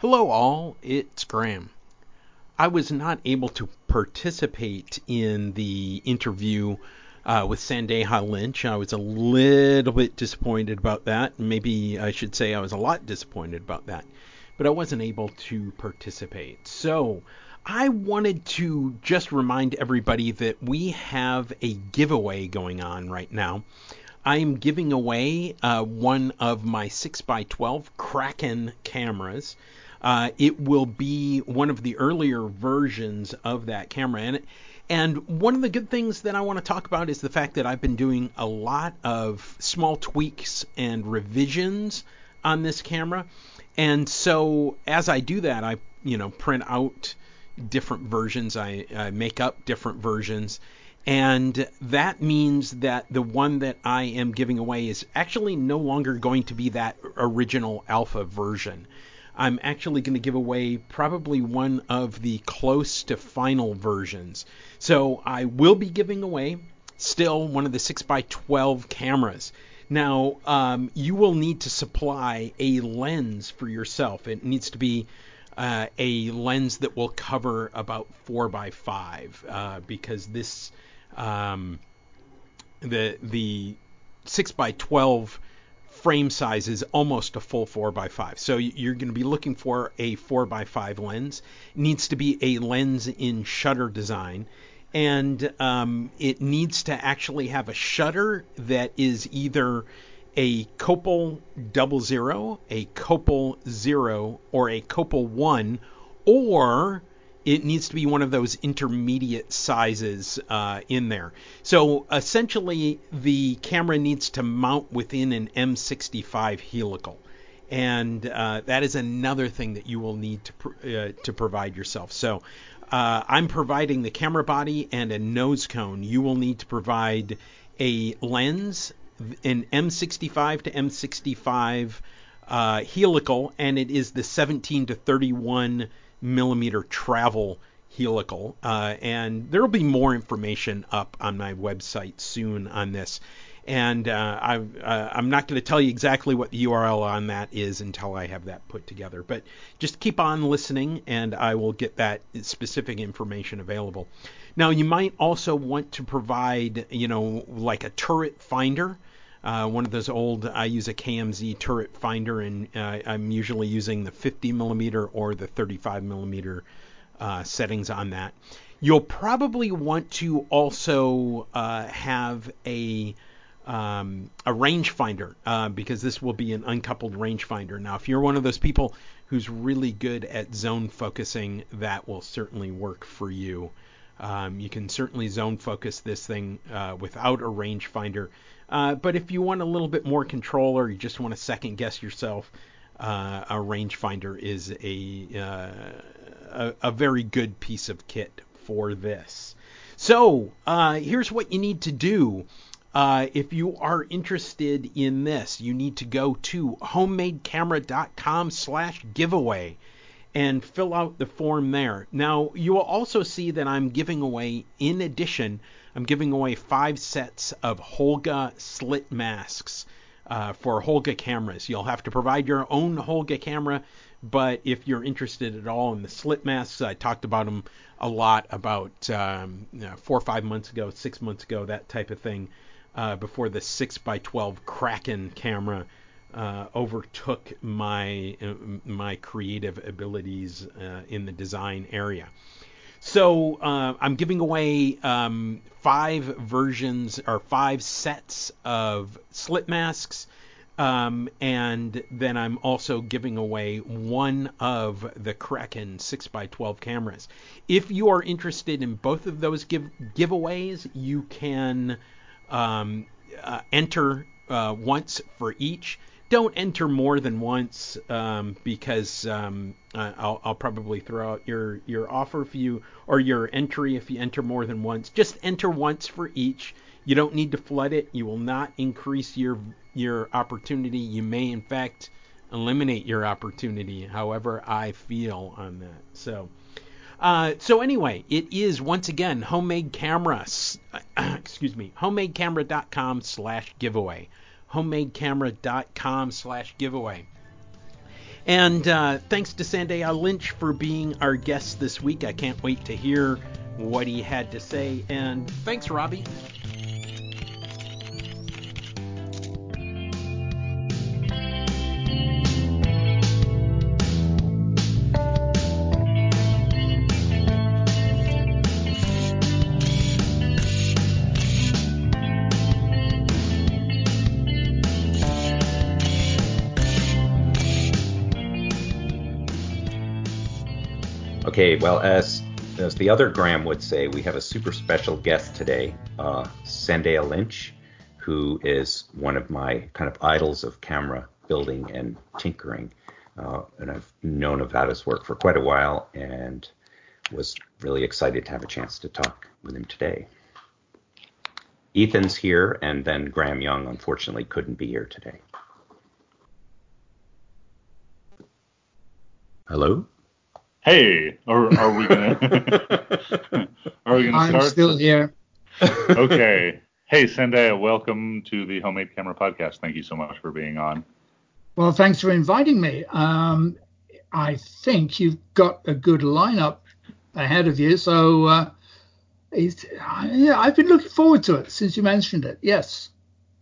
Hello, all. It's Graham. I was not able to participate in the interview uh, with Sandeha Lynch. I was a little bit disappointed about that. Maybe I should say I was a lot disappointed about that. But I wasn't able to participate. So I wanted to just remind everybody that we have a giveaway going on right now. I am giving away uh, one of my 6x12 Kraken cameras. Uh, it will be one of the earlier versions of that camera. And, and one of the good things that I want to talk about is the fact that I've been doing a lot of small tweaks and revisions on this camera. And so as I do that, I you know print out different versions. I, I make up different versions. And that means that the one that I am giving away is actually no longer going to be that original alpha version. I'm actually going to give away probably one of the close to final versions. So I will be giving away still one of the 6x12 cameras. Now, um, you will need to supply a lens for yourself. It needs to be uh, a lens that will cover about 4x5 uh, because this um, the the 6x12 frame size is almost a full 4x5. So you're going to be looking for a 4x5 lens. It needs to be a lens in shutter design. And um, it needs to actually have a shutter that is either a Copal double zero, a Copal zero, or a Copal one, or it needs to be one of those intermediate sizes uh, in there. So essentially, the camera needs to mount within an M65 helical, and uh, that is another thing that you will need to pr- uh, to provide yourself. So uh, I'm providing the camera body and a nose cone. You will need to provide a lens, an M65 to M65 uh, helical, and it is the 17 to 31 millimeter travel helical. Uh, and there will be more information up on my website soon on this. And uh, I, uh, I'm not going to tell you exactly what the URL on that is until I have that put together. But just keep on listening, and I will get that specific information available. Now, you might also want to provide, you know, like a turret finder. Uh, one of those old, I use a KMZ turret finder, and uh, I'm usually using the 50 millimeter or the 35 millimeter uh, settings on that. You'll probably want to also uh, have a um, a rangefinder uh, because this will be an uncoupled rangefinder. Now, if you're one of those people who's really good at zone focusing, that will certainly work for you. Um, you can certainly zone focus this thing uh, without a rangefinder. Uh, but if you want a little bit more control or you just want to second guess yourself, uh, a rangefinder is a, uh, a, a very good piece of kit for this. So uh, here's what you need to do. Uh, if you are interested in this, you need to go to homemadecamera.com slash giveaway and fill out the form there. Now, you will also see that I'm giving away, in addition, I'm giving away five sets of Holga slit masks uh, for Holga cameras. You'll have to provide your own Holga camera, but if you're interested at all in the slit masks, I talked about them a lot about um, you know, four or five months ago, six months ago, that type of thing, uh, before the 6x12 Kraken camera uh, overtook my uh, my creative abilities uh, in the design area. So uh, I'm giving away um, five versions or five sets of slit masks. Um, and then I'm also giving away one of the Kraken 6x12 cameras. If you are interested in both of those give- giveaways, you can um, uh, enter uh, once for each don't enter more than once um, because um, I'll, I'll, probably throw out your your offer if you or your entry if you enter more than once. Just enter once for each. You don't need to flood it. You will not increase your your opportunity. You may in fact eliminate your opportunity. However, I feel on that. So. Uh, so anyway, it is once again homemade cameras. excuse me, homemadecamera.com slash giveaway homemadecamera.com slash giveaway. And uh, thanks to Sandeha Lynch for being our guest this week. I can't wait to hear what he had to say. And thanks, Robbie. Okay, well, as as the other Graham would say, we have a super special guest today, uh, Sandeha Lynch, who is one of my kind of idols of camera building and tinkering. Uh, and I've known about his work for quite a while and was really excited to have a chance to talk with him today. Ethan's here, and then Graham Young unfortunately couldn't be here today. Hello? Hey, are, are we gonna are we gonna I'm start? still here. okay. Hey, Sandeha, welcome to the Homemade Camera Podcast. Thank you so much for being on. Well, thanks for inviting me. Um, I think you've got a good lineup ahead of you, so uh, it's, yeah, I've been looking forward to it since you mentioned it. Yes.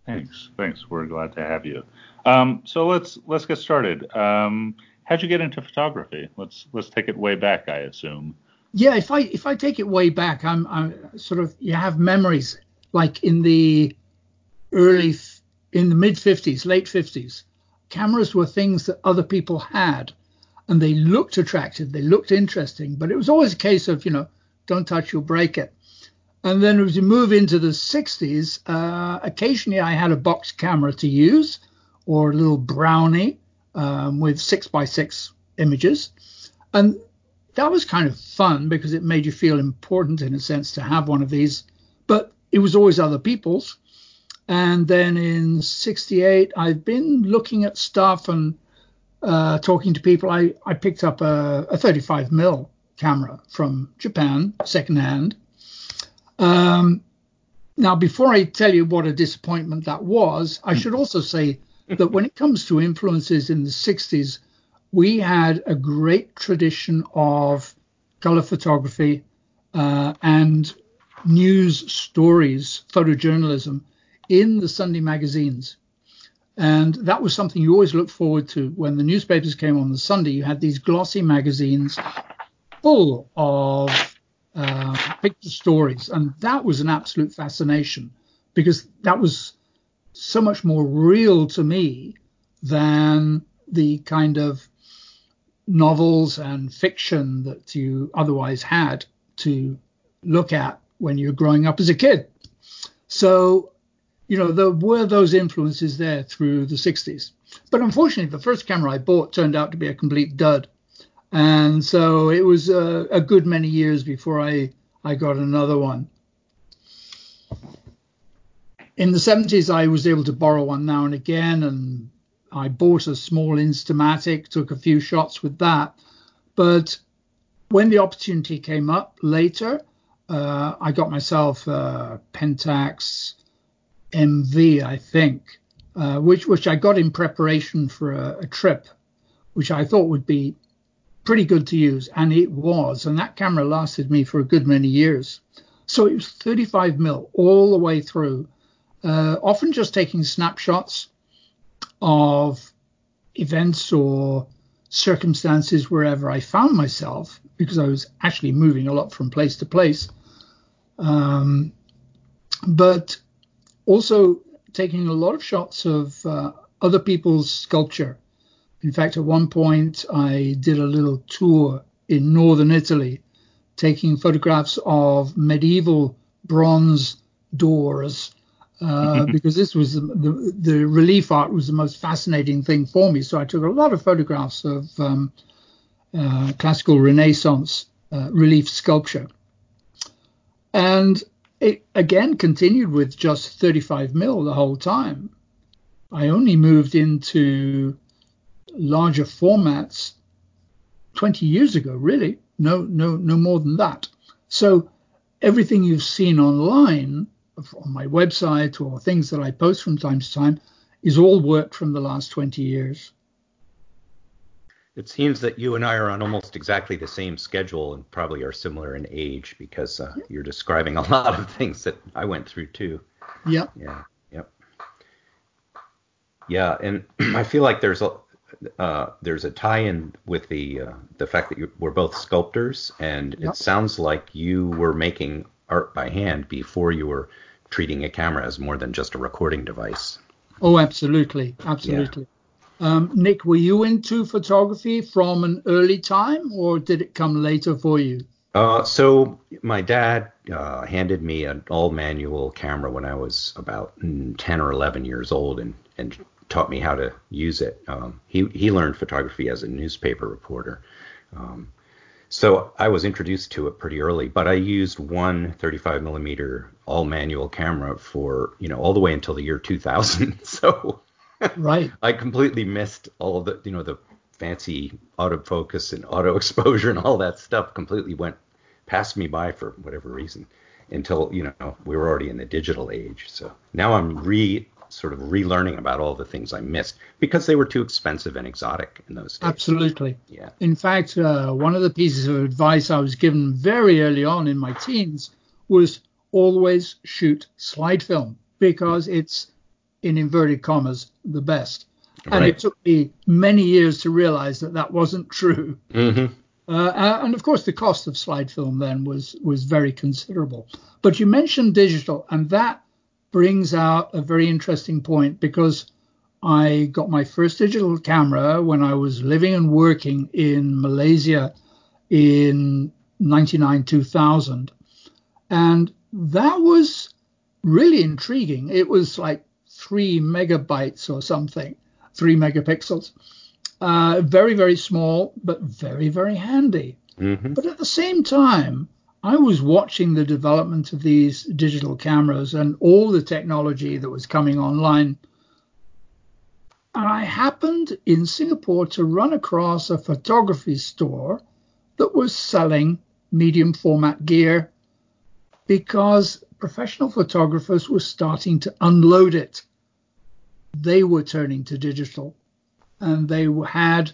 Thanks. Thanks. We're glad to have you. Um, so let's let's get started. Um, how'd you get into photography? Let's let's take it way back. I assume. Yeah, if I if I take it way back, I'm, I'm sort of you have memories like in the early in the mid 50s, late 50s. Cameras were things that other people had, and they looked attractive, they looked interesting, but it was always a case of you know don't touch, you'll break it. And then as you move into the 60s, uh, occasionally I had a box camera to use or a little brownie um, with six by six images. And that was kind of fun because it made you feel important in a sense to have one of these, but it was always other people's. And then in 68, I've been looking at stuff and uh, talking to people. I, I picked up a, a 35 mil camera from Japan, secondhand. Um, now, before I tell you what a disappointment that was, I should also say that when it comes to influences in the 60s, we had a great tradition of color photography uh, and news stories, photojournalism in the Sunday magazines. And that was something you always looked forward to. When the newspapers came on the Sunday, you had these glossy magazines full of uh, picture stories. And that was an absolute fascination because that was so much more real to me than the kind of novels and fiction that you otherwise had to look at when you're growing up as a kid. So, you know, there were those influences there through the 60s. But unfortunately, the first camera I bought turned out to be a complete dud. And so it was a, a good many years before I, I got another one in the 70s, I was able to borrow one now and again, and I bought a small Instamatic, took a few shots with that. But when the opportunity came up later, uh, I got myself a Pentax MV, I think, uh, which which I got in preparation for a, a trip, which I thought would be pretty good to use, and it was. And that camera lasted me for a good many years. So it was 35 mil all the way through uh, often just taking snapshots of events or circumstances wherever I found myself, because I was actually moving a lot from place to place. Um, but also taking a lot of shots of uh, other people's sculpture. In fact, at one point, I did a little tour in northern Italy, taking photographs of medieval bronze doors uh, because this was the, the, the, relief art was the most fascinating thing for me. So I took a lot of photographs of um, uh, classical Renaissance uh, relief sculpture, and it again continued with just 35 mil the whole time. I only moved into larger formats 20 years ago, really. No, no, no more than that. So everything you've seen online on my website or things that I post from time to time is all work from the last 20 years. It seems that you and I are on almost exactly the same schedule and probably are similar in age because uh, you're describing a lot of things that I went through too. Yeah. Yeah. Yep. Yeah, and I feel like there's a uh, there's a tie-in with the uh, the fact that you, we're both sculptors, and Yep. it sounds like you were making art by hand before you were treating a camera as more than just a recording device. Oh, absolutely, absolutely. Um, Nick, were you into photography from an early time, or did it come later for you? Uh, so my dad uh, handed me an all-manual camera when I was about mm, 10 or 11 years old, and and taught me how to use it. Um, he he learned photography as a newspaper reporter. Um, so I was introduced to it pretty early, but I used one 35 millimeter all manual camera for you know all the way until the year 2000. so Right. I completely missed all the you know the fancy autofocus and auto exposure and all that stuff completely went past me by for whatever reason until you know we were already in the digital age so now i'm re sort of relearning about all the things i missed because they were too expensive and exotic in those days Absolutely. yeah In fact, uh, one of the pieces of advice I was given very early on in my teens was always shoot slide film because it's, in inverted commas, the best. And Right. it took me many years to realize that that wasn't true. mm-hmm. Uh, and of course, the cost of slide film then was was very considerable. But you mentioned digital, and that brings out a very interesting point because I got my first digital camera when I was living and working in Malaysia in 99 2000. And that was really intriguing. It was like three megabytes or something, three megapixels. Uh, very, very small, but very, very handy. Mm-hmm. But at the same time, I was watching the development of these digital cameras and all the technology that was coming online. And I happened in Singapore to run across a photography store that was selling medium format gear because professional photographers were starting to unload it. They were turning to digital and they had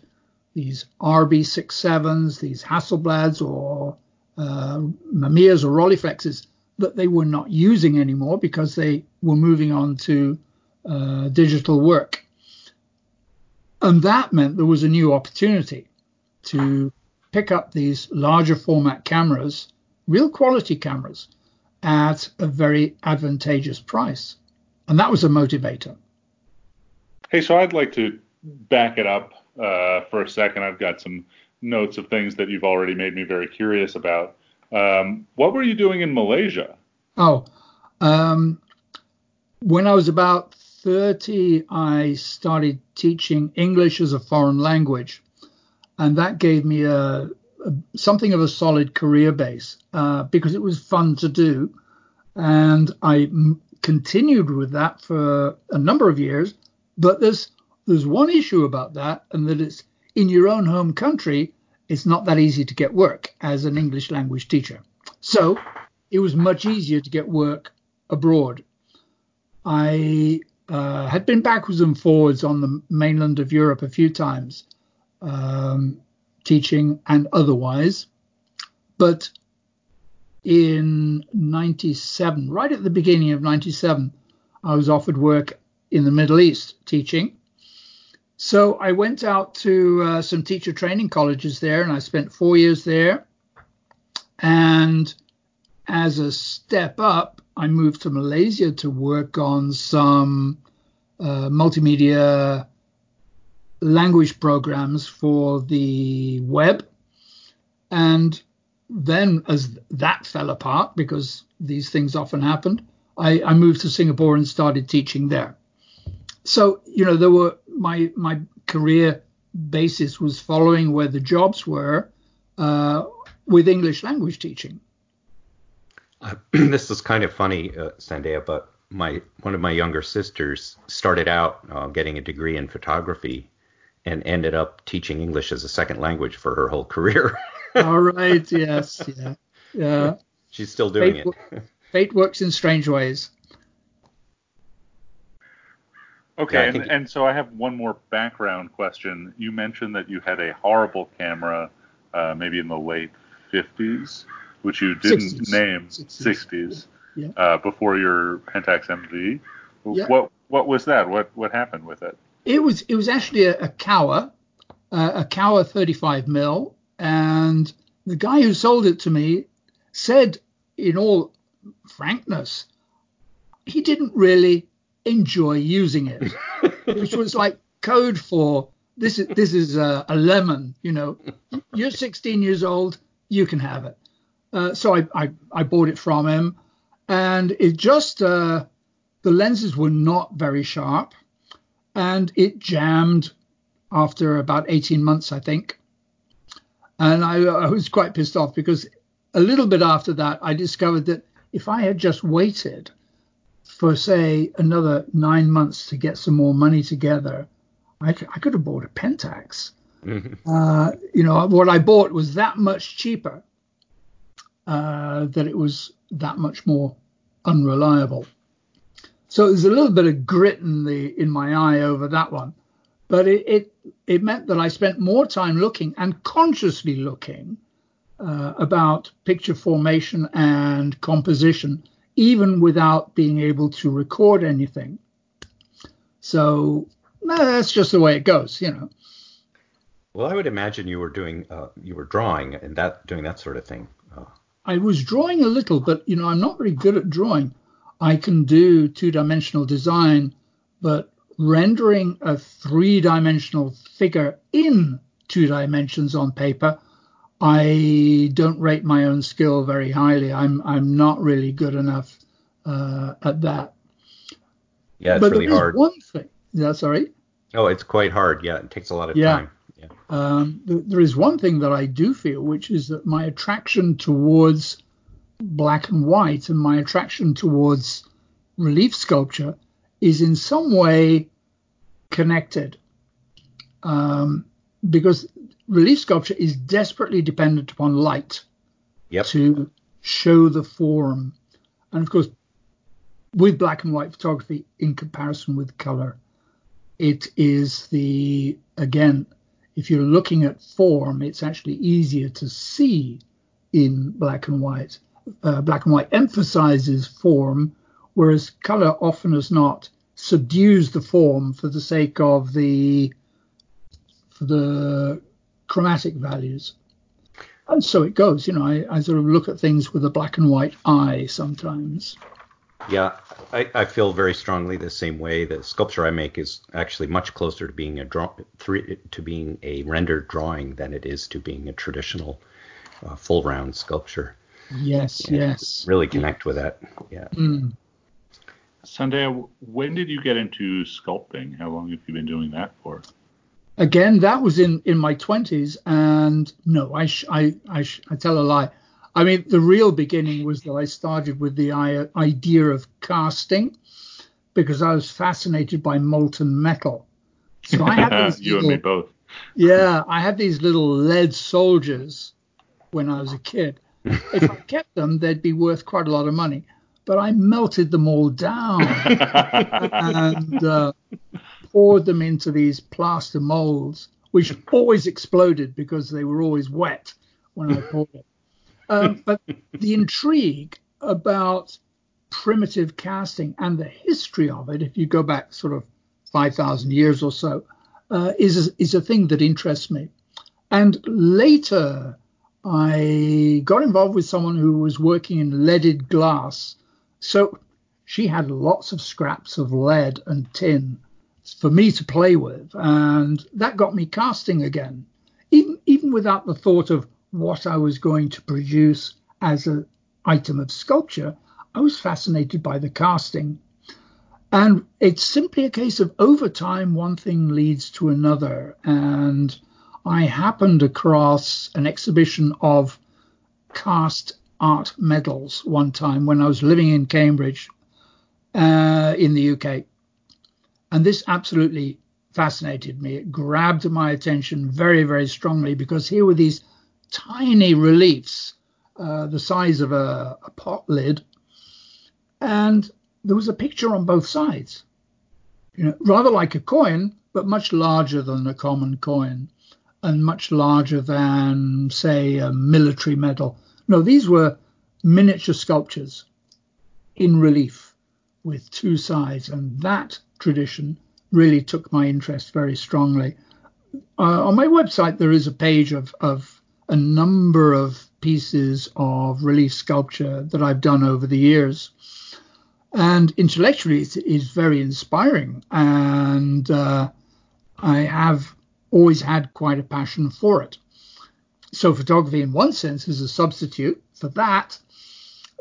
these RB67s, these Hasselblads or uh, Mamiya's or Rolleiflexes that they were not using anymore because they were moving on to uh, digital work. And that meant there was a new opportunity to pick up these larger format cameras, real quality cameras, at a very advantageous price. And that was a motivator. Hey, so I'd like to back it up uh, for a second. I've got some notes of things that you've already made me very curious about. Um, what were you doing in Malaysia? Oh, um, when I was about 30, I started teaching English as a foreign language. And that gave me a, a something of a solid career base uh, because it was fun to do. And I m- continued with that for a number of years. But there's there's one issue about that, and that it's in your own home country, it's not that easy to get work as an English language teacher. So it was much easier to get work abroad. I uh, had been backwards and forwards on the mainland of Europe a few times, um, teaching and otherwise. But in 97, right at the beginning of 97, I was offered work in the Middle East teaching. So I went out to uh, some teacher training colleges there and I spent four years there. And as a step up, I moved to Malaysia to work on some uh, multimedia language programs for the web. And then, as that fell apart, because these things often happened, I, I moved to Singapore and started teaching there. So, you know, there were my my career basis was following where the jobs were uh, with English language teaching. Uh, this is kind of funny, uh, Sandeha, but my one of my younger sisters started out uh, getting a degree in photography and ended up teaching English as a second language for her whole career. All right. Yes. Yeah. Yeah. She's still doing Fate, it. fate works in strange ways. Okay, Yeah, and, and so I have one more background question. You mentioned that you had a horrible camera, uh, maybe in the late 50s, which you didn't 60s. name 60s. 60s, Yeah. uh, before your Pentax MV. Yeah. What what was that? What what happened with it? It was it was actually a, a Kowa, uh, a Kowa 35 mil, and the guy who sold it to me said, in all frankness, he didn't really enjoy using it, which was like code for this is this is a, a lemon. You know, you're 16 years old, you can have it. Uh, so I, I I bought it from him, and it just uh, the lenses were not very sharp and it jammed after about 18 months, I think. And I, I was quite pissed off because a little bit after that, I discovered that if I had just waited for, say, another nine months to get some more money together, I could have bought a Pentax. Mhm. Uh, you know, what I bought was that much cheaper uh, that it was that much more unreliable. So there's a little bit of grit in the in my eye over that one, but it it, it meant that I spent more time looking and consciously looking uh, about picture formation and composition, even without being able to record anything. So no, that's just the way it goes, you know. Well, I would imagine you were doing, uh, you were drawing and that doing that sort of thing. Uh, I was drawing a little, but you know, I'm not very good at drawing. I can do two-dimensional design, but rendering a three-dimensional figure in two dimensions on paper, I don't rate my own skill very highly. I'm I'm not really good enough uh, at that. yeah, it's but really there is hard. one thing. Yeah, sorry. Oh, it's quite hard. Yeah, it takes a lot of Yeah. time. Yeah. Um, th- there is one thing that I do feel, which is that my attraction towards black and white and my attraction towards relief sculpture is in some way connected. Um, because relief sculpture is desperately dependent upon light Yep. to show the form. And of course, with black and white photography in comparison with color, it is the, again, if you're looking at form, it's actually easier to see in black and white. Uh, black and white emphasizes form, whereas color often as not subdues the form for the sake of the for the chromatic values. And so it goes, you know, I, I sort of look at things with a black and white eye sometimes. Yeah, I, I feel very strongly the same way. The sculpture I make is actually much closer to being a draw, three, to being a rendered drawing than it is to being a traditional uh, full round sculpture. Yes, Yeah, yes. Really connect with that. Yeah. Mm. Sandeha, when did you get into sculpting? How long have you been doing that for? Again, that was in in my twenties, and no, I sh- I I, sh- I tell a lie. I mean, the real beginning was that I started with the I- idea of casting because I was fascinated by molten metal. So I had these you and me little- both. Yeah, I had these little lead soldiers when I was a kid. If I kept them, they'd be worth quite a lot of money. But I melted them all down and uh, poured them into these plaster molds, which always exploded because they were always wet when I poured it. Um, but the intrigue about primitive casting and the history of it, if you go back sort of 5,000 years or so, uh, is, is a thing that interests me. And later, I got involved with someone who was working in leaded glass. So she had lots of scraps of lead and tin for me to play with. And that got me casting again, even, even without the thought of what I was going to produce as an item of sculpture. I was fascinated by the casting. And it's simply a case of over time, one thing leads to another. And I happened across an exhibition of cast art medals one time when I was living in Cambridge uh, in the UK. And this absolutely fascinated me. It grabbed my attention very, very strongly because here were these tiny reliefs, uh, the size of a, a pot lid, and there was a picture on both sides. you know, rather like a coin, but much larger than a common coin and much larger than, say, a military medal. No, these were miniature sculptures in relief with two sides, and that tradition really took my interest very strongly. Uh, on my website, there is a page of, of a number of pieces of relief sculpture that I've done over the years. And intellectually, it is very inspiring. And uh, I have always had quite a passion for it. So, photography, in one sense, is a substitute for that.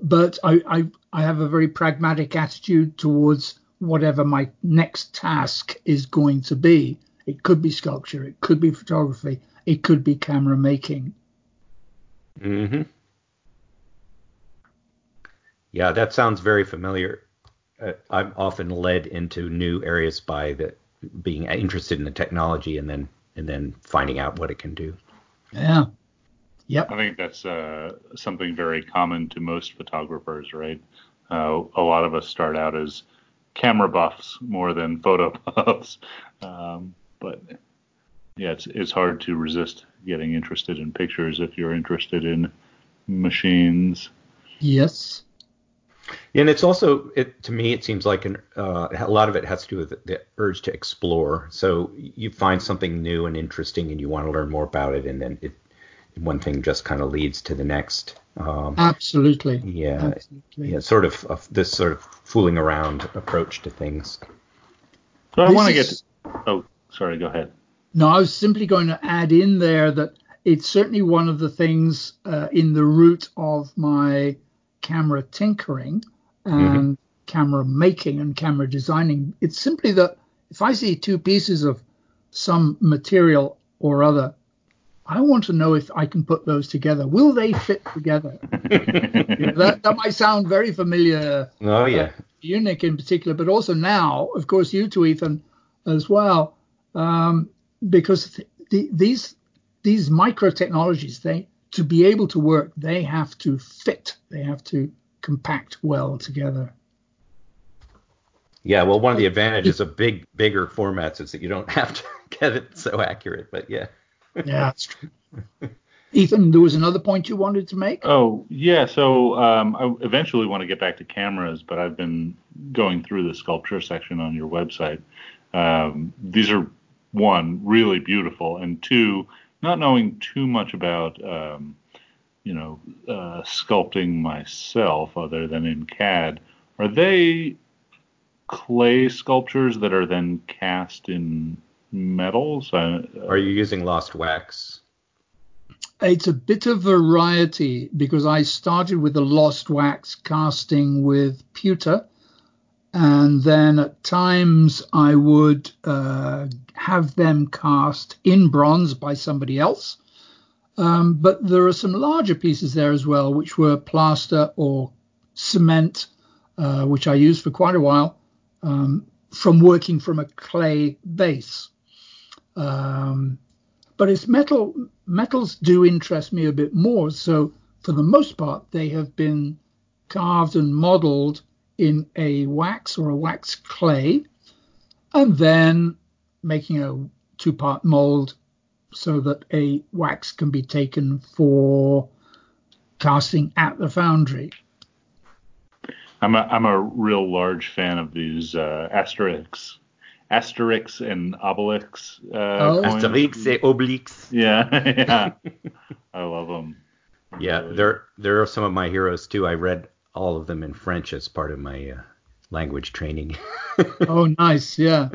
But I, I, I have a very pragmatic attitude towards whatever my next task is going to be. It could be sculpture, it could be photography, it could be camera making. Mm-hmm. Yeah, that sounds very familiar. Uh, I'm often led into new areas by the being interested in the technology and then and then finding out what it can do. Yeah. Yep. I think that's uh, something very common to most photographers, right? Uh, a lot of us start out as camera buffs more than photo buffs, um, but yeah, it's it's hard to resist getting interested in pictures if you're interested in machines. Yes. And it's also, it, to me, it seems like an, uh, a lot of it has to do with the, the, urge to explore. So you find something new and interesting, and you want to learn more about it, and then it, one thing just kind of leads to the next. Um, Absolutely. Yeah. Absolutely. Yeah. Sort of uh, this sort of fooling around approach to things. So I want to get. Oh, sorry. Go ahead. No, I was simply going to add in there that it's certainly one of the things uh, in the root of my camera tinkering and mm-hmm. camera making and camera designing. It's simply that if I see two pieces of some material or other, I want to know if I can put those together. Will they fit together? you know, that, that might sound very familiar. Oh, yeah. Uh, Unique in particular, but also now, of course, you too, Ethan, as well. Um, because the, these these micro technologies, they to be able to work, they have to fit, they have to compact well together. Yeah, well, one of the advantages of big, bigger formats is that you don't have to get it so accurate. But yeah. Yeah, that's true. Ethan, there was another point you wanted to make. Oh, yeah. So um, I eventually want to get back to cameras, but I've been going through the sculpture section on your website. Um, these are one really beautiful, and two not knowing too much about um, you know uh, sculpting myself other than in CAD, are they clay sculptures that are then cast in metals? Uh, are you using lost wax? It's a bit of variety because I started with the lost wax casting with pewter and then at times I would uh, have them cast in bronze by somebody else. Um, but there are some larger pieces there as well, which were plaster or cement, uh, which I used for quite a while um, from working from a clay base. Um, but it's metal. Metals do interest me a bit more. So for the most part, they have been carved and modeled in a wax or a wax clay, and then making a two part mold so that a wax can be taken for casting at the foundry. I'm a, I'm a real large fan of these uh, Asterix, Asterix and Obelix. Uh, oh. Asterix et Obelix. Yeah, yeah. I love them. Yeah, really. there there are some of my heroes too. I read all of them in French as part of my uh, language training. oh, nice. Yeah.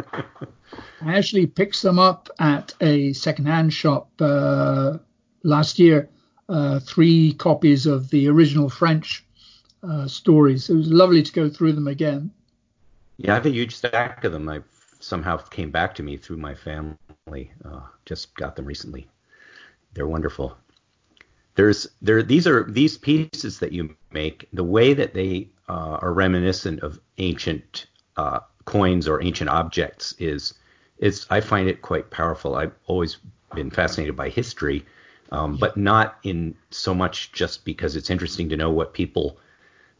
I actually picked some up at a secondhand shop uh, last year. Uh, three copies of the original French uh, stories. It was lovely to go through them again. Yeah, I have a huge stack of them. I somehow came back to me through my family. Uh, just got them recently. They're wonderful there's there these are these pieces that you make the way that they uh, are reminiscent of ancient uh, coins or ancient objects is is I find it quite powerful. I've always been fascinated by history, um, but not in so much just because it's interesting to know what people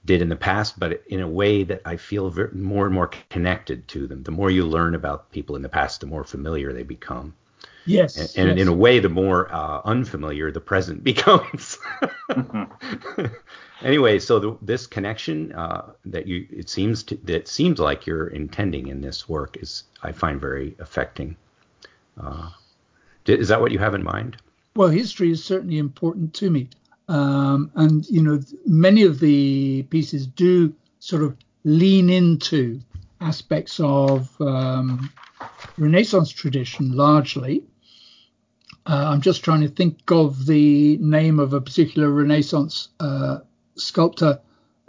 did in the past, but in a way that I feel very, more and more connected to them. The more you learn about people in the past, the more familiar they become. Yes. And, and yes. in a way, the more uh, unfamiliar the present becomes. anyway, so the, this connection uh, that you it seems to, that seems like you're intending in this work is I find very affecting. Uh, is that what you have in mind? Well, history is certainly important to me. Um, and, you know, many of the pieces do sort of lean into aspects of um, Renaissance tradition largely. Uh, I'm just trying to think of the name of a particular Renaissance uh, sculptor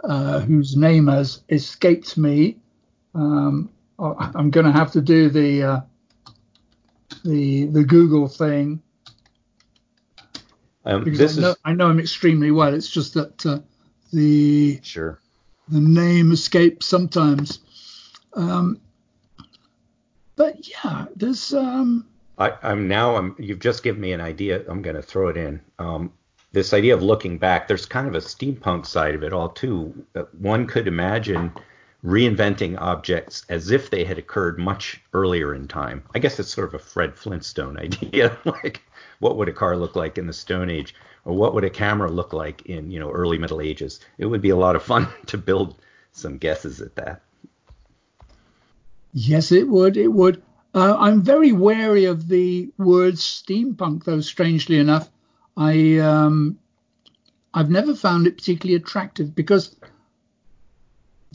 uh, whose name has escaped me. Um, I'm going to have to do the uh, the the Google thing. Um, because I know, is I know him extremely well. It's just that uh, the sure. the name escapes sometimes. Um, but yeah, there's um, I, I'm now. I'm. You've just given me an idea. I'm going to throw it in. Um, this idea of looking back. There's kind of a steampunk side of it all too. Uh, One could imagine reinventing objects as if they had occurred much earlier in time. I guess it's sort of a Fred Flintstone idea. like, what would a car look like in the Stone Age, or what would a camera look like in you know early Middle Ages? It would be a lot of fun to build some guesses at that. yes, it would. It would. Uh, I'm very wary of the word steampunk, though. Strangely enough, I um, I've never found it particularly attractive because,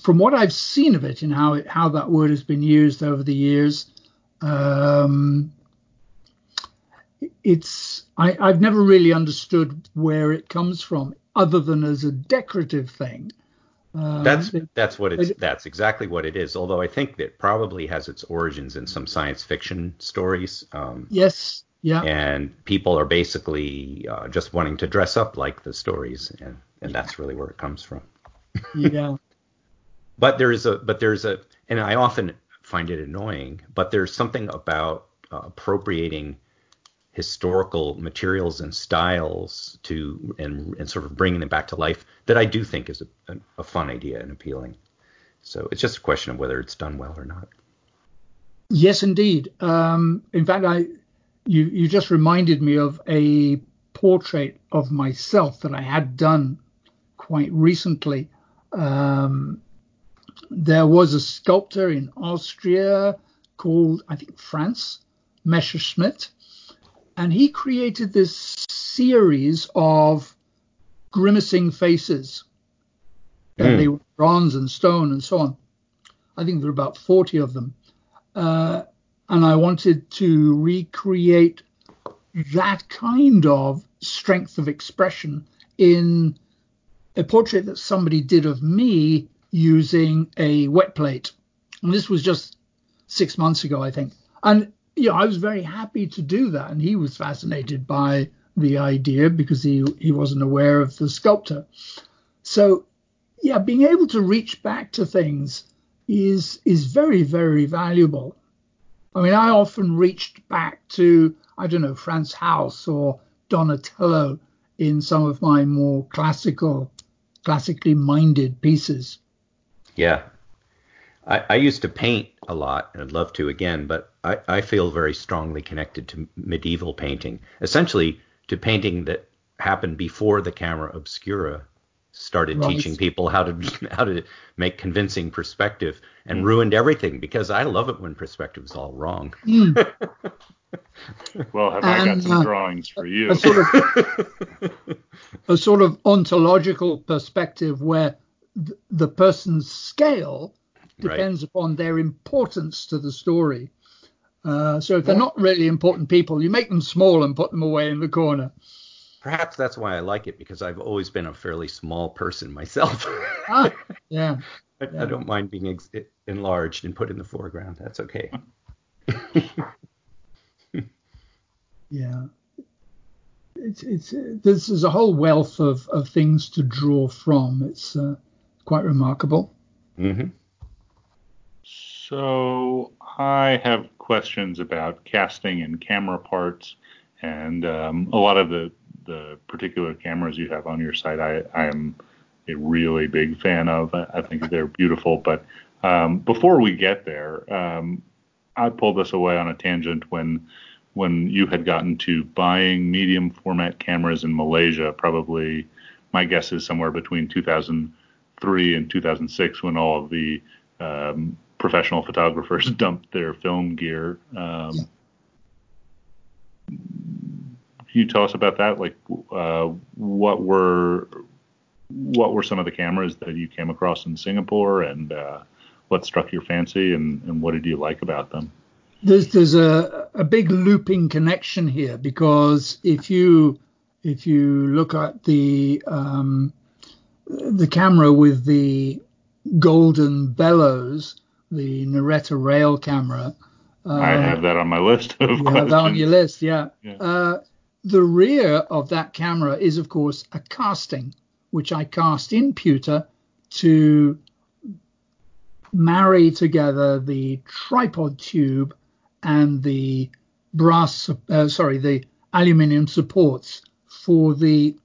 from what I've seen of it and how it, how that word has been used over the years, um, it's I, I've never really understood where it comes from, other than as a decorative thing. Um, That's that's what it's that's exactly what it is. Although I think that probably has its origins in some science fiction stories. Um, yes, yeah, and people are basically uh, just wanting to dress up like the stories, and, and that's really where it comes from. yeah. But there is a but there's a and I often find it annoying, but there's something about uh, appropriating historical materials and styles to and and sort of bringing them back to life that I do think is a, a, fun idea and appealing. So it's just a question of whether it's done well or not. Yes, indeed. Um, in fact, I you you just reminded me of a portrait of myself that I had done quite recently. Um, there was a sculptor in Austria called I think Franz Messerschmidt, and he created this series of grimacing faces. And Hmm. they were bronze and stone and so on. I think there were about 40 of them. Uh, and I wanted to recreate that kind of strength of expression in a portrait that somebody did of me using a wet plate. And this was just six months ago, I think. And you know, I was very happy to do that, and he was fascinated by the idea because he he wasn't aware of the sculptor. So, yeah, being able to reach back to things is is very very valuable. I mean, I often reached back to I don't know Frans Hals or Donatello in some of my more classical, classically minded pieces. Yeah. I, I used to paint a lot and I'd love to again, but I, I feel very strongly connected to medieval painting, essentially to painting that happened before the camera obscura started Right. teaching people how to how to make convincing perspective and ruined everything because I love it when perspective is all wrong. Well, have I got some uh, drawings for you? A sort of a sort of ontological perspective where th- the person's scale Right. depends upon their importance to the story. Uh, so if they're not really important people, you make them small and put them away in the corner. Perhaps that's why I like it because I've always been a fairly small person myself. Ah, yeah. I, I don't mind being ex- enlarged and put in the foreground. That's okay. Yeah. It's it's uh, there's, there's a whole wealth of, of things to draw from. It's uh, quite remarkable. hmm So I have questions about casting and camera parts, and um, a lot of the the particular cameras you have on your site. I I am a really big fan of. I, I think they're beautiful. But um, before we get there, um, I pulled this away on a tangent when when you had gotten to buying medium format cameras in Malaysia, probably my guess is somewhere between 2003 and 2006 when all of the um, professional photographers dumped their film gear. Um, can you tell us about that? Like, uh, what were what were some of the cameras that you came across in Singapore, and uh, what struck your fancy, and, and what did you like about them? There's there's a a big looping connection here because if you if you look at the um, the camera with the golden bellows, the Naretta rail camera. Uh, I have that on my list of you questions. have that on your list, yeah. yeah. Uh, the rear of that camera is, of course, a casting, which I cast in pewter to marry together the tripod tube and the brass, uh, sorry, the aluminium supports for the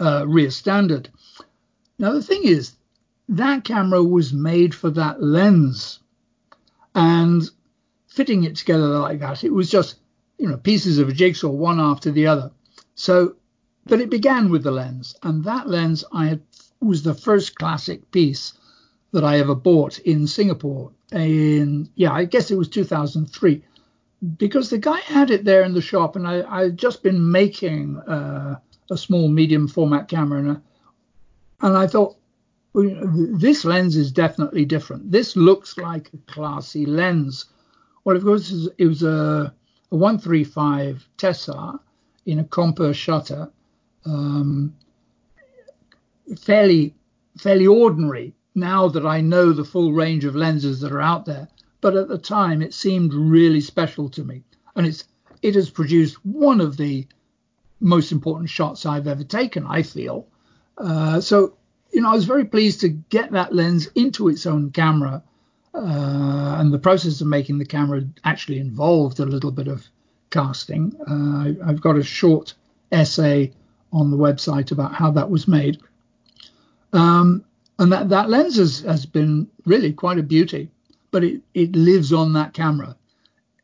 uh, rear standard. Now, the thing is, that camera was made for that lens. And fitting it together like that, it was just, you know, pieces of a jigsaw, one after the other. So, but it began with the lens. And that lens I had was the first classic piece that I ever bought in Singapore. In, yeah, I guess it was 2003 because the guy had it there in the shop, and I I had just been making uh, a small medium format camera, and, and I thought this lens is definitely different. This looks like a classy lens. Well, of course, it was a, a 135 Tessar in a Compur shutter, um, fairly fairly ordinary. Now that I know the full range of lenses that are out there, but at the time it seemed really special to me. And it's it has produced one of the most important shots I've ever taken, I feel. Uh, so, you know, I was very pleased to get that lens into its own camera. Uh, and the process of making the camera actually involved a little bit of casting. Uh, I've got a short essay on the website about how that was made. Um, and that, that lens has, has been really quite a beauty but it, it lives on that camera.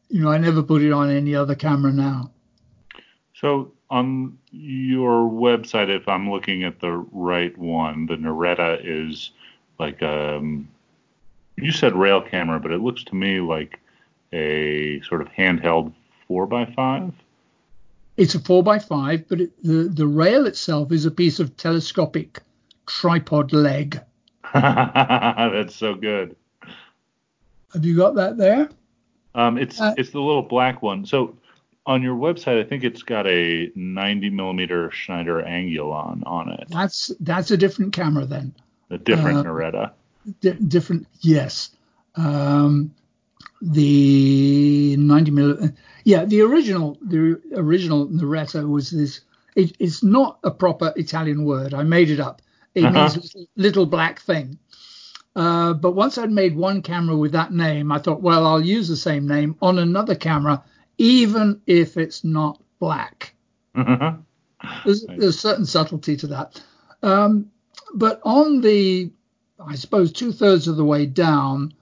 You know, I never put it on any other camera now. So on your website, if I'm looking at the right one, the Naretta is like um, you said rail camera, but it looks to me like a sort of handheld four by five. It's a four by five, but it, the the rail itself is a piece of telescopic tripod leg. That's so good. Have you got that there? Um, it's uh, it's the little black one. So on your website, I think it's got a 90 millimeter Schneider Angulon on it. That's that's a different camera then. A different uh, Naretta. Di- different, yes. Um, the 90 millimeter, yeah, the original the original Naretta was this. It, it's not a proper Italian word. I made it up. It uh-huh. means little, little black thing. Uh, but once I'd made one camera with that name, I thought, well, I'll use the same name on another camera, even if it's not black. Mm-hmm. There's, there's, a certain subtlety to that. Um, but on the, I suppose, two thirds of the way down,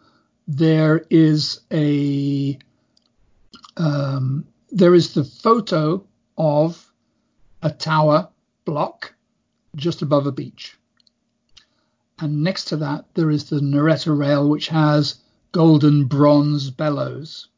there is a, um, there is the photo of a tower block just above a beach and next to that there is the Naretta rail, which has golden bronze bellows.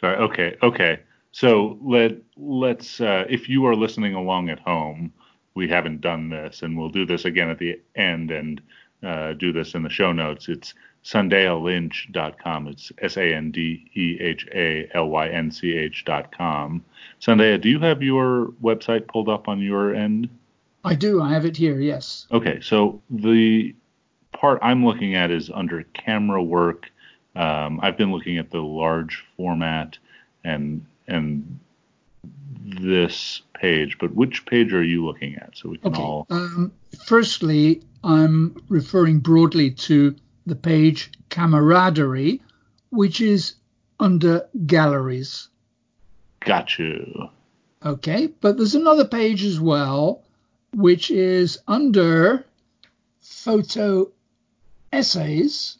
Sorry. Okay. Okay. So let let's uh, if you are listening along at home, we haven't done this, and we'll do this again at the end and uh, do this in the show notes. It's sandehalynch.com. It's S A N D E H A L Y N C H.com. Sandeha, do you have your website pulled up on your end? I do. I have it here, yes. Okay, so the part I'm looking at is under camera work. Um, I've been looking at the large format and and this page, but which page are you looking at so we can okay. all? Um, firstly, I'm referring broadly to the page camaraderie, which is under galleries. Got you. Okay, but there's another page as well, which is under photo essays,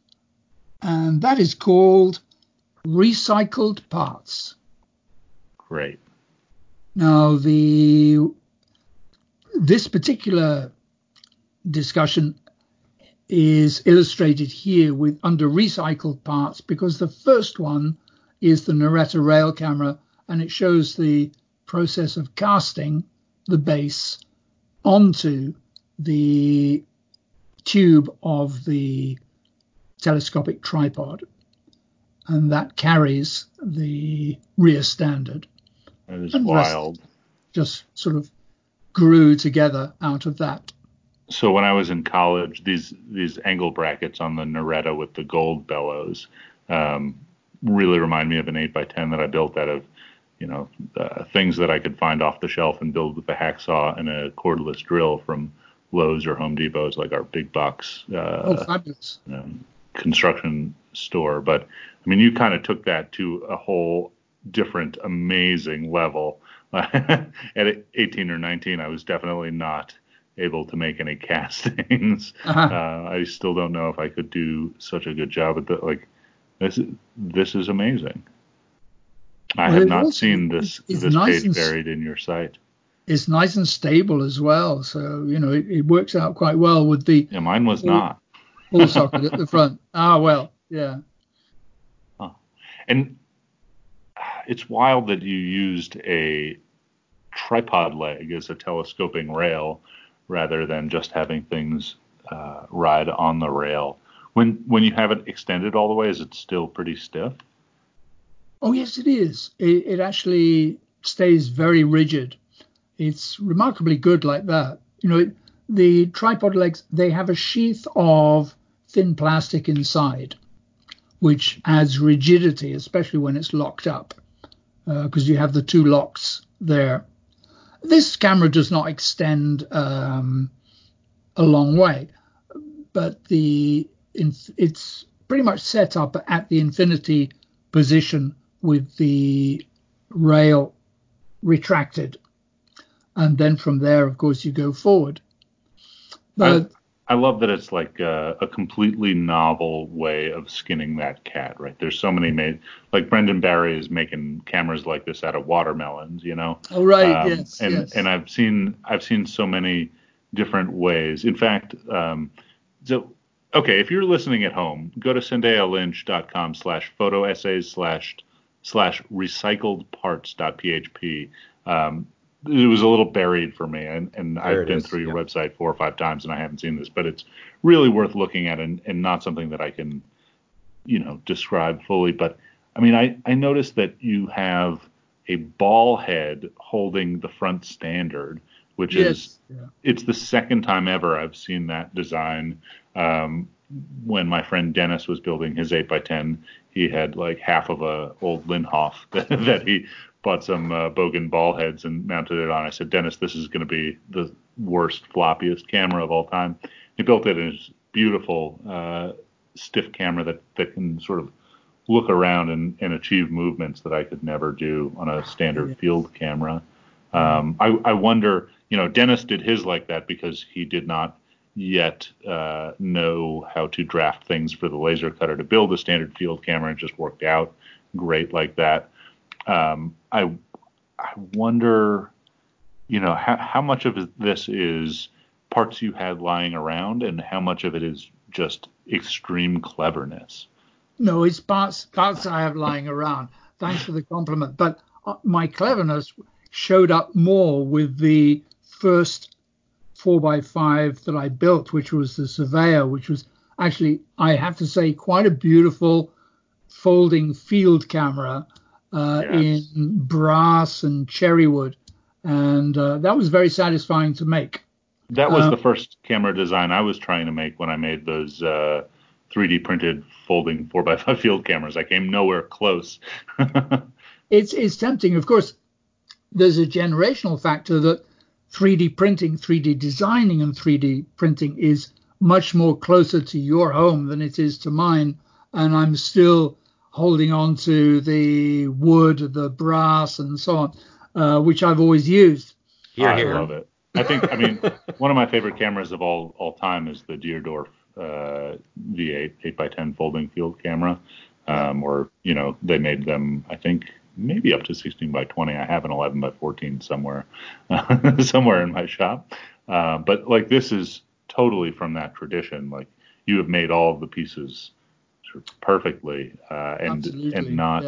and that is called recycled parts. Great. Now, the this particular discussion is illustrated here with under recycled parts because the first one is the Naretta rail camera and it shows the process of casting the base onto the tube of the telescopic tripod and that carries the rear standard. That is wild. Just sort of grew together out of that. So when I was in college, these these angle brackets on the Naretta with the gold bellows um, really remind me of an 8x10 that I built out of, you know, uh, things that I could find off the shelf and build with a hacksaw and a cordless drill from Lowe's or Home Depot's, like our big box uh, oh, fabulous. Know, construction store. But I mean, you kind of took that to a whole different, amazing level. At 18 or 19, I was definitely not able to make any castings. Uh-huh. Uh, I still don't know if I could do such a good job at that. Like this, this is amazing. I well, have not seen this this nice page buried in your site. It's nice and stable as well, so you know it, it works out quite well with the. Yeah, mine was not. Full socket at the front. Ah, well, yeah. Huh. And it's wild that you used a tripod leg as a telescoping rail rather than just having things uh, ride on the rail. When when you have it extended all the way, is it still pretty stiff? Oh yes, it is. It, it actually stays very rigid. It's remarkably good like that. You know, it, the tripod legs they have a sheath of thin plastic inside, which adds rigidity, especially when it's locked up, because uh, you have the two locks there. This camera does not extend um, a long way, but the it's pretty much set up at the infinity position with the rail retracted, and then from there, of course, you go forward. But I love that it's like a, a, completely novel way of skinning that cat, right? There's so many made, like Brendan Barry is making cameras like this out of watermelons, you know? Oh, right, um, yes, and, yes. And I've seen, I've seen so many different ways. In fact, um, so, okay, if you're listening at home, go to sandehalynch.com slash photo essays slash, slash recycled parts.php. Um, it was a little buried for me, and, and I've been is. through your website four or five times and I haven't seen this, but it's really worth looking at and, and not something that I can, you know, describe fully. But I mean, I, I noticed that you have a ball head holding the front standard, which yes. is yeah. it's the second time ever I've seen that design. Um, when my friend Dennis was building his 8x10, he had like half of a old Linhof that, that he bought some uh, Bogen ball heads and mounted it on. I said, Dennis, this is going to be the worst, floppiest camera of all time. He built it in his beautiful, uh, stiff camera that, that can sort of look around and, and achieve movements that I could never do on a standard field camera. Um, I, I wonder, you know, Dennis did his like that because he did not yet uh, know how to draft things for the laser cutter to build a standard field camera. It just worked out great like that um, I I wonder, you know, how how much of this is parts you had lying around, and how much of it is just extreme cleverness. No, it's parts parts I have lying around. Thanks for the compliment, but uh, my cleverness showed up more with the first 4x5 that I built, which was the Surveyor, which was actually, I have to say, quite a beautiful folding field camera uh, yes. in brass and cherry wood, and uh, that was very satisfying to make. That was uh, the first camera design I was trying to make when I made those 3D uh, printed folding 4x5 field cameras. I came nowhere close. it's it's tempting, of course. There's a generational factor that 3D printing, 3D designing, and 3D printing is much more closer to your home than it is to mine, and I'm still holding on to the wood, the brass, and so on. uh, which I've always used. Here, I here. love it. I think, I mean, one of my favorite cameras of all all time is the Deardorff uh, V8 8x10 folding field camera. Um, or you know, they made them, I think, maybe up to 16 by 20. I have an 11 by 14 somewhere, somewhere in my shop. Uh, but like this is totally from that tradition. Like you have made all of the pieces sort of perfectly, uh, and Absolutely. and not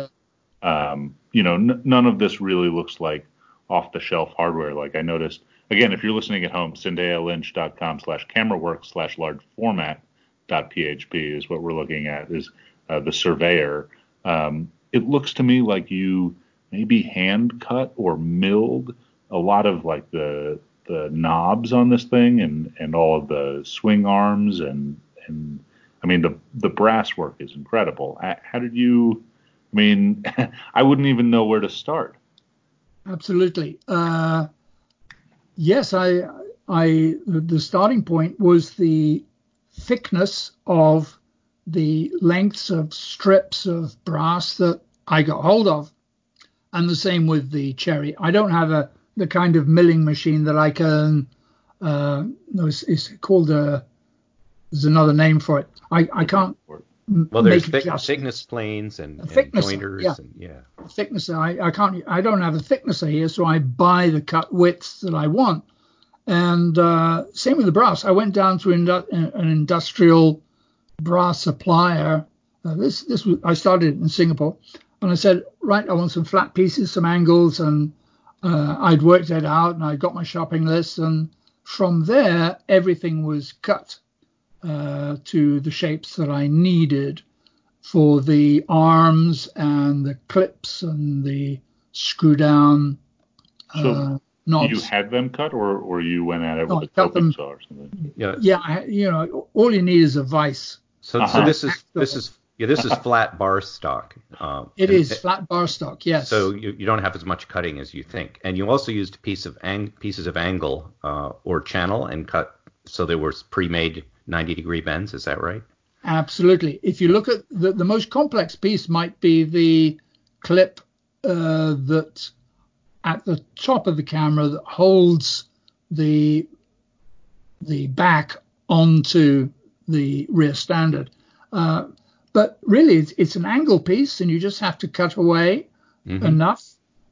yeah. um, you know, n- none of this really looks like off the shelf hardware. Like I noticed, again, if you're listening at home, sandehalynch.com slash cameraworks slash large format dot php is what we're looking at is uh, the surveyor. Um, it looks to me like you maybe hand cut or milled a lot of like the the knobs on this thing and and all of the swing arms and and I mean the the brass work is incredible. How did you? I mean, I wouldn't even know where to start. Absolutely. Uh, yes, I, I, the starting point was the thickness of the lengths of strips of brass that I got hold of, and the same with the cherry. I don't have a the kind of milling machine that I can. Uh, no, it's, it's called a. There's another name for it. I, I can't. Well, there's make thick, thickness planes and, and jointers yeah. and yeah. thicknesser. I, I can't. I don't have a thicknesser here, so I buy the cut widths that I want. And uh, same with the brass. I went down to indu- an industrial brass supplier. Uh, this this was, I started in Singapore, and I said, right, I want some flat pieces, some angles, and uh, I'd worked it out, and I got my shopping list, and from there everything was cut uh, to the shapes that I needed for the arms and the clips and the screw down So uh, knobs. you had them cut, or or you went at it No, with I a cut coping them- saw or something? Yeah. yeah, I, you know, all you need is a vice. So, Uh-huh. so this is this is yeah this is flat bar stock. Um, It and flat bar stock, yes. So you, you don't have as much cutting as you think, and you also used a piece of ang- pieces of angle uh, or channel and cut. So they were pre-made 90 degree bends. Is that right? Absolutely. If you look at the, the most complex piece, might be the clip uh, that at the top of the camera that holds the the back onto the rear standard. Uh, but really, it's, it's an angle piece, and you just have to cut away Mhm. enough,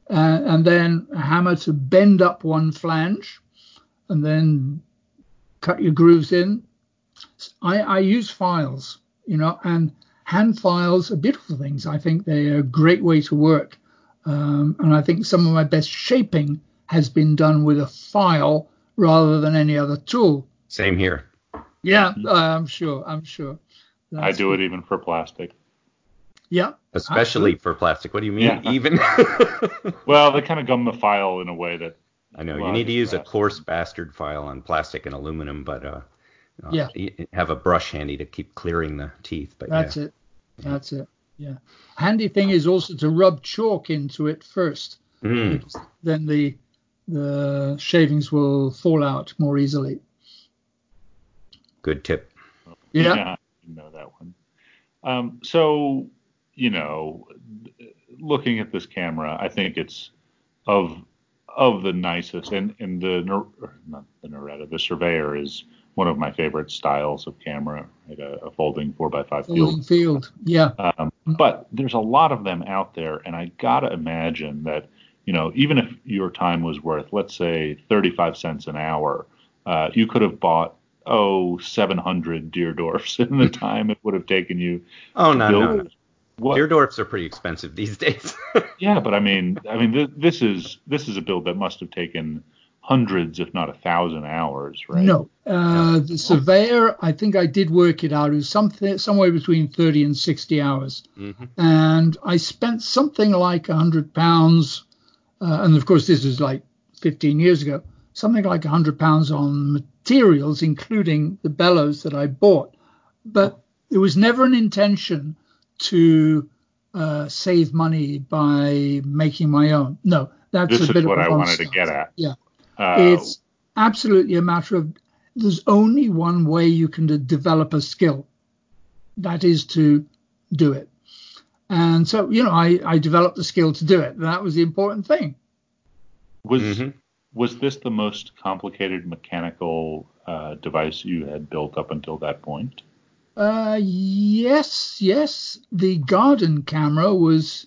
uh, and then a hammer to bend up one flange, and then cut your grooves in. I, I use files, you know, and hand files are beautiful things. I think they're a great way to work. Um, and I think some of my best shaping has been done with a file rather than any other tool. Same here. Yeah, uh, I'm sure. I'm sure. I do it even for plastic. Yeah. Especially for plastic. What do you mean? Yeah. Even? Well, they kind of gum the file in a way that I know Well, you need to use a coarse bastard file on plastic and aluminum, but uh, uh, Yeah. have a brush handy to keep clearing the teeth. But That's yeah. it. That's it. Yeah. Handy thing is also to rub chalk into it first. Mm. Then the the shavings will fall out more easily. Good tip. Yeah. you know that one. Um, so, you know, looking at this camera, I think it's of of the nicest, and and the Nor- or not the Noretta, the Surveyor is one of my favorite styles of camera, right? a, a folding four x five Folding field. field. Yeah. Um, but there's a lot of them out there, and I gotta imagine that you know even if your time was worth, let's say, 35 cents an hour, uh, you could have bought oh 700 Deardorffs in the time it would have taken you. Oh no, build no, no. it. What? Deardorffs are pretty expensive these days. Yeah, but I mean, I mean, th- this is this is a build that must have taken hundreds, if not a thousand hours, right? No. Uh, the surveyor, I think I did work it out. It was something somewhere between 30 and 60 hours. hmm And I spent something like 100 pounds. Uh, and of course, this was like 15 years ago. Something like 100 pounds on materials, including the bellows that I bought. But there was never an intention to uh, save money by making my own. No, that's This a bit is what of I a wanted to get at. Yeah. Uh, it's absolutely a matter of there's only one way you can de- develop a skill that is to do it and so you know i i developed the skill to do it that was the important thing Was mm-hmm. was this the most complicated mechanical uh, device you had built up until that point? Uh, yes, yes. The garden camera was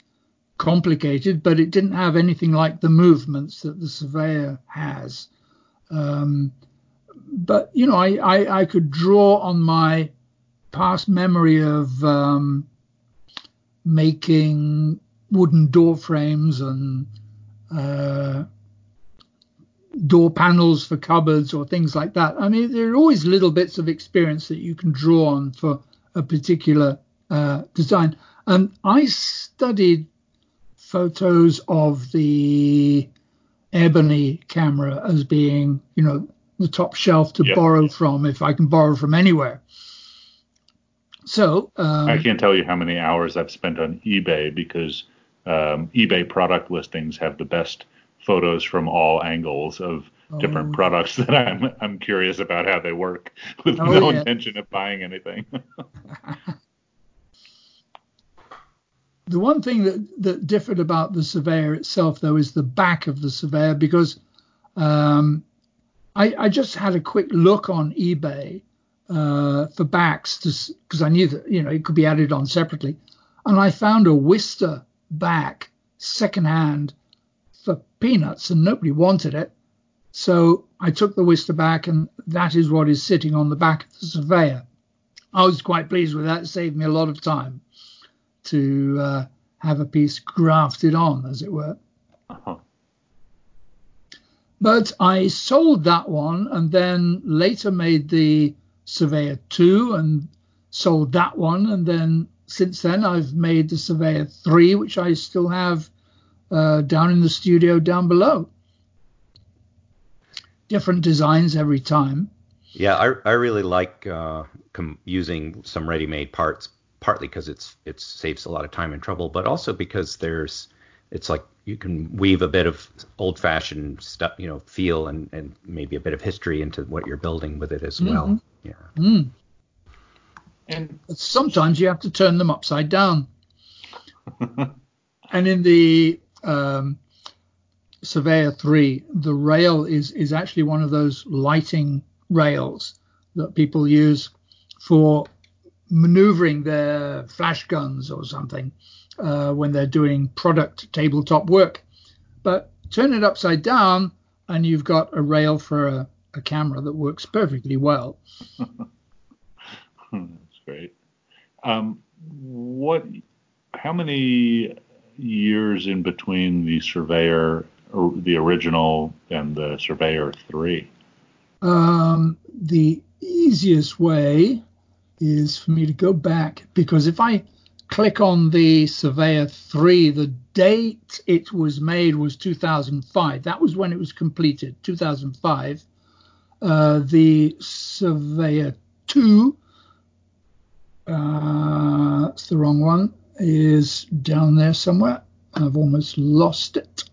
complicated, but it didn't have anything like the movements that the Surveyor has. Um, but you know, I, I, I could draw on my past memory of um, making wooden door frames and uh, door panels for cupboards or things like that. I mean, there are always little bits of experience that you can draw on for a particular uh, design. And I studied photos of the ebony camera as being, you know, the top shelf to borrow from if I can borrow from anywhere. So um, I can't tell you how many hours I've spent on eBay because um, eBay product listings have the best photos from all angles of oh. different products that I'm I'm curious about how they work with oh, no yeah. intention of buying anything. the one thing that that differed about the Surveyor itself, though, is the back of the Surveyor because um, I, I just had a quick look on eBay uh, for backs because I knew that you know it could be added on separately, and I found a Wista back secondhand for peanuts, and nobody wanted it. So I took the Wista back, and that is what is sitting on the back of the Surveyor. I was quite pleased with that. It saved me a lot of time to uh, have a piece grafted on, as it were. Uh-huh. But I sold that one and then later made the Surveyor 2 and sold that one. And then since then, I've made the Surveyor 3, which I still have uh, down in the studio down below. Different designs every time. Yeah, I, I really like uh, com- using some ready-made parts, partly because it's it saves a lot of time and trouble, but also because there's it's like you can weave a bit of old-fashioned stuff, you know, feel and and maybe a bit of history into what you're building with it as mm-hmm. well. Yeah. Mm. And sometimes you have to turn them upside down. and in the um, Surveyor 3, the rail is, is actually one of those lighting rails that people use for maneuvering their flash guns or something uh, when they're doing product tabletop work. But turn it upside down, and you've got a rail for a, a camera that works perfectly well. That's great. Um, what? How many years in between the Surveyor, the original, and the Surveyor three? Um, the easiest way is for me to go back because if I click on the Surveyor 3, the date it was made was 2005. That was when it was completed, 2005. Uh, the Surveyor 2, uh, that's the wrong one, is down there somewhere. I've almost lost it.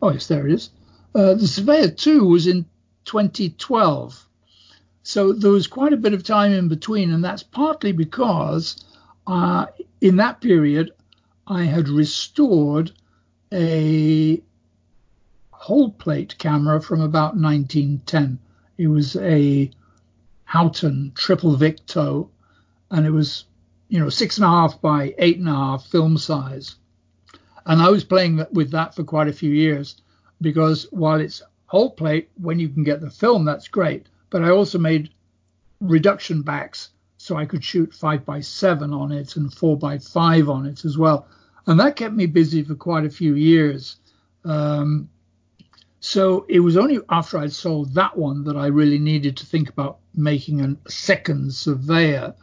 Oh, yes, there it is. Uh, the Surveyor 2 was in 2012. So there was quite a bit of time in between, and that's partly because uh, in that period I had restored a whole plate camera from about 1910. It was a Houghton triple Victo, and it was, you know, six and a half by eight and a half film size. And I was playing with that for quite a few years because while it's whole plate, when you can get the film, that's great. But I also made reduction backs so I could shoot five by seven on it and four by five on it as well. And that kept me busy for quite a few years. Um, so it was only after I'd sold that one that I really needed to think about making a second surveyor.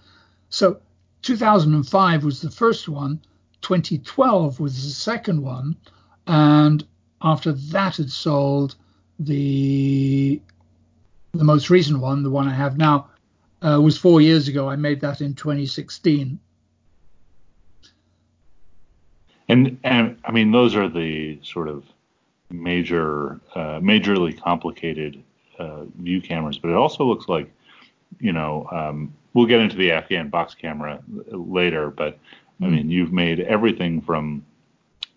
So 2005 was the first one, 2012 was the second one, and after that had sold, the the most recent one, the one I have now, uh, was four years ago. I made that in 2016. And and I mean those are the sort of major, uh, majorly complicated uh, view cameras, but it also looks like, you know, um, we'll get into the Afghan box camera later, but I mean, you've made everything from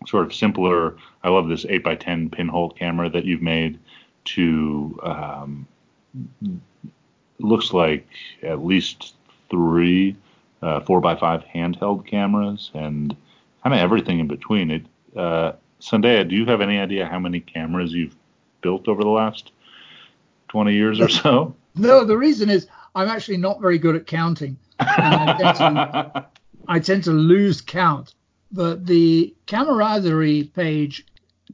sort of simpler. I love this eight by ten pinhole camera that you've made. To um, looks like at least three uh, four by five handheld cameras and kind of everything in between. It, uh, Sandeha, do you have any idea how many cameras you've built over the last 20 years or so? No, the reason is I'm actually not very good at counting. I tend, to, I tend to lose count. But the camaraderie page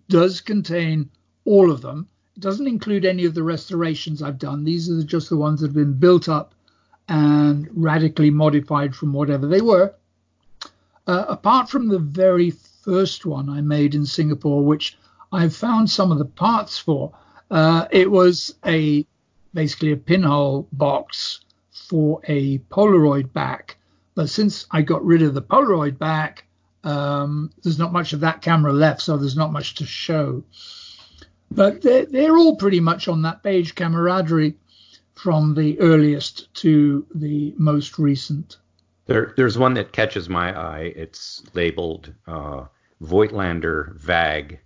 does contain all of them. Doesn't include any of the restorations I've done. These are just the ones that have been built up and radically modified from whatever they were. Uh, apart from the very first one I made in Singapore, which I found some of the parts for, uh, it was a basically a pinhole box for a Polaroid back. But since I got rid of the Polaroid back, um, there's not much of that camera left, so there's not much to show. But they're, they're all pretty much on that page, camaraderie from the earliest to the most recent. There, there's one that catches my eye. It's labeled uh, Voigtlander VAG,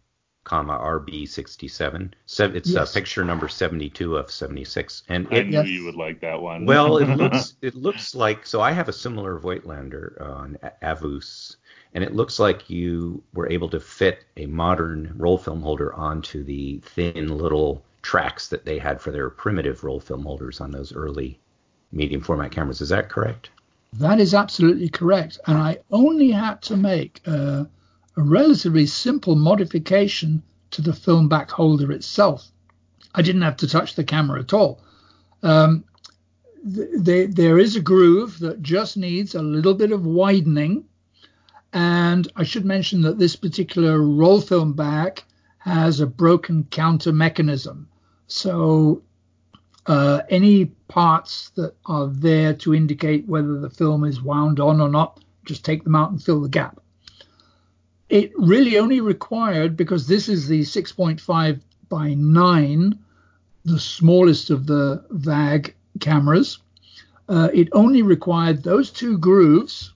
comma RB67. it's uh, yes. uh, picture number 72 of 76, and I knew yes. you would like that one. well, it looks it looks like so. I have a similar Voigtlander on uh, Avus, and it looks like you were able to fit a modern roll film holder onto the thin little tracks that they had for their primitive roll film holders on those early medium format cameras. Is that correct? That is absolutely correct. And I only had to make a, relatively simple modification to the film back holder itself. I didn't have to touch the camera at all. Um, th- there is a groove that just needs a little bit of widening. And I should mention that this particular roll film back has a broken counter mechanism. So uh, any parts that are there to indicate whether the film is wound on or not, just take them out and fill the gap. It really only required, because this is the 6.5 by 9, the smallest of the VAG cameras, uh, it only required those two grooves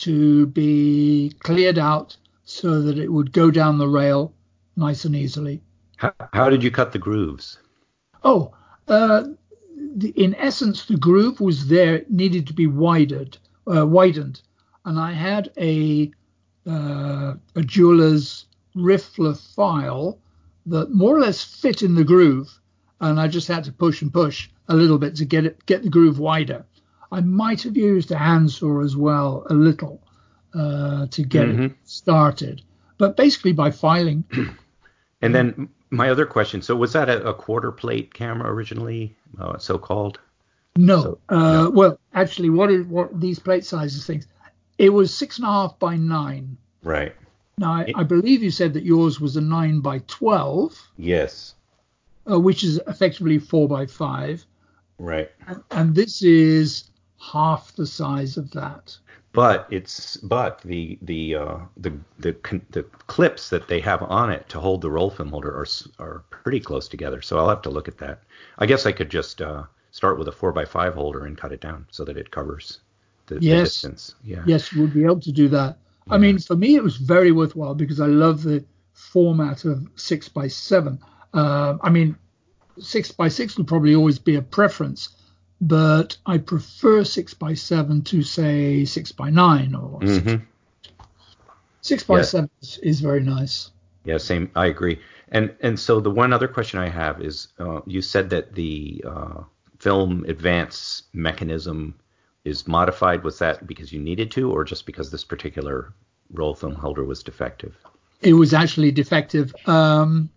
to be cleared out so that it would go down the rail nice and easily. How, how did you cut the grooves? Oh, uh, the, in essence, the groove was there, It needed to be widened, uh, widened, and I had a uh, a jeweler's Riffler file that more or less fit in the groove, and I just had to push and push a little bit to get it get the groove wider. I might have used a handsaw as well, a little, uh, to get mm-hmm. it started, but basically by filing. and then my other question. So was that a, a quarter plate camera originally, uh, so called? No. So, uh, no. Well, actually, what is what these plate sizes things? It was six and a half by nine. Right. Now, I, I believe you said that yours was a nine by twelve. Yes. Uh, which is effectively four by five. Right. And, and this is half the size of that but it's but the the uh, the the the clips that they have on it to hold the roll film holder are are pretty close together. So I'll have to look at that. I guess I could just uh, start with a four by five holder and cut it down so that it covers the, yes. the distance. Yeah. Yes, you would be able to do that. Yeah. I mean, for me, it was very worthwhile because I love the format of six by seven. Uh, I mean, six by six would probably always be a preference but I prefer six by seven to say six by nine or mm-hmm. six, six by yeah. seven is, is, very nice. Yeah, same. I agree. And and so the one other question I have is, uh, you said that the uh, film advance mechanism is modified. Was that because you needed to, or just because this particular roll film holder was defective? It was actually defective. Um,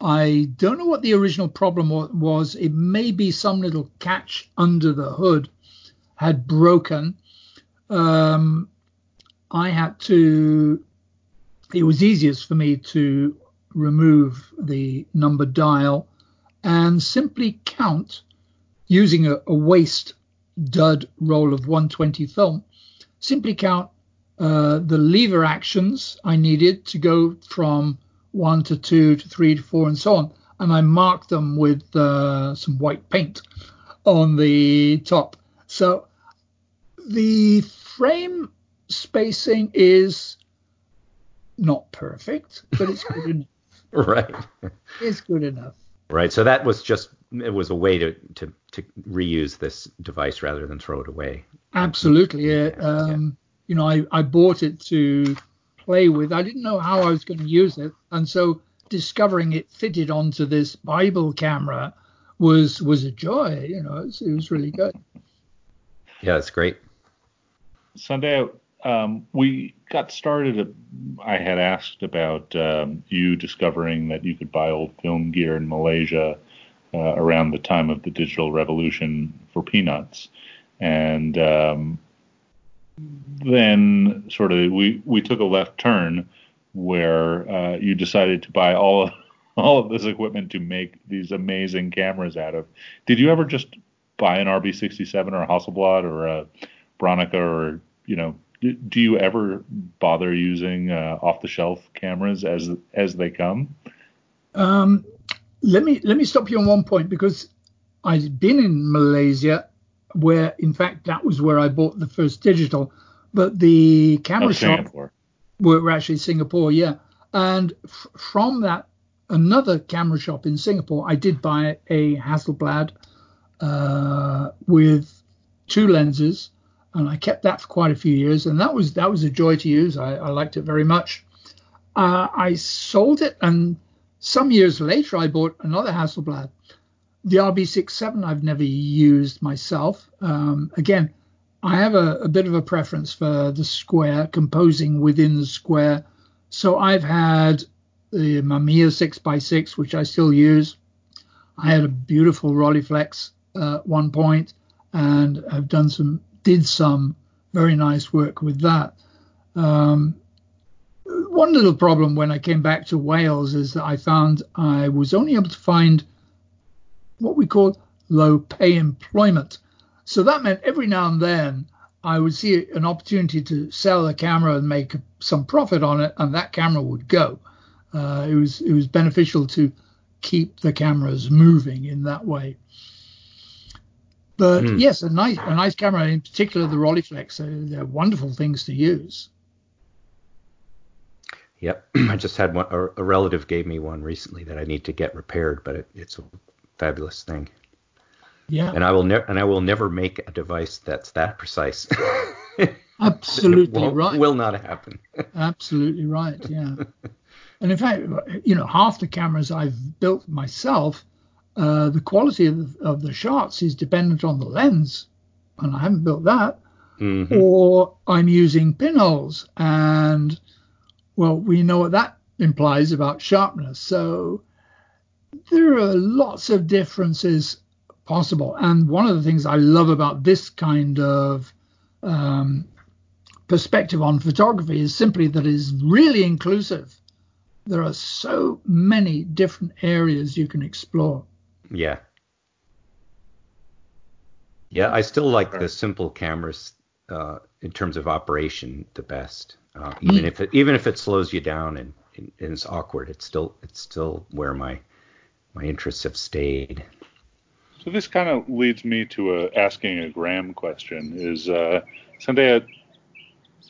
I don't know what the original problem was. It may be some little catch under the hood had broken. Um, I had to, it was easiest for me to remove the number dial and simply count using a, a waste dud roll of 120 film, simply count uh, the lever actions I needed to go from one to two to three to four and so on. And I mark them with uh, some white paint on the top. So the frame spacing is not perfect, but it's good enough. right. It's good enough. Right. So that was just it was a way to to to reuse this device rather than throw it away. Absolutely. Yeah, um, You know, I, I bought it to play with. I didn't know how I was going to use it, and so discovering it fitted onto this Bible camera was was a joy. You know, it was, it was really good. Yeah, it's great. Sandeha, um, we got started. I had asked about um, you discovering that you could buy old film gear in Malaysia uh, around the time of the digital revolution for peanuts, and um, then sort of we we took a left turn where uh, you decided to buy all of, all of this equipment to make these amazing cameras out of. Did you ever just buy an RB67 or a Hasselblad or a Bronica or you know do you ever bother using uh, off-the-shelf cameras as as they come? Um, let me let me stop you on one point because I've been in Malaysia, where in fact that was where I bought the first digital, but the camera shop were actually Singapore, yeah. And f- from that another camera shop in Singapore, I did buy a Hasselblad uh, with two lenses, and I kept that for quite a few years, and that was that was a joy to use. I, I liked it very much. Uh, I sold it, and some years later, I bought another Hasselblad. The RB67 I've never used myself. Um, again, I have a, a, bit of a preference for the square, composing within the square. So I've had the Mamiya 6x6, which I still use. I had a beautiful Rolleiflex uh, at one point, and I've done some, did some very nice work with that. Um, one little problem when I came back to Wales is that I found I was only able to find what we call low pay employment. So that meant every now and then I would see an opportunity to sell a camera and make some profit on it, and that camera would go. Uh, it was it was beneficial to keep the cameras moving in that way. But mm. yes, a nice a nice camera, in particular the Rolleiflex, uh, they're wonderful things to use. Yep, I just had one. A, a, relative gave me one recently that I need to get repaired, but it, it's a fabulous thing. Yeah. And I will never and I will never make a device that's that precise. Absolutely will, right. Will not happen. Absolutely right. Yeah. and in fact, you know, half the cameras I've built myself, uh, the quality of, of the shots is dependent on the lens, and I haven't built that. Mm-hmm. Or I'm using pinholes and well, we know what that implies about sharpness. So there are lots of differences possible. And one of the things I love about this kind of um, perspective on photography is simply that it is really inclusive. There are so many different areas you can explore. Yeah. Yeah, I still like the simple cameras uh, in terms of operation the best. Uh, even mm. if it even if it slows you down and, and, and, it's awkward, it's still it's still where my my interests have stayed. So this kind of leads me to a, asking a Graham question: Is uh,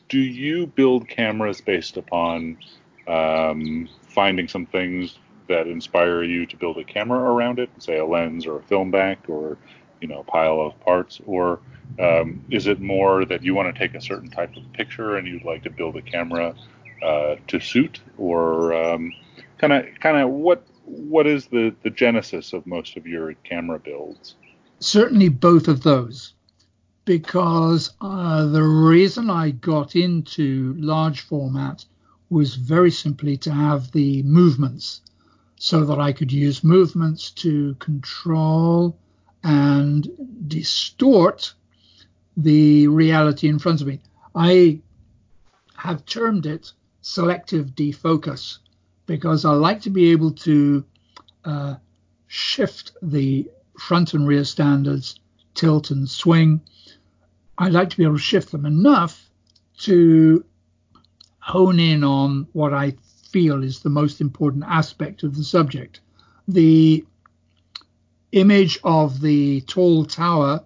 do you build cameras based upon um, finding some things that inspire you to build a camera around it, say a lens or a film back or you know a pile of parts, or um, is it more that you want to take a certain type of picture and you'd like to build a camera uh, to suit, or kind of kind of what what is the the genesis of most of your camera builds? Certainly both of those, because uh, the reason I got into large format was very simply to have the movements, so that I could use movements to control and distort the reality in front of me. I have termed it selective defocus because I like to be able to uh, shift the front and rear standards, tilt and swing. I like to be able to shift them enough to hone in on what I feel is the most important aspect of the subject. The image of the tall tower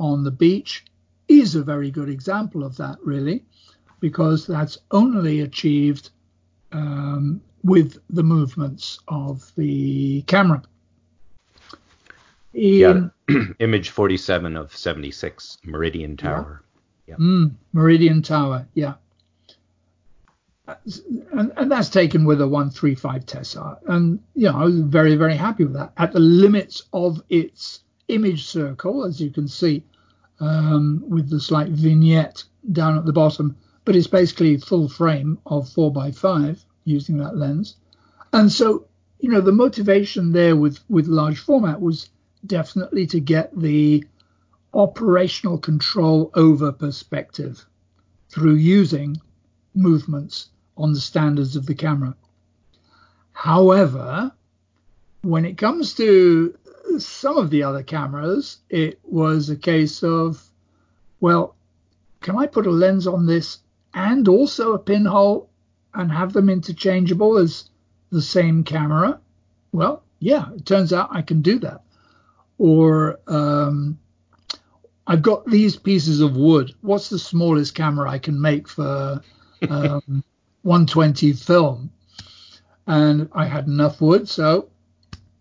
on the beach is a very good example of that, really, because that's only achieved um, with the movements of the camera. In, yeah, image 47 of 76, Meridian Tower. Yeah. Mm, Meridian Tower, yeah. And, and, that's taken with a 135 Tessar. And, you know, I was very, very happy with that. At the limits of its image circle, as you can see, um, with the slight vignette down at the bottom, but it's basically full frame of 4x5 using that lens. And so, you know, the motivation there with, with large format was definitely to get the operational control over perspective through using movements on the standards of the camera. However, when it comes to some of the other cameras, it was a case of, well, can I put a lens on this and also a pinhole and have them interchangeable as the same camera? Well, yeah, it turns out I can do that. Or um, I've got these pieces of wood. What's the smallest camera I can make for um, 120 film? And I had enough wood, so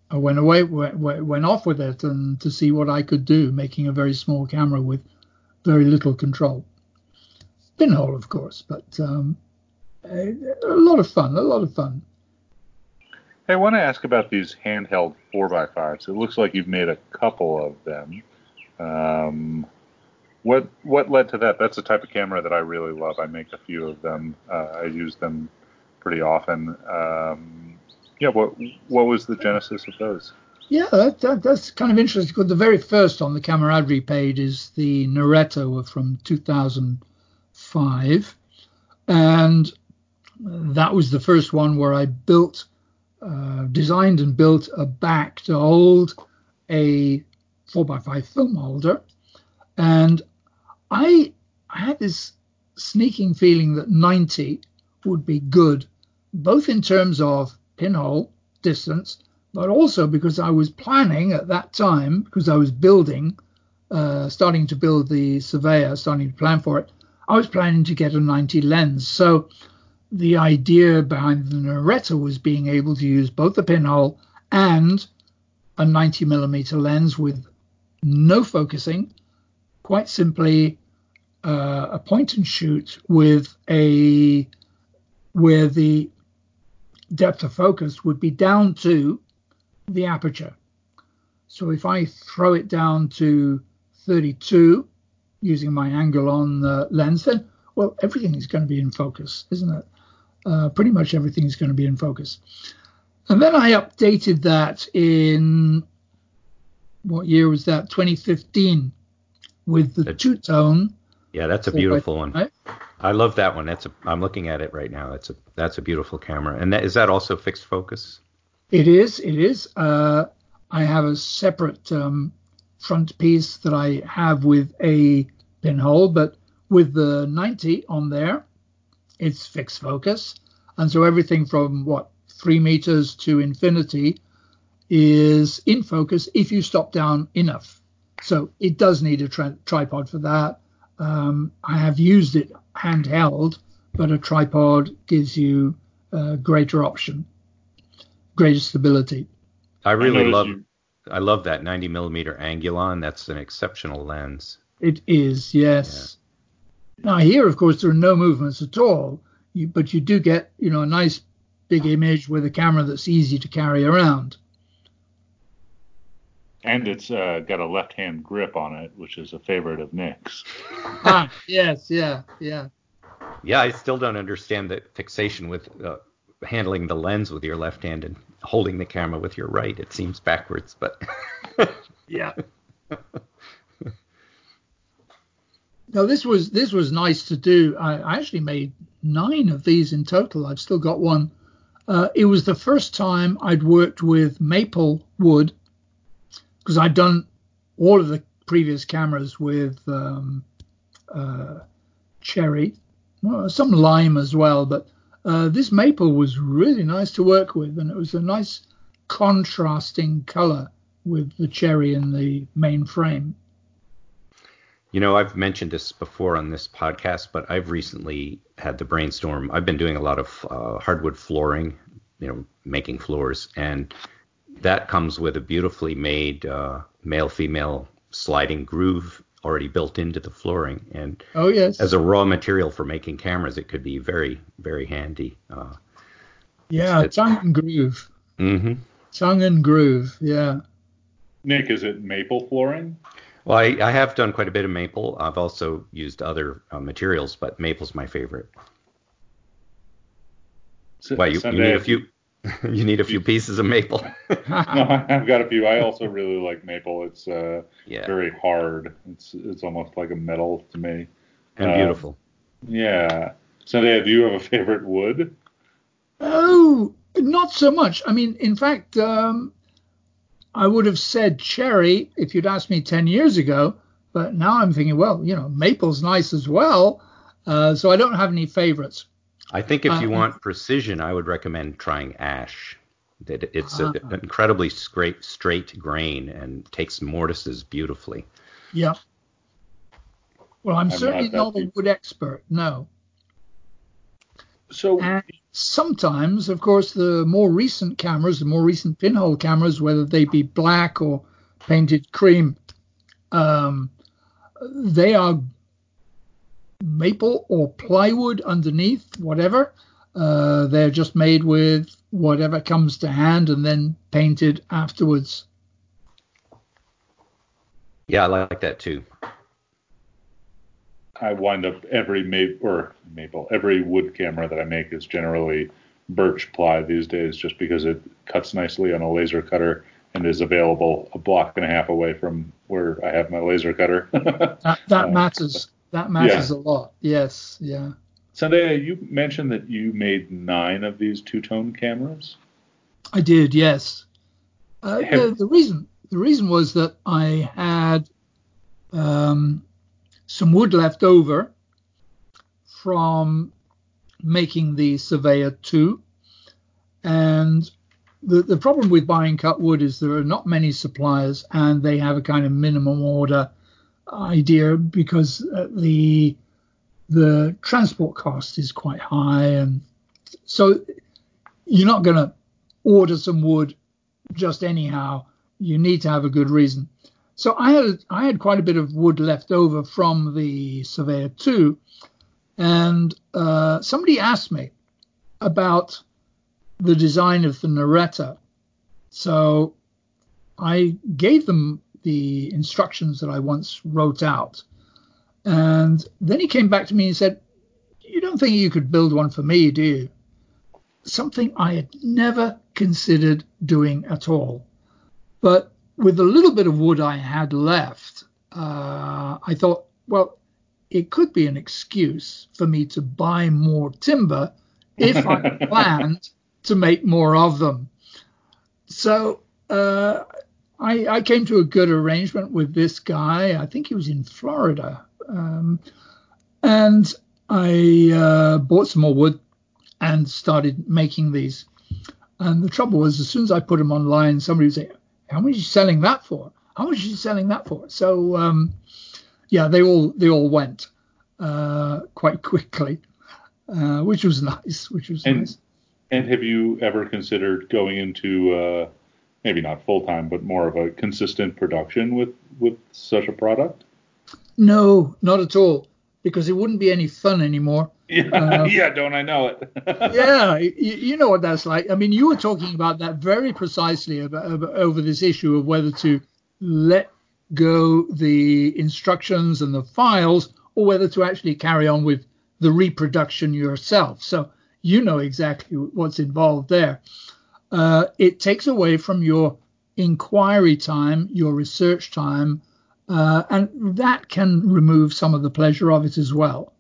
I went away, went, went off with it, and to see what I could do, making a very small camera with very little control. Pinhole, of course, but um, a, lot of fun, a lot of fun. Hey, I want to ask about these handheld 4x5s. It looks like you've made a couple of them. Um, what what led to that? That's the type of camera that I really love. I make a few of them. Uh, I use them pretty often. Um, yeah, what what was the genesis of those? Yeah, that, that, that's kind of interesting. Because the very first on the camaraderie page is the Noretto from 2005, and that was the first one where I built, uh, designed and built a back to hold a 4x5 film holder. And I, I had this sneaking feeling that 90 would be good, both in terms of pinhole distance, but also because I was planning at that time, because I was building, uh, starting to build the Surveyor, starting to plan for it, I was planning to get a 90 lens. So the idea behind the Noretto was being able to use both the pinhole and a 90 millimeter lens with no focusing, quite simply uh, a point and shoot with a where the depth of focus would be down to the aperture. So if I throw it down to 32 using my angle on the lens, then well, everything is going to be in focus, isn't it? Uh, pretty much everything is going to be in focus. And then I updated that in what year was that? 2015 with the two tone. Yeah, that's a beautiful one. I love that one. That's a. I'm looking at it right now. That's a. That's a beautiful camera. And that, is that also fixed focus? It is. It is. Uh, I have a separate um, front piece that I have with a pinhole, but with the 90 on there, it's fixed focus. And so everything from what three meters to infinity is in focus if you stop down enough. So it does need a tri- tripod for that. Um, I have used it handheld, but a tripod gives you a greater option, greater stability. I really I love. You... I love that 90 millimeter Angulon. That's an exceptional lens. It is, yes. Yeah. Now here, of course, there are no movements at all, you, but you do get, you know, a nice big image with a camera that's easy to carry around and it's uh, got a left-hand grip on it, which is a favorite of Nick's. ah, yes, yeah, yeah. Yeah, I still don't understand the fixation with uh, handling the lens with your left hand and holding the camera with your right. It seems backwards, but yeah. No, this was this was nice to do. I, I, actually made nine of these in total. I've still got one. Uh, it was the first time I'd worked with maple wood because I'd done all of the previous cameras with um, uh, cherry, well, some lime as well, but uh, this maple was really nice to work with, and it was a nice contrasting color with the cherry in the main frame. You know, I've mentioned this before on this podcast, but I've recently had the brainstorm. I've been doing a lot of uh, hardwood flooring, you know, making floors, and that comes with a beautifully made uh, male-female sliding groove already built into the flooring. And oh yes, as a raw material for making cameras, it could be very very handy. Uh, yeah, it's, it's, tongue and groove. Mm-hmm. Tongue and groove. Yeah. Nick, is it maple flooring? Well, I, I have done quite a bit of maple. I've also used other uh, materials, but maple's my favorite. So, Why you, you need a few? you need a few pieces of maple. no, I've got a few. I also really like maple. It's uh, yeah. very hard. It's it's almost like a metal to me. And uh, beautiful. Yeah. Sandeha, do you have a favorite wood? Oh, not so much. I mean, in fact, um, I would have said cherry if you'd asked me 10 years ago, but now I'm thinking, well, you know, maple's nice as well. Uh, so I don't have any favorites. I think if you uh, want precision, I would recommend trying ash. That it's uh, an incredibly straight, straight grain and takes mortises beautifully. Yeah. Well, I'm, I'm certainly not, not a wood expert. No. So and sometimes, of course, the more recent cameras, the more recent pinhole cameras, whether they be black or painted cream, um, they are maple or plywood underneath, whatever. Uh, they're just made with whatever comes to hand and then painted afterwards. Yeah, I like that too. I wind up every maple or maple every wood camera that I make is generally birch ply these days, just because it cuts nicely on a laser cutter and is available a block and a half away from where I have my laser cutter. that, that uh, matters. That matters yeah. a lot. Yes. Yeah. Sandeha, you mentioned that you made nine of these two-tone cameras. I did. Yes. Uh, have, the, the, reason the reason was that I had um, some wood left over from making the Surveyor 2. And the, the problem with buying cut wood is there are not many suppliers and they have a kind of minimum order idea because uh, the the transport cost is quite high and so you're not going to order some wood just anyhow you need to have a good reason so I had I had quite a bit of wood left over from the Surveyor 2, and uh, somebody asked me about the design of the Naretta. So I gave them the instructions that I once wrote out, and then he came back to me and said, "You don't think you could build one for me, do you?" Something I had never considered doing at all, but with a little bit of wood I had left, uh, I thought, well, it could be an excuse for me to buy more timber if I planned to make more of them. So uh, I, I, came to a good arrangement with this guy. I think he was in Florida. Um, and I uh, bought some more wood and started making these. And the trouble was, as soon as I put them online, somebody was say, how much are you selling that for? How much are you selling that for? So um, yeah, they all they all went uh, quite quickly, uh, which was nice. Which was and, nice. And have you ever considered going into uh, maybe not full time, but more of a consistent production with with such a product? No, not at all, because it wouldn't be any fun anymore. Yeah, uh, yeah, don't I know it? yeah, you, you, know what that's like. I mean, you were talking about that very precisely about, about, over this issue of whether to let go the instructions and the files or whether to actually carry on with the reproduction yourself. So you know exactly what's involved there. Uh, it takes away from your inquiry time, your research time, uh, and that can remove some of the pleasure of it as well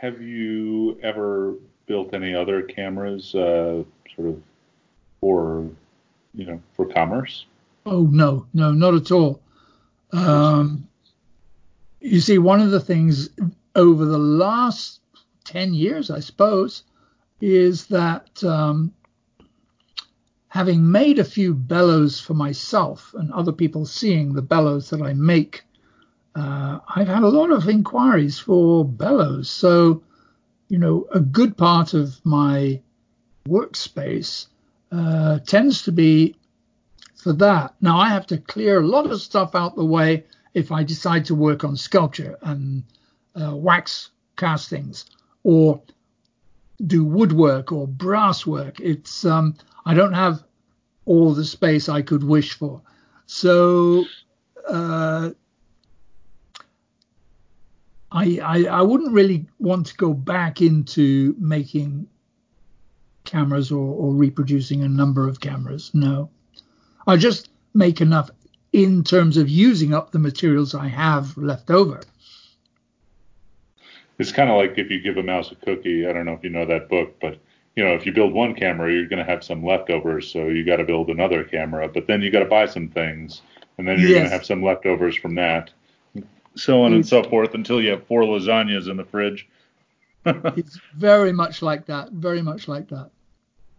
have you ever built any other cameras, uh, sort of for you know for commerce? Oh no, no, not at all. Um, you see, one of the things over the last ten years, I suppose, is that um, having made a few bellows for myself and other people seeing the bellows that I make, uh, I've had a lot of inquiries for bellows. So, you know, a good part of my workspace uh, tends to be for that. Now, I have to clear a lot of stuff out the way if I decide to work on sculpture and uh, wax castings or do woodwork or brass work. It's um, I don't have all the space I could wish for. So uh, I, I, I wouldn't really want to go back into making cameras or, or reproducing a number of cameras. No, I just make enough in terms of using up the materials I have left over. It's kind of like if you give a mouse a cookie. I don't know if you know that book, but you know, if you build one camera, you're going to have some leftovers, so you got to build another camera. But then you got to buy some things, and then you're yes. going to have some leftovers from that, so on and so forth until you have four lasagnas in the fridge. it's very much like that. Very much like that.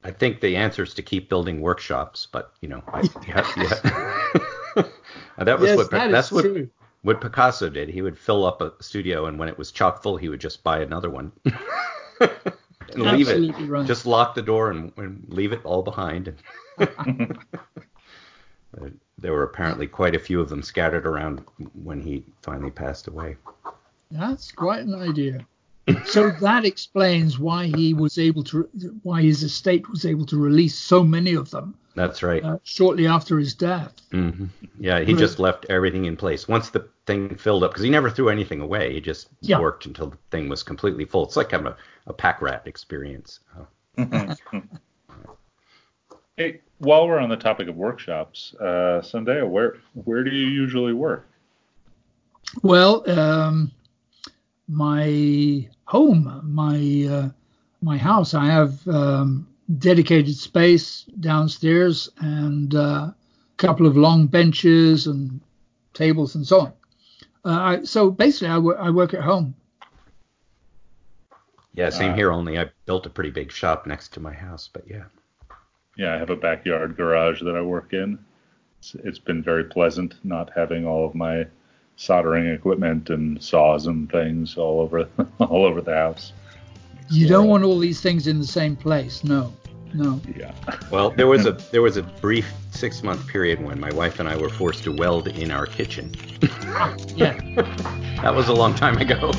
I think the answer is to keep building workshops, but you know, I, yeah, yeah. that was yes, what that that's what true. what Picasso did. He would fill up a studio, and when it was chock full, he would just buy another one. and leave it. Just lock the door and, and, leave it all behind. there were apparently quite a few of them scattered around when he finally passed away. That's quite an idea. So that explains why he was able to, why his estate was able to release so many of them. That's right. Uh, shortly after his death. Mm-hmm. Yeah, he right. just left everything in place. Once the thing filled up, because he never threw anything away. He just yeah. worked until the thing was completely full. It's like having a, a pack rat experience. hey, while we're on the topic of workshops, uh, Sandeha, where where do you usually work? Well, um, my home, my uh, my house. I have um, dedicated space downstairs and uh, a couple of long benches and tables and so on. Uh, I, so basically, I, w- I work at home. Yeah, same uh, here. Only I built a pretty big shop next to my house, but yeah. Yeah, I have a backyard garage that I work in. It's, it's been very pleasant not having all of my soldering equipment and saws and things all over all over the house. You don't want all these things in the same place, no. No. Yeah. Well, there was a there was a brief six month period when my wife and I were forced to weld in our kitchen. yeah. that was a long time ago.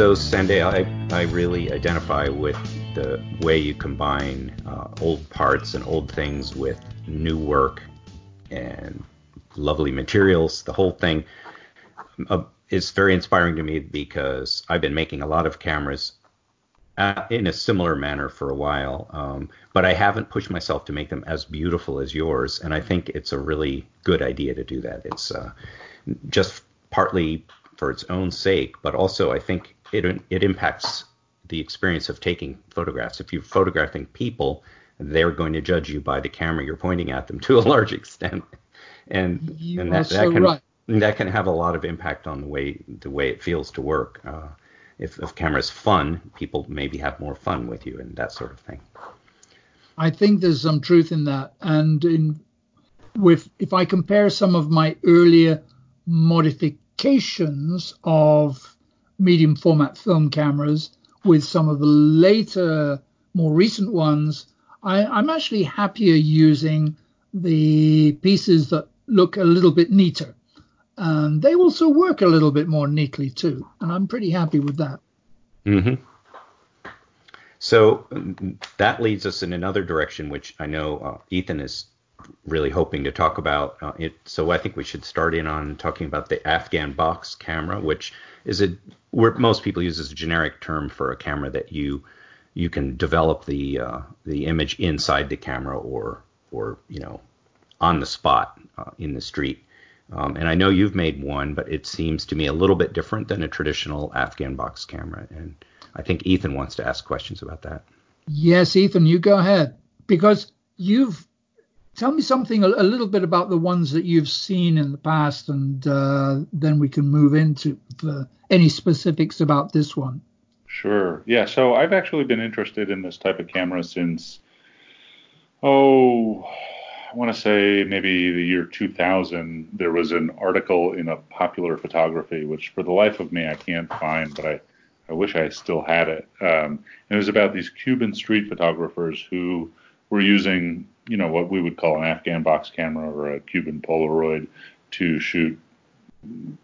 So Sandeha, I, I really identify with the way you combine uh, old parts and old things with new work and lovely materials. The whole thing uh, is very inspiring to me because I've been making a lot of cameras uh, in a similar manner for a while, um, but I haven't pushed myself to make them as beautiful as yours. And I think it's a really good idea to do that. It's uh, just partly for its own sake, but also I think it it impacts the experience of taking photographs. If you're photographing people, they're going to judge you by the camera you're pointing at them to a large extent, and you and that, so that can right. that can have a lot of impact on the way the way it feels to work. Uh, if if camera's fun, people maybe have more fun with you and that sort of thing. I think there's some truth in that, and in with if I compare some of my earlier modifications of medium format film cameras with some of the later, more recent ones, I, I'm actually happier using the pieces that look a little bit neater. And they also work a little bit more neatly too. And I'm pretty happy with that. Mm-hmm. So that leads us in another direction, which I know uh, Ethan is really hoping to talk about. Uh, it, so I think we should start in on talking about the Afghan box camera, which is a where most people use as a generic term for a camera that you you can develop the uh, the image inside the camera or or you know on the spot uh, in the street. Um, and I know you've made one, but it seems to me a little bit different than a traditional Afghan box camera. And I think Ethan wants to ask questions about that. Yes, Ethan, you go ahead because you've tell me something a, a, little bit about the ones that you've seen in the past, and uh, then we can move into any specifics about this one. Sure. Yeah. So I've actually been interested in this type of camera since, oh, I want to say maybe the year 2000. There was an article in a popular photography, which for the life of me I can't find, but I, I wish I still had it. Um, it was about these Cuban street photographers who were using, you know, what we would call an Afghan box camera or a Cuban Polaroid to shoot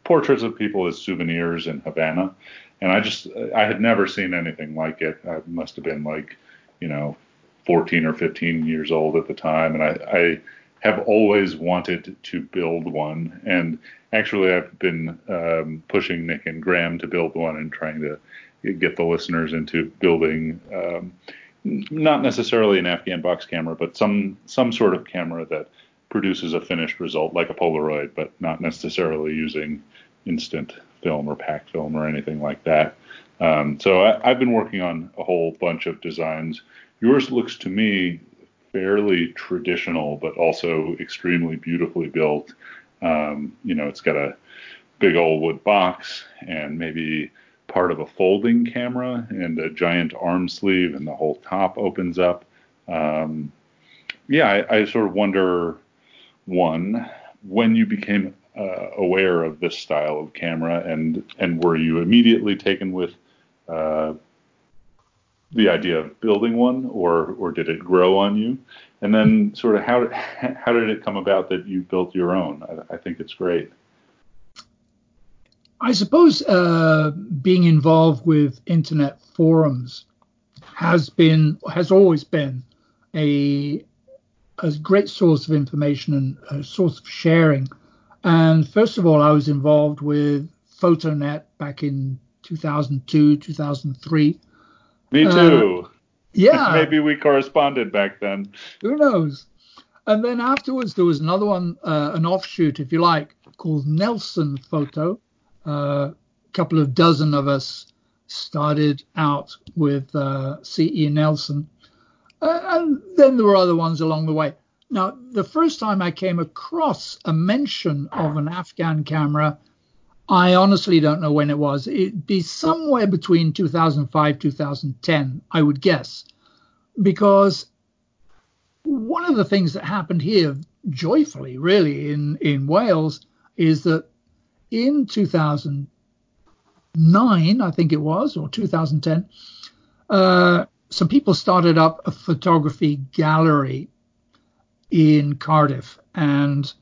portraits of people as souvenirs in Havana. And I just, I had never seen anything like it. I must have been like, you know, 14 or 15 years old at the time, and I, I have always wanted to build one. And actually, I've been um, pushing Nick and Graham to build one and trying to get the listeners into building. Um, not necessarily an Afghan box camera, but some some sort of camera that produces a finished result like a Polaroid, but not necessarily using instant film or pack film or anything like that. Um, so I, have been working on a whole bunch of designs Yours looks to me fairly traditional, but also extremely beautifully built. Um, you know, it's got a big old wood box and maybe part of a folding camera and a giant arm sleeve, and the whole top opens up. Um, yeah, I, I, sort of wonder one when you became uh, aware of this style of camera, and and were you immediately taken with uh, the idea of building one, or or did it grow on you? And then sort of how how did it come about that you built your own? I, I think it's great. I suppose uh, being involved with internet forums has been has always been a a great source of information and a source of sharing. And first of all, I was involved with PhotoNet back in 2002, 2003, me uh, too. Uh, yeah. Maybe we corresponded back then. Who knows? And then afterwards, there was another one, uh, an offshoot, if you like, called Nelson Photo. A couple of dozen of us started out with uh, C.E. Nelson. Uh, and then there were other ones along the way. Now, the first time I came across a mention of an Afghan camera I honestly don't know when it was. It'd be somewhere between 2005 2010, I would guess, because one of the things that happened here, joyfully, really, in in Wales, is that in 2009, I think it was, or 2010, uh, some people started up a photography gallery in Cardiff, and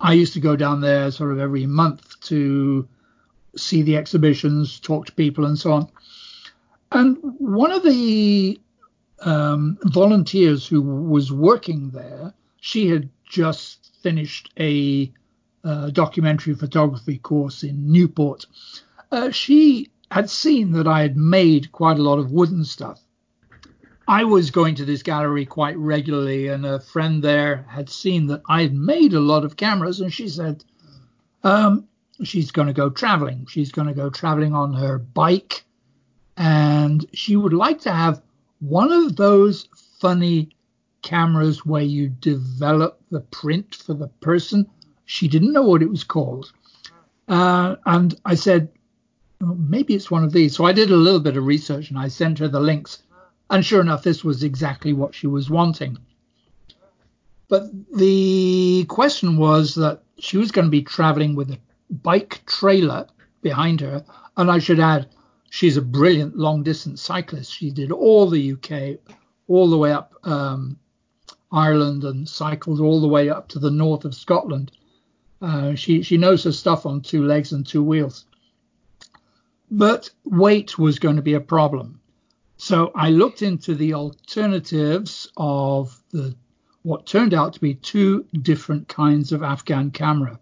I used to go down there sort of every month to see the exhibitions, talk to people, and so on. And one of the um, volunteers who was working there, she had just finished a uh, documentary photography course in Newport. Uh, she had seen that I had made quite a lot of wooden stuff. I was going to this gallery quite regularly, and a friend there had seen that I had made a lot of cameras, and she said, um, she's going to go traveling. She's going to go traveling on her bike, and she would like to have one of those funny cameras where you develop the print for the person. She didn't know what it was called. Uh, and I said, well, maybe it's one of these. So I did a little bit of research and I sent her the links. And sure enough, this was exactly what she was wanting. But the question was that she was going to be traveling with a bike trailer behind her. And I should add, she's a brilliant long distance cyclist. She did all the UK, all the way up um, Ireland, and cycled all the way up to the north of Scotland. Uh, she she knows her stuff on two legs and two wheels. But weight was going to be a problem. So I looked into the alternatives of the what turned out to be two different kinds of Afghan camera.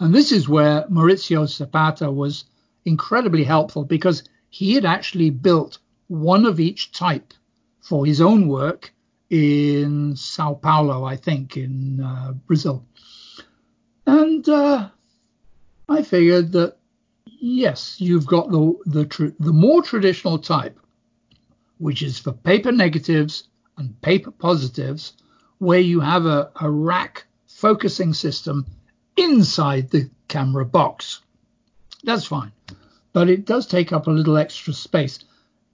And this is where Maurizio Zapata was incredibly helpful because he had actually built one of each type for his own work in Sao Paulo, I think, in uh, Brazil. And uh, I figured that yes, you've got the the, tr- the more traditional type which is for paper negatives and paper positives, where you have a, a rack focusing system inside the camera box. That's fine. But it does take up a little extra space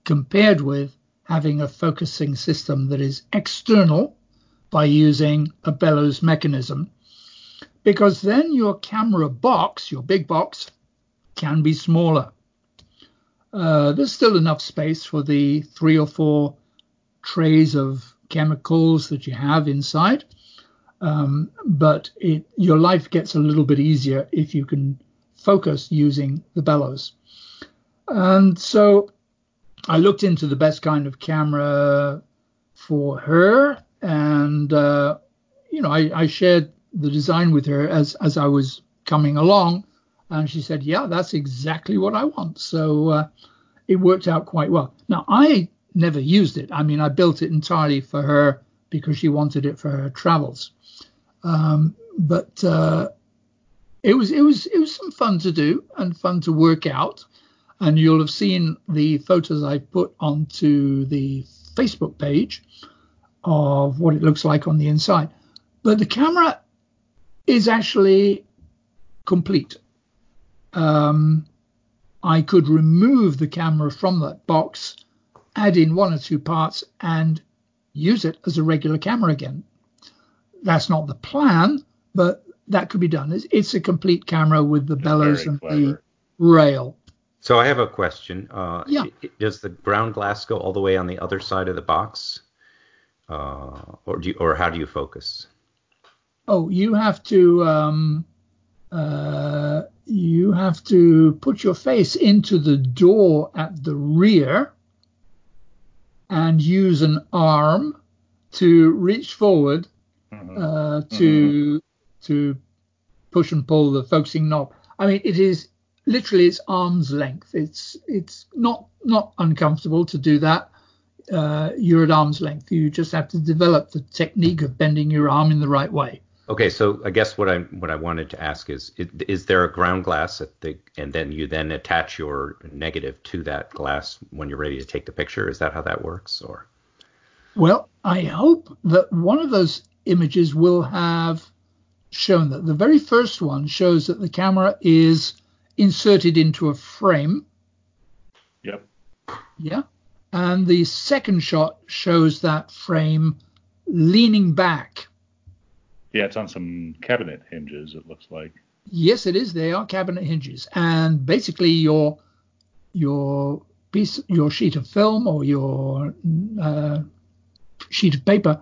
compared with having a focusing system that is external by using a bellows mechanism. Because then your camera box, your big box, can be smaller. Uh, there's still enough space for the three or four trays of chemicals that you have inside. Um, but it, your life gets a little bit easier if you can focus using the bellows. And so I looked into the best kind of camera for her, and uh, you know, I, I, shared the design with her as as I was coming along, and she said, "Yeah, that's exactly what I want." So uh, it worked out quite well. Now I never used it. I mean, I built it entirely for her because she wanted it for her travels. Um, but uh, it was it was it was some fun to do and fun to work out. And you'll have seen the photos I put onto the Facebook page of what it looks like on the inside. But the camera is actually complete. Um, I could remove the camera from that box, add in one or two parts, and use it as a regular camera again. That's not the plan, but that could be done. It's, it's a complete camera with the bellows and the rail. So I have a question. Uh, yeah. Does the ground glass go all the way on the other side of the box, uh, or do you, or how do you focus? Oh, you have to um, uh, you have to put your face into the door at the rear and use an arm to reach forward mm-hmm. uh, to mm-hmm. to push and pull the focusing knob. I mean, it is literally it's arm's length. It's it's not not uncomfortable to do that. Uh, you're at arm's length. You just have to develop the technique of bending your arm in the right way. Okay, so I guess what I what I wanted to ask is, is, is there a ground glass at the and then you then attach your negative to that glass when you're ready to take the picture? Is that how that works, or? Well, I hope that one of those images will have shown that. The very first one shows that the camera is inserted into a frame. Yep. Yeah. And the second shot shows that frame leaning back. Yeah, it's on some cabinet hinges, it looks like. Yes, it is. They are cabinet hinges. And basically your your piece your sheet of film or your uh, sheet of paper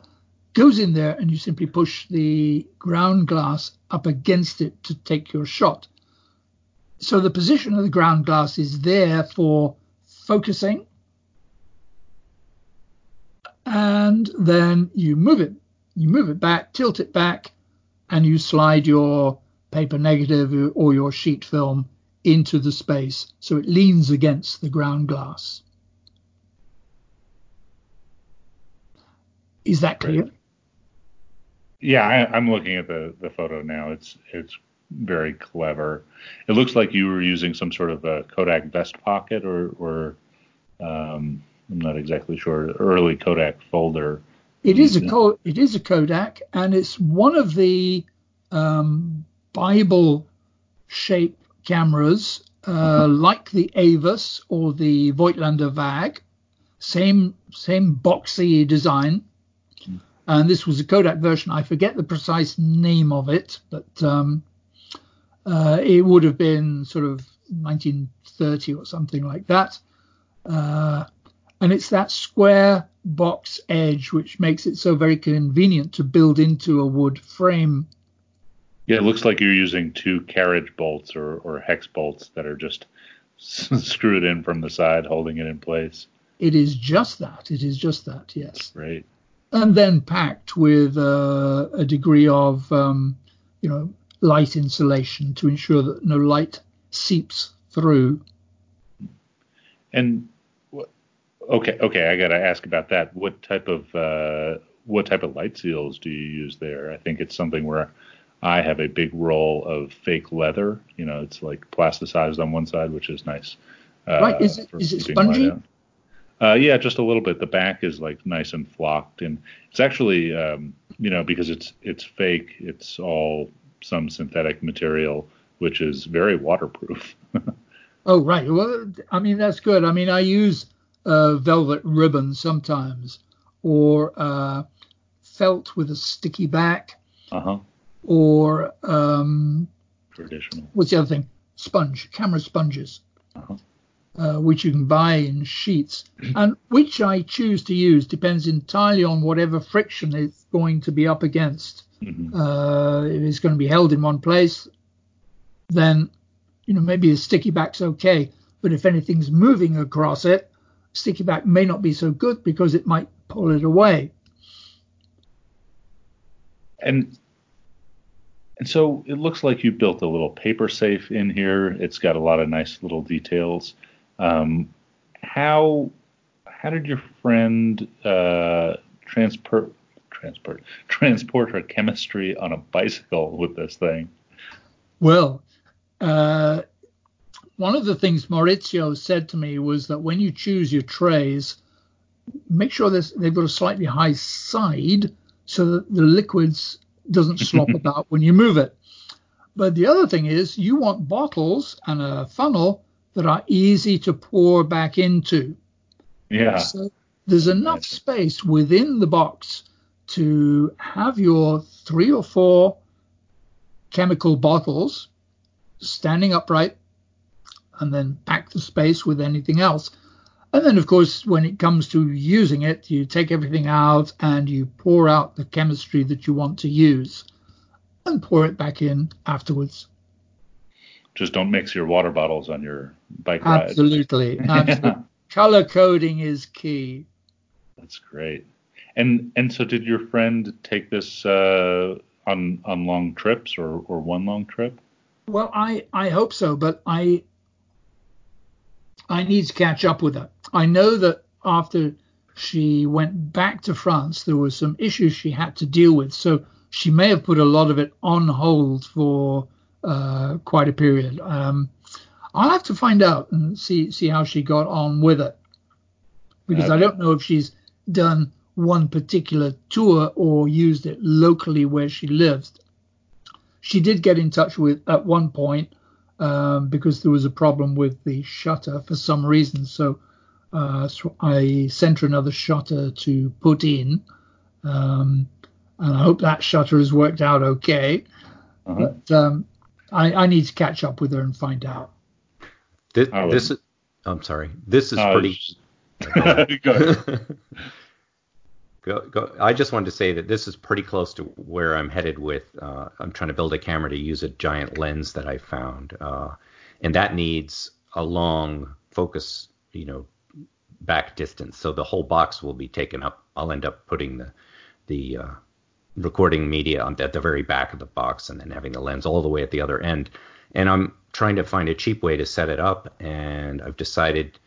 goes in there and you simply push the ground glass up against it to take your shot. So the position of the ground glass is there for focusing. And then you move it. You move it back, tilt it back, and you slide your paper negative or your sheet film into the space so it leans against the ground glass. Is that clear? Yeah, I, am looking at the, the photo now. It's it's very clever. It looks like you were using some sort of a Kodak vest pocket or or um, I'm not exactly sure. Early Kodak folder. It is a it is a Kodak, and it's one of the um, Bible shape cameras, uh, like the Avus or the Voigtlander VAG. Same same boxy design and this was a Kodak version. I forget the precise name of it, but um, uh, it would have been sort of 1930 or something like that. Uh, and it's that square box edge which makes it so very convenient to build into a wood frame. Yeah, it looks like you're using two carriage bolts or, or hex bolts that are just screwed in from the side, holding it in place. It is just that. It is just that. Yes. Right and then packed with uh, a degree of um, you know light insulation to ensure that no light seeps through. And okay, okay, I got to ask about that. What type of uh, what type of light seals do you use there? I think it's something where I have a big roll of fake leather. You know, it's like plasticized on one side, which is nice. Uh, right? Is it is it spongy? Uh, yeah, just a little bit. The back is like nice and flocked, and it's actually um, you know, because it's it's fake. It's all some synthetic material, which is very waterproof. oh right. Well, I mean that's good. I mean I use uh, velvet ribbon sometimes, or uh, felt with a sticky back, uh-huh. or um, traditional. What's the other thing? Sponge, camera sponges. Uh-huh. Uh, which you can buy in sheets, and which I choose to use depends entirely on whatever friction it's going to be up against. Mm-hmm. Uh, if it's going to be held in one place, then you know maybe a sticky back's okay. But if anything's moving across it, sticky back may not be so good because it might pull it away. And and so it looks like you built a little paper safe in here. It's got a lot of nice little details. Um, how how did your friend uh, transport transport transport her chemistry on a bicycle with this thing? Well, uh, one of the things Maurizio said to me was that when you choose your trays, make sure they've got a slightly high side so that the liquids doesn't slop about when you move it. But the other thing is you want bottles and a funnel that are easy to pour back into. Yeah. So there's enough space within the box to have your three or four chemical bottles standing upright and then pack the space with anything else. And then, of course, when it comes to using it, you take everything out and you pour out the chemistry that you want to use and pour it back in afterwards. Just don't mix your water bottles on your bike ride. Absolutely. Absolutely. Color coding is key. That's great. And and so did your friend take this uh, on on long trips or, or one long trip? Well, I, I hope so, but I I need to catch up with her. I know that after she went back to France, there were some issues she had to deal with. So she may have put a lot of it on hold for uh, quite a period. Um, I'll have to find out and see see how she got on with it, because okay. I don't know if she's done one particular tour or used it locally where she lives. She did get in touch with at one point um, because there was a problem with the shutter for some reason. So, uh, so I sent her another shutter to put in, um, and I hope that shutter has worked out okay. Uh-huh. But um, I, I, need to catch up with her and find out. This, this is, I'm sorry. This is uh, pretty. Go, go. I just wanted to say that this is pretty close to where I'm headed with. Uh, I'm trying to build a camera to use a giant lens that I found, uh, and that needs a long focus, you know, back distance. So the whole box will be taken up. I'll end up putting the the uh, recording media on, at the very back of the box, and then having the lens all the way at the other end. And I'm trying to find a cheap way to set it up, and I've decided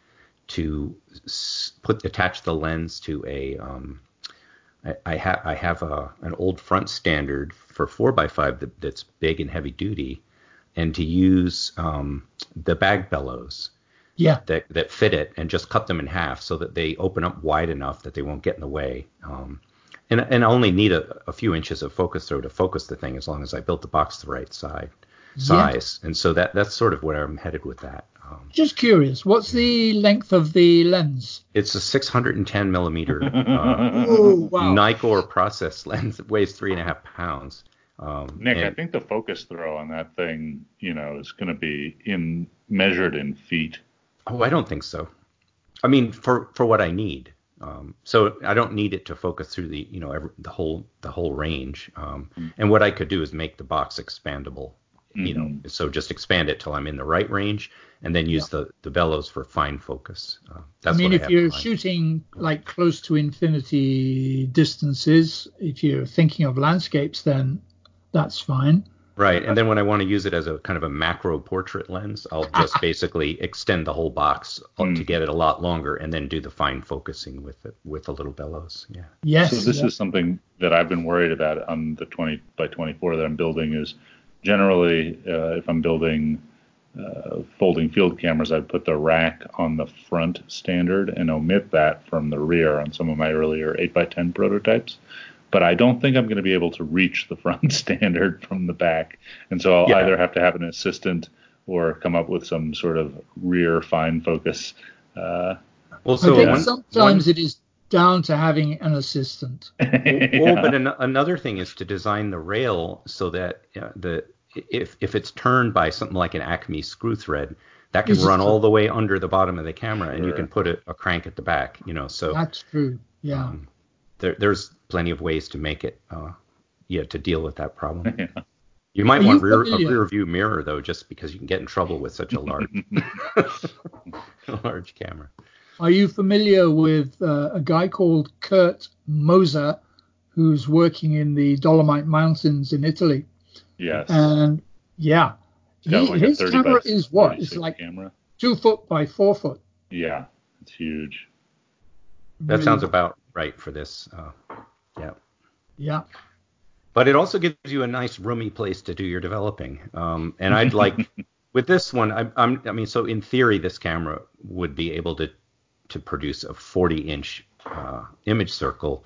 to put attach the lens to a um, I, I have I have a an old front standard for four x five that, that's big and heavy duty, and to use um, the bag bellows. Yeah. That that fit it and just cut them in half so that they open up wide enough that they won't get in the way. Um, and and I only need a, a few inches of focus throw to focus the thing as long as I built the box the right side size. Yeah. And so that that's sort of where I'm headed with that. Um, Just curious, what's the length of the lens? It's a 610 millimeter uh, Ooh, wow. Nikkor process lens. It weighs three and a half pounds. Um, Nick, and, I think the focus throw on that thing, you know, is going to be in measured in feet. Oh, I don't think so. I mean, for for what I need. Um, so I don't need it to focus through the, you know, every, the whole the whole range. Um, mm-hmm. And what I could do is make the box expandable. Mm-hmm. You know, mm-hmm. so just expand it till I'm in the right range, and then use yeah. the, the bellows for fine focus. Uh, I mean, if I you're shooting like close to infinity distances, if you're thinking of landscapes, then that's fine. Right, and then when I want to use it as a kind of a macro portrait lens, I'll just basically extend the whole box mm. to get it a lot longer, and then do the fine focusing with it with a little bellows. Yeah. Yes. So this yeah. is something that I've been worried about on the 20 by 24 that I'm building. Is generally uh, if I'm building uh, folding field cameras, I'd put the rack on the front standard and omit that from the rear on some of my earlier 8x10 prototypes. but I don't think I'm going to be able to reach the front standard from the back, and so I'll Yeah. either have to have an assistant or come up with some sort of rear fine focus. Uh, Well, I so think one, sometimes one- it is down to having an assistant. well, but an, another thing is to design the rail so that uh, the if if it's turned by something like an Acme screw thread, that can This run true. all the way under the bottom of the camera, and you can put a, a crank at the back. You know, so That's true. Yeah. um, there, there's plenty of ways to make it, uh, yeah, to deal with that problem. Yeah. You might Are want you rear, a rear view mirror though, just because you can get in trouble with such a large, a large camera. Are you familiar with uh, a guy called Kurt Moser, who's working in the Dolomite Mountains in Italy? yes, And yeah, he- like his camera is what? It's like camera. two foot by four foot. Yeah, it's huge. That Really- sounds about right for this. Uh, yeah. Yeah. But it also gives you a nice roomy place to do your developing. Um, and I'd like with this one, I, I'm, I mean, so in theory, this camera would be able to to produce a 40 inch uh, image circle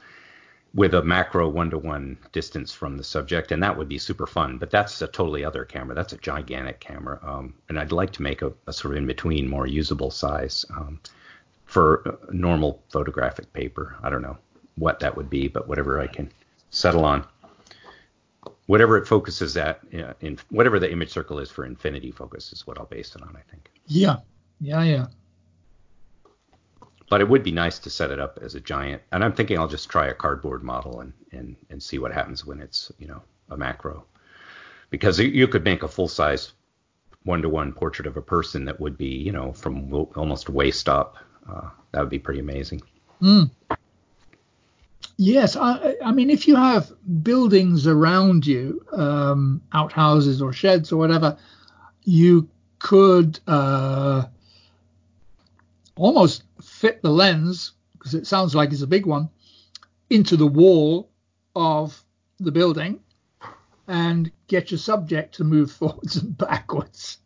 with a macro one to one distance from the subject, and that would be super fun. But that's a totally other camera. That's a gigantic camera, um, and I'd like to make a, a sort of in between, more usable size um, for uh, normal photographic paper. I don't know what that would be, but whatever I can settle on whatever it focuses at in whatever the image circle is for infinity focus is what I'll base it on, I think. Yeah. Yeah. Yeah. But it would be nice to set it up as a giant, and I'm thinking I'll just try a cardboard model and and and see what happens when it's you know a macro, because you- could make a full size one to one portrait of a person that would be you know from almost waist up. Uh, that would be pretty amazing. Yes, I, I mean, if you have buildings around you, um, outhouses or sheds or whatever, you could uh, almost fit the lens, because it sounds like it's a big one, into the wall of the building and get your subject to move forwards and backwards.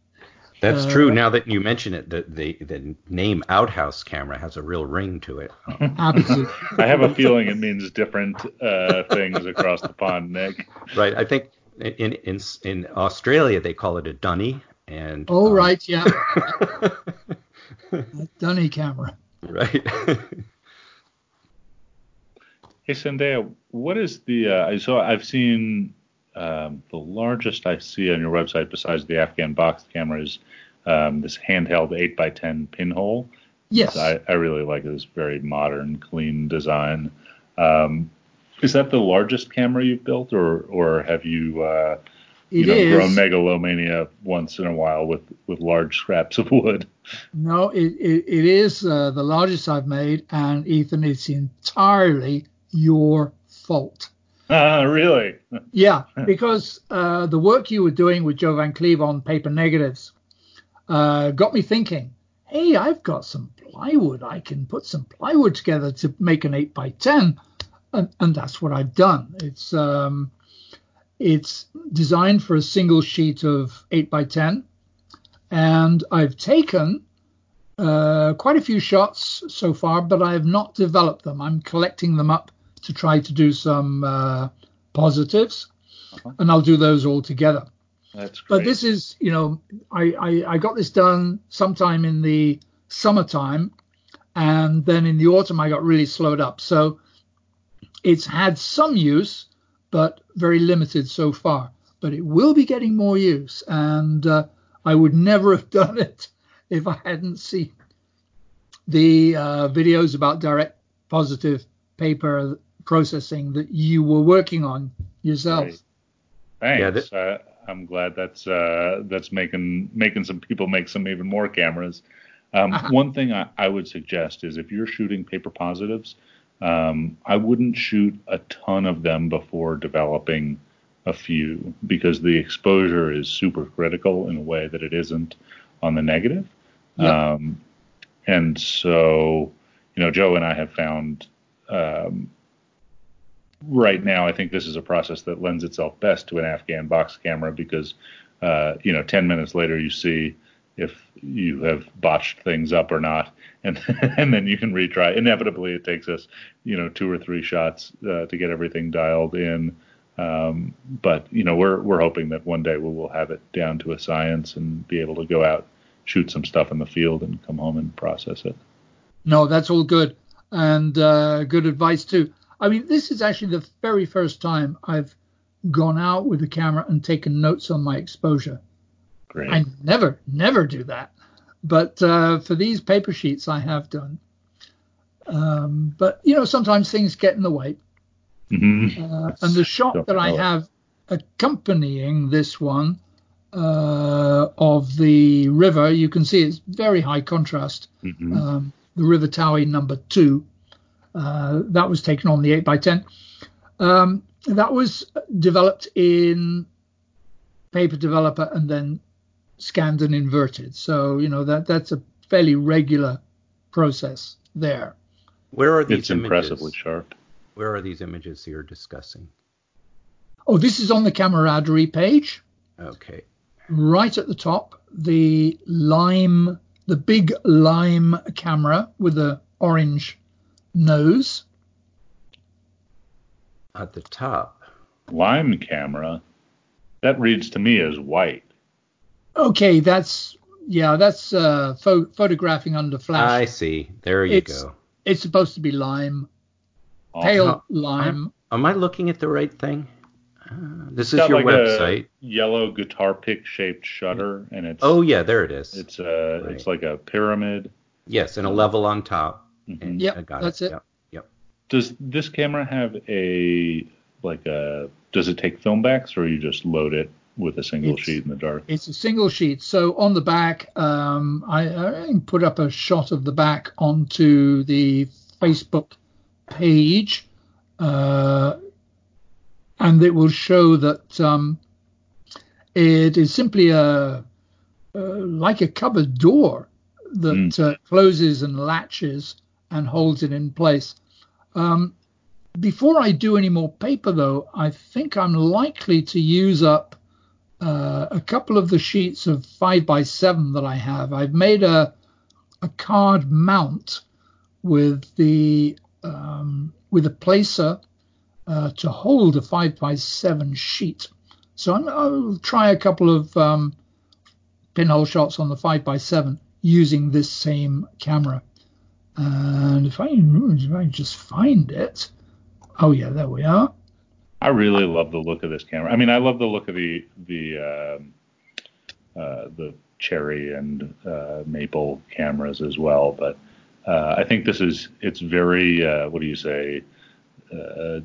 That's Uh, true. Now that you mention it, the, the the name outhouse camera has a real ring to it. Absolutely. I have a feeling it means different uh, things across the pond, Nick. Right. I think in in in Australia they call it a dunny, and oh, um, right, yeah. A Dunny camera. right. Hey, Sandeha, what is the? Uh, so I've seen um, the largest I see on your website besides the Afghan box camera is um, this handheld 8x10 pinhole. Yes. I, I really like this very modern, clean design. Um, is that the largest camera you've built, or or have you uh, you It know is. grown megalomania once in a while with with large scraps of wood? No, it, it, it is uh, the largest I've made, and Ethan, it's entirely your fault. Ah, really? Yeah, because uh, the work you were doing with Joe Van Cleave on paper negatives uh, got me thinking. Hey, I've got some plywood. I can put some plywood together to make an eight by ten, and, and that's what I've done. It's um, it's designed for a single sheet of eight by ten, and I've taken uh, quite a few shots so far, but I have not developed them. I'm collecting them up to try to do some uh, positives, Uh-huh. and I'll do those all together. That's great. But this is, you know, I, I, I got this done sometime in the summertime, and then in the autumn I got really slowed up. So it's had some use, but very limited so far. But it will be getting more use, and uh, I would never have done it if I hadn't seen the uh, videos about direct positive paper processing that you were working on yourself. Great. Thanks. Yeah, that- uh, I'm glad that's uh, that's making making some people make some even more cameras. Um. One thing I, I would suggest is if you're shooting paper positives, um, I wouldn't shoot a ton of them before developing a few because the exposure is super critical in a way that it isn't on the negative. Yep. Um, and so, you know, Joe and I have found um, right now, I think this is a process that lends itself best to an Afghan box camera because, uh, you know, 10 minutes later you see if you have botched things up or not, and and then you can retry. Inevitably, it takes us, you know, two or three shots uh, to get everything dialed in. Um, but you know, we're we're hoping that one day we will have it down to a science and be able to go out, shoot some stuff in the field, and come home and process it. No, that's all good and uh, good advice too. I mean, this is actually the very first time I've gone out with a camera and taken notes on my exposure. Great. I never, never do that. But uh, for these paper sheets, I have done. Um, but you know, sometimes things get in the way. Mm-hmm. Uh, and the shot that I have accompanying this one uh, of the river, you can see it's very high contrast. Mhm. Um, the River Towie number two. Uh, that was taken on the 8x10. Um, that was developed in Paper Developer and then scanned and inverted. So, you know, that that's a fairly regular process there. Where are these images? It's images? impressively sharp. Where are these images you're discussing? Oh, this is on the camaraderie page, Okay. right at the top. The lime, the big lime camera with the orange nose. At the top. Lime camera. That reads to me as white. Okay, that's yeah, that's uh, pho- photographing under flash. I see. There you It's- go. It's supposed to be lime, pale Oh, lime. Am I looking at the right thing? Uh, this It's is got your like website. a yellow guitar pick shaped shutter, and it's Oh yeah, there it is. it's uh Right. it's like a pyramid. yes, and a level on top. Mhm. And Yep, I got that's it. Yep. Yep. Does this camera have a like a does it take film backs or you just load it with a single It's- sheet in the dark? It's a single sheet. So on the back, um, I, I put up a shot of the back onto the Facebook page, uh, and it will show that um, it is simply a uh, like a cupboard door that uh, closes and latches and holds it in place. Um, before I do any more paper, though, I think I'm likely to use up uh, a couple of the sheets of five by seven that I have. I've made a a card mount with the um, with a placer uh, to hold a five by seven sheet. So I'm, I'll try a couple of um, pinhole shots on the five by seven using this same camera. And if I, if I just find it, oh yeah, there we are. I really love the look of this camera. I mean, I love the look of the the um, uh, the cherry and uh, maple cameras as well. But uh, I think this is it's very uh, what do you say, uh,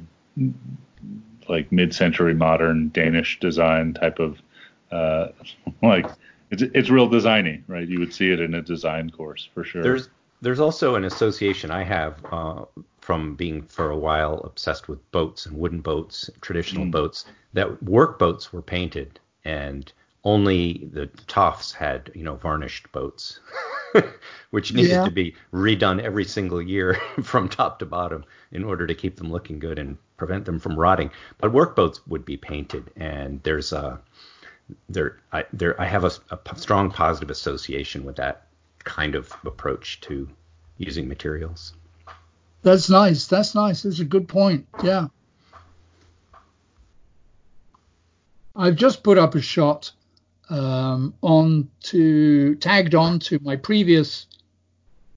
like mid-century modern Danish design type of uh, like it's it's real designy, right? You would see it in a design course for sure. There's there's also an association I have uh, from being for a while obsessed with boats and wooden boats, traditional Mm. boats. That work boats were painted, and only the toffs had you know varnished boats, which needed Yeah. to be redone every single year from top to bottom in order to keep them looking good and prevent them from rotting. But work boats would be painted, and there's a there I there I have a strong positive association with that kind of approach to using materials. That's nice. That's nice. That's a good point. Yeah. I've just put up a shot um, on to tagged on to my previous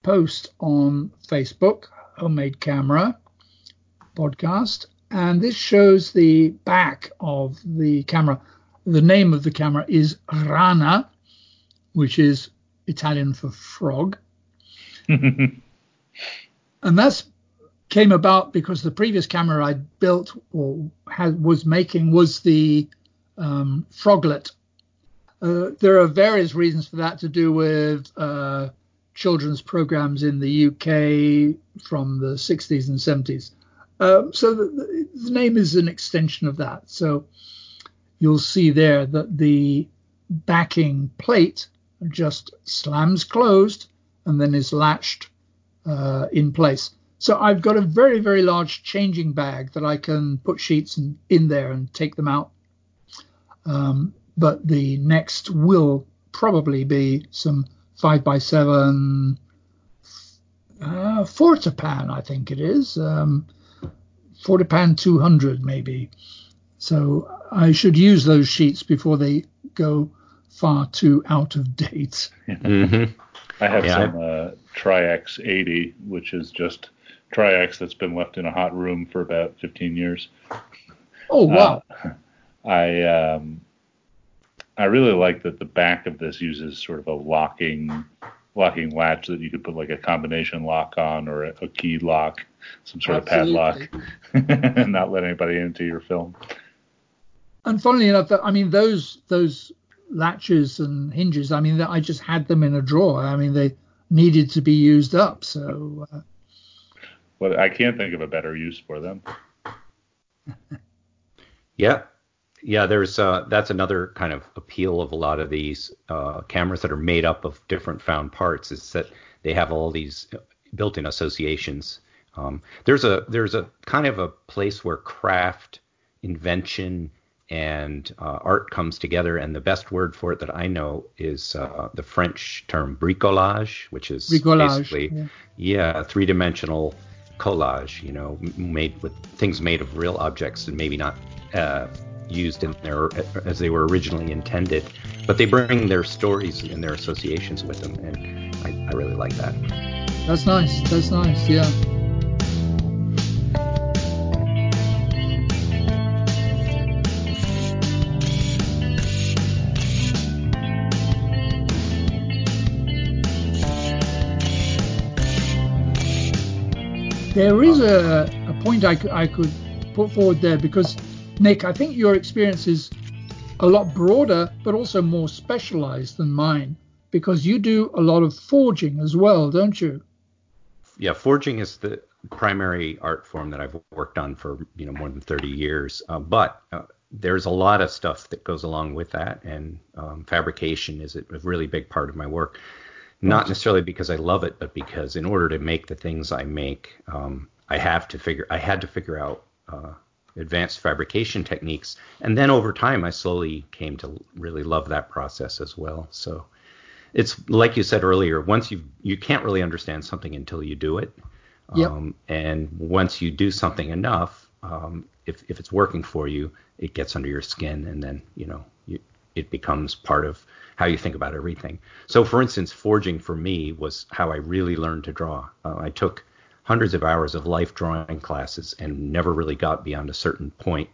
post on Facebook, homemade camera podcast, and this shows the back of the camera. The name of the camera is Rana, which is Italian for frog and that's came about because the previous camera I built or had, was making was the um, froglet. Uh, there are various reasons for that to do with uh, children's programs in the UK from the 60s and 70s. Um, so the, the name is an extension of that. So you'll see there that the backing plate just slams closed and then is latched uh, in place. So I've got a very, very large changing bag that I can put sheets in, in there and take them out. Um, but the next will probably be some five by seven uh, Fortepan, I think it is. Um, Fortepan 200 maybe. So I should use those sheets before they go far too out of date. Mm-hmm. I have Yeah. some uh, Tri-X 80, which is just Tri-X that's been left in a hot room for about 15 years. Oh wow! Uh, I um, I really like that the back of this uses sort of a locking locking latch that you could put like a combination lock on or a, a key lock, some sort Absolutely. of padlock, and not let anybody into your film. And funnily enough, I mean those those latches and hinges. I mean I just had them in a drawer. I mean they needed to be used up. So uh, But I can't think of a better use for them. Yeah. Yeah, there's uh, that's another kind of appeal of a lot of these uh, cameras that are made up of different found parts is that they have all these built-in associations. Um, there's a there's a kind of a place where craft, invention, and uh, art comes together, and the best word for it that I know is uh, the French term bricolage, which is Bricolage, basically yeah. yeah, three-dimensional collage, you know, made with things made of real objects and maybe not uh, used in their as they were originally intended, but they bring their stories and their associations with them, and I, I really like that. that's nice. That's nice. Yeah. There is a, a point I, I could put forward there because, Nick, I think your experience is a lot broader, but also more specialized than mine because you do a lot of forging as well, don't you? Yeah, forging is the primary art form that I've worked on for you know more than 30 years. Uh, but uh, there's a lot of stuff that goes along with that, and um, fabrication is a a really big part of my work. Not necessarily because I love it, but because in order to make the things I make, um, I have to figure. I had to figure out uh, advanced fabrication techniques, and then over time, I slowly came to really love that process as well. So it's like you said earlier. Once you you can't really understand something until you do it. Yep. Um, and once you do something enough, um, if if it's working for you, it gets under your skin, and then you know it becomes part of how you think about everything. So, for instance, forging for me was how I really learned to draw. Uh, I took hundreds of hours of life drawing classes and never really got beyond a certain point.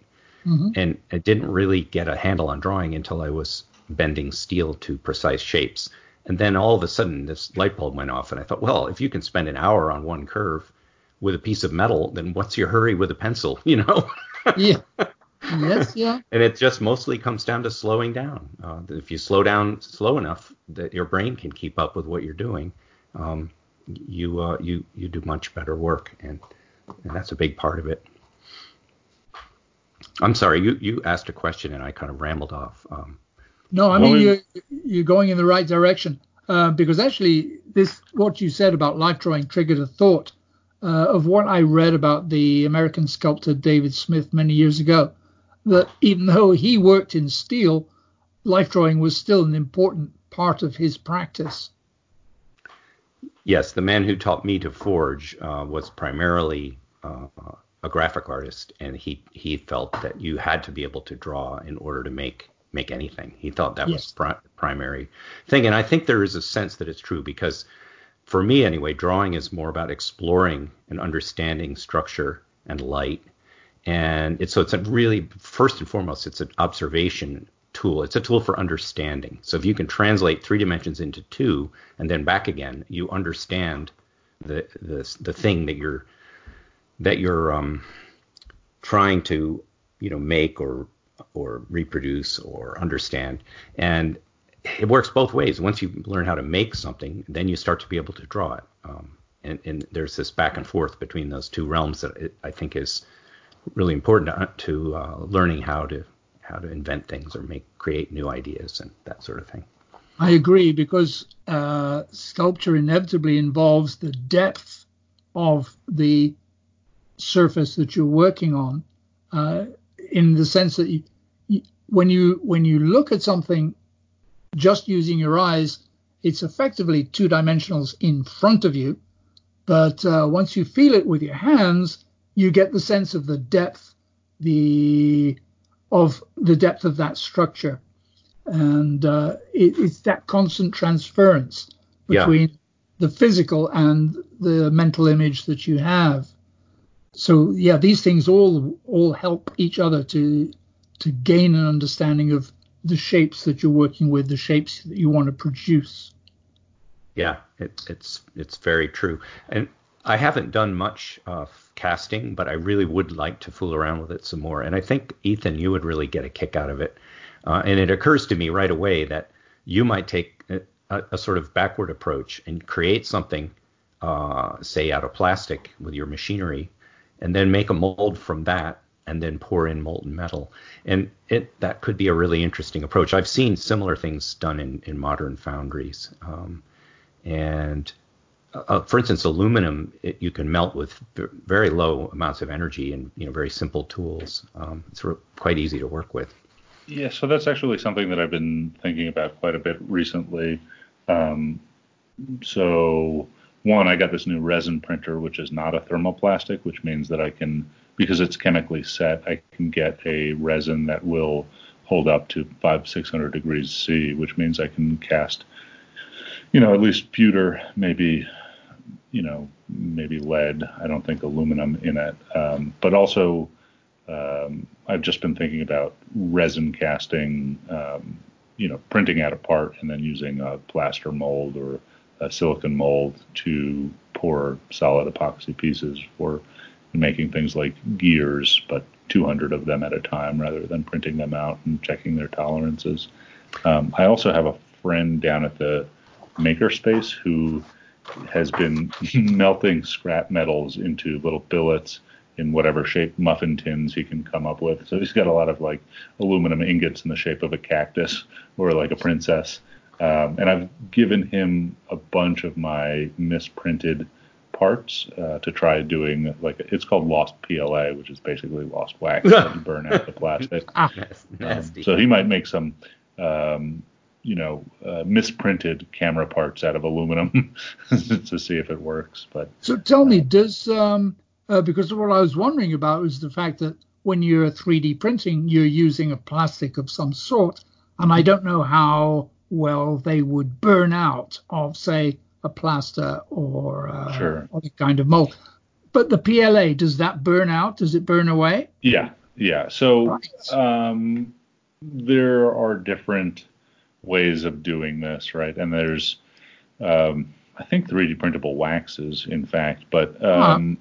And I didn't really get a handle on drawing until I was bending steel to precise shapes. And then all of a sudden, this light bulb went off, and I thought, well, if you can spend an hour on one curve with a piece of metal, then what's your hurry with a pencil, you know? Yeah. Yes. Yeah. and it just mostly comes down to slowing down. Uh, if you slow down slow enough that your brain can keep up with what you're doing, um, you uh, you you do much better work, and and that's a big part of it. I'm sorry, you you asked a question and I kind of rambled off. Um, No, I mean we- you're you're going in the right direction uh, because actually this what you said about life drawing triggered a thought uh, of what I read about the American sculptor David Smith many years ago. That even though he worked in steel, life drawing was still an important part of his practice. Yes, the man who taught me to forge uh, was primarily uh, a graphic artist, and he he felt that you had to be able to draw in order to make make anything. He thought that was Yes. pri- primary thing, and I think there is a sense that it's true because, for me anyway, drawing is more about exploring and understanding structure and light, and it's so it's a really first and foremost it's an observation tool. It's a tool for understanding. So if you can translate three dimensions into two and then back again you understand the the, the thing that you're that you're um, trying to you know make or or reproduce or understand. And it works both ways. Once you learn how to make something then you start to be able to draw it. Um, and, and there's this back and forth between those two realms that it, I think is really important to, uh, learning how to how to invent things or make create new ideas and that sort of thing. I agree because uh, sculpture inevitably involves the depth of the surface that you're working on, uh, in the sense that you, you, when you when you look at something just using your eyes, it's effectively two dimensionals in front of you. But uh, once you feel it with your hands, you get the sense of the depth, the of the depth of that structure, and uh, it, it's that constant transference between yeah. the physical and the mental image that you have. So yeah, these things all all help each other to to gain an understanding of the shapes that you're working with, the shapes that you want to produce. Yeah, it, it's it's very true. And I haven't done much uh, casting, but I really would like to fool around with it some more. And I think Ethan, you would really get a kick out of it. Uh, and it occurs to me right away that you might take a, a sort of backward approach and create something, uh, say out of plastic with your machinery, and then make a mold from that and then pour in molten metal. And it that could be a really interesting approach. I've seen similar things done in, in modern foundries. Um, and uh, for instance, aluminum it, you can melt with very low amounts of energy and you know very simple tools. Um, it's re- quite easy to work with. Yeah, so that's actually something that I've been thinking about quite a bit recently. Um, so one, I got this new resin printer, which is not a thermoplastic, which means that I can, because it's chemically set, I can get a resin that will hold up to five, six hundred degrees C, which means I can cast, you know, at least pewter, maybe, you know, maybe lead. I don't think aluminum in it, um, but also um, I've just been thinking about resin casting, um, you know, printing out a part and then using a plaster mold or a silicon mold to pour solid epoxy pieces for making things like gears, but 200 of them at a time rather than printing them out and checking their tolerances. Um, I also have a friend down at the makerspace who has been melting scrap metals into little billets in whatever shape muffin tins he can come up with. So he's got a lot of like aluminum ingots in the shape of a cactus or like a princess. Um, and I've given him a bunch of my misprinted parts uh, to try doing like it's called lost PLA, which is basically lost wax. that you burn out the plastic. ah, um, so he might make some, um, you know, uh, misprinted camera parts out of aluminum to see if it works. But so tell me, uh, does um, uh, because what I was wondering about was the fact that when you're 3D printing, you're using a plastic of some sort, and I don't know how well they would burn out of, say, a plaster or uh, sure. other kind of mold. But the PLA, does that burn out? Does it burn away? Yeah, yeah. So right. um, there are different ways of doing this, right? And there's, um, I think, 3D printable waxes, in fact, but um,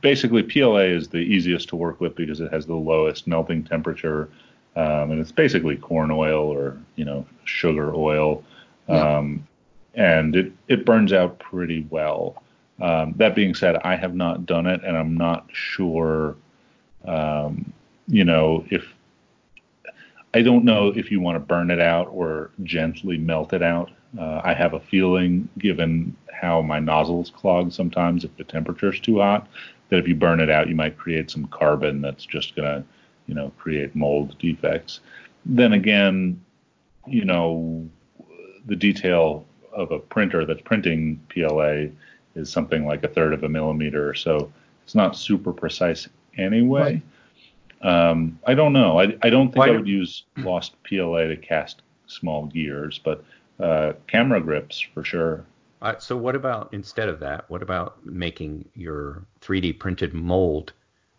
basically PLA is the easiest to work with because it has the lowest melting temperature, um, and it's basically corn oil or you know sugar oil, um, and it it burns out pretty well. Um, that being said, I have not done it, and I'm not sure, um, you know, if I don't know if you want to burn it out or gently melt it out. Uh, I have a feeling, given how my nozzles clog sometimes if the temperature is too hot, that if you burn it out, you might create some carbon that's just going to, you know, create mold defects. Then again, you know, the detail of a printer that's printing PLA is something like a third of a millimeter, so it's not super precise anyway. Right. Um, I don't know. I, I don't think Why? I would use lost PLA to cast small gears, but uh, camera grips for sure. Uh, so what about instead of that? What about making your 3D printed mold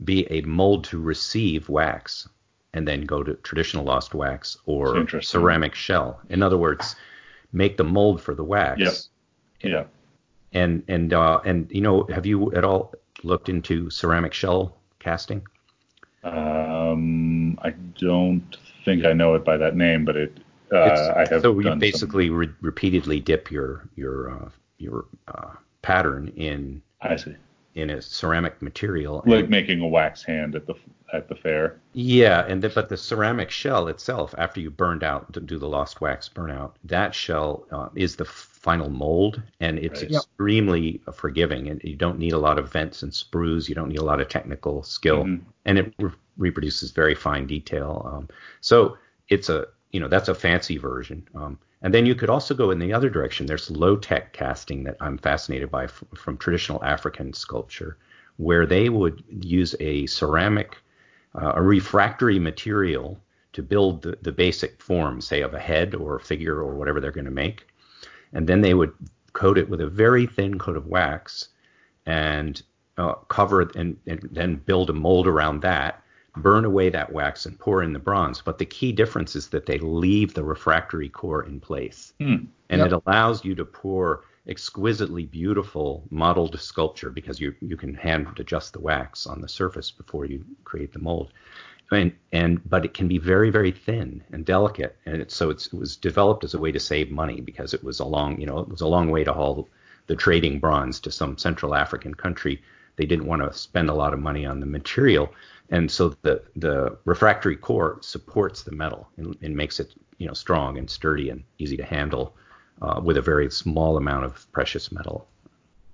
be a mold to receive wax, and then go to traditional lost wax or ceramic shell? In other words, make the mold for the wax. Yep. Yeah. And and uh, and you know, have you at all looked into ceramic shell casting? Um, I don't think I know it by that name, but it uh, I have so you basically re- repeatedly dip your your uh, your uh, pattern in I see in a ceramic material, like and, making a wax hand at the at the fair. Yeah, and the, but the ceramic shell itself, after you burned out to do the lost wax burnout, that shell uh, is the final mold, and it's right. extremely yep. forgiving. And you don't need a lot of vents and sprues. You don't need a lot of technical skill, mm-hmm. and it re- reproduces very fine detail. Um, so it's a you know that's a fancy version. Um, and then you could also go in the other direction. There's low tech casting that I'm fascinated by from, from traditional African sculpture, where they would use a ceramic, uh, a refractory material to build the, the basic form, say of a head or a figure or whatever they're going to make, and then they would coat it with a very thin coat of wax and uh, cover it and, and then build a mold around that burn away that wax and pour in the bronze. But the key difference is that they leave the refractory core in place. Hmm. And Yep. it allows you to pour exquisitely beautiful modeled sculpture because you, you can hand adjust the wax on the surface before you create the mold. And, and but it can be very very thin and delicate and it, so it was developed as a way to save money because it was a long you know it was a long way to haul the trading bronze to some Central African country. They didn't want to spend a lot of money on the material, and so the the refractory core supports the metal and, and makes it you know strong and sturdy and easy to handle uh, with a very small amount of precious metal.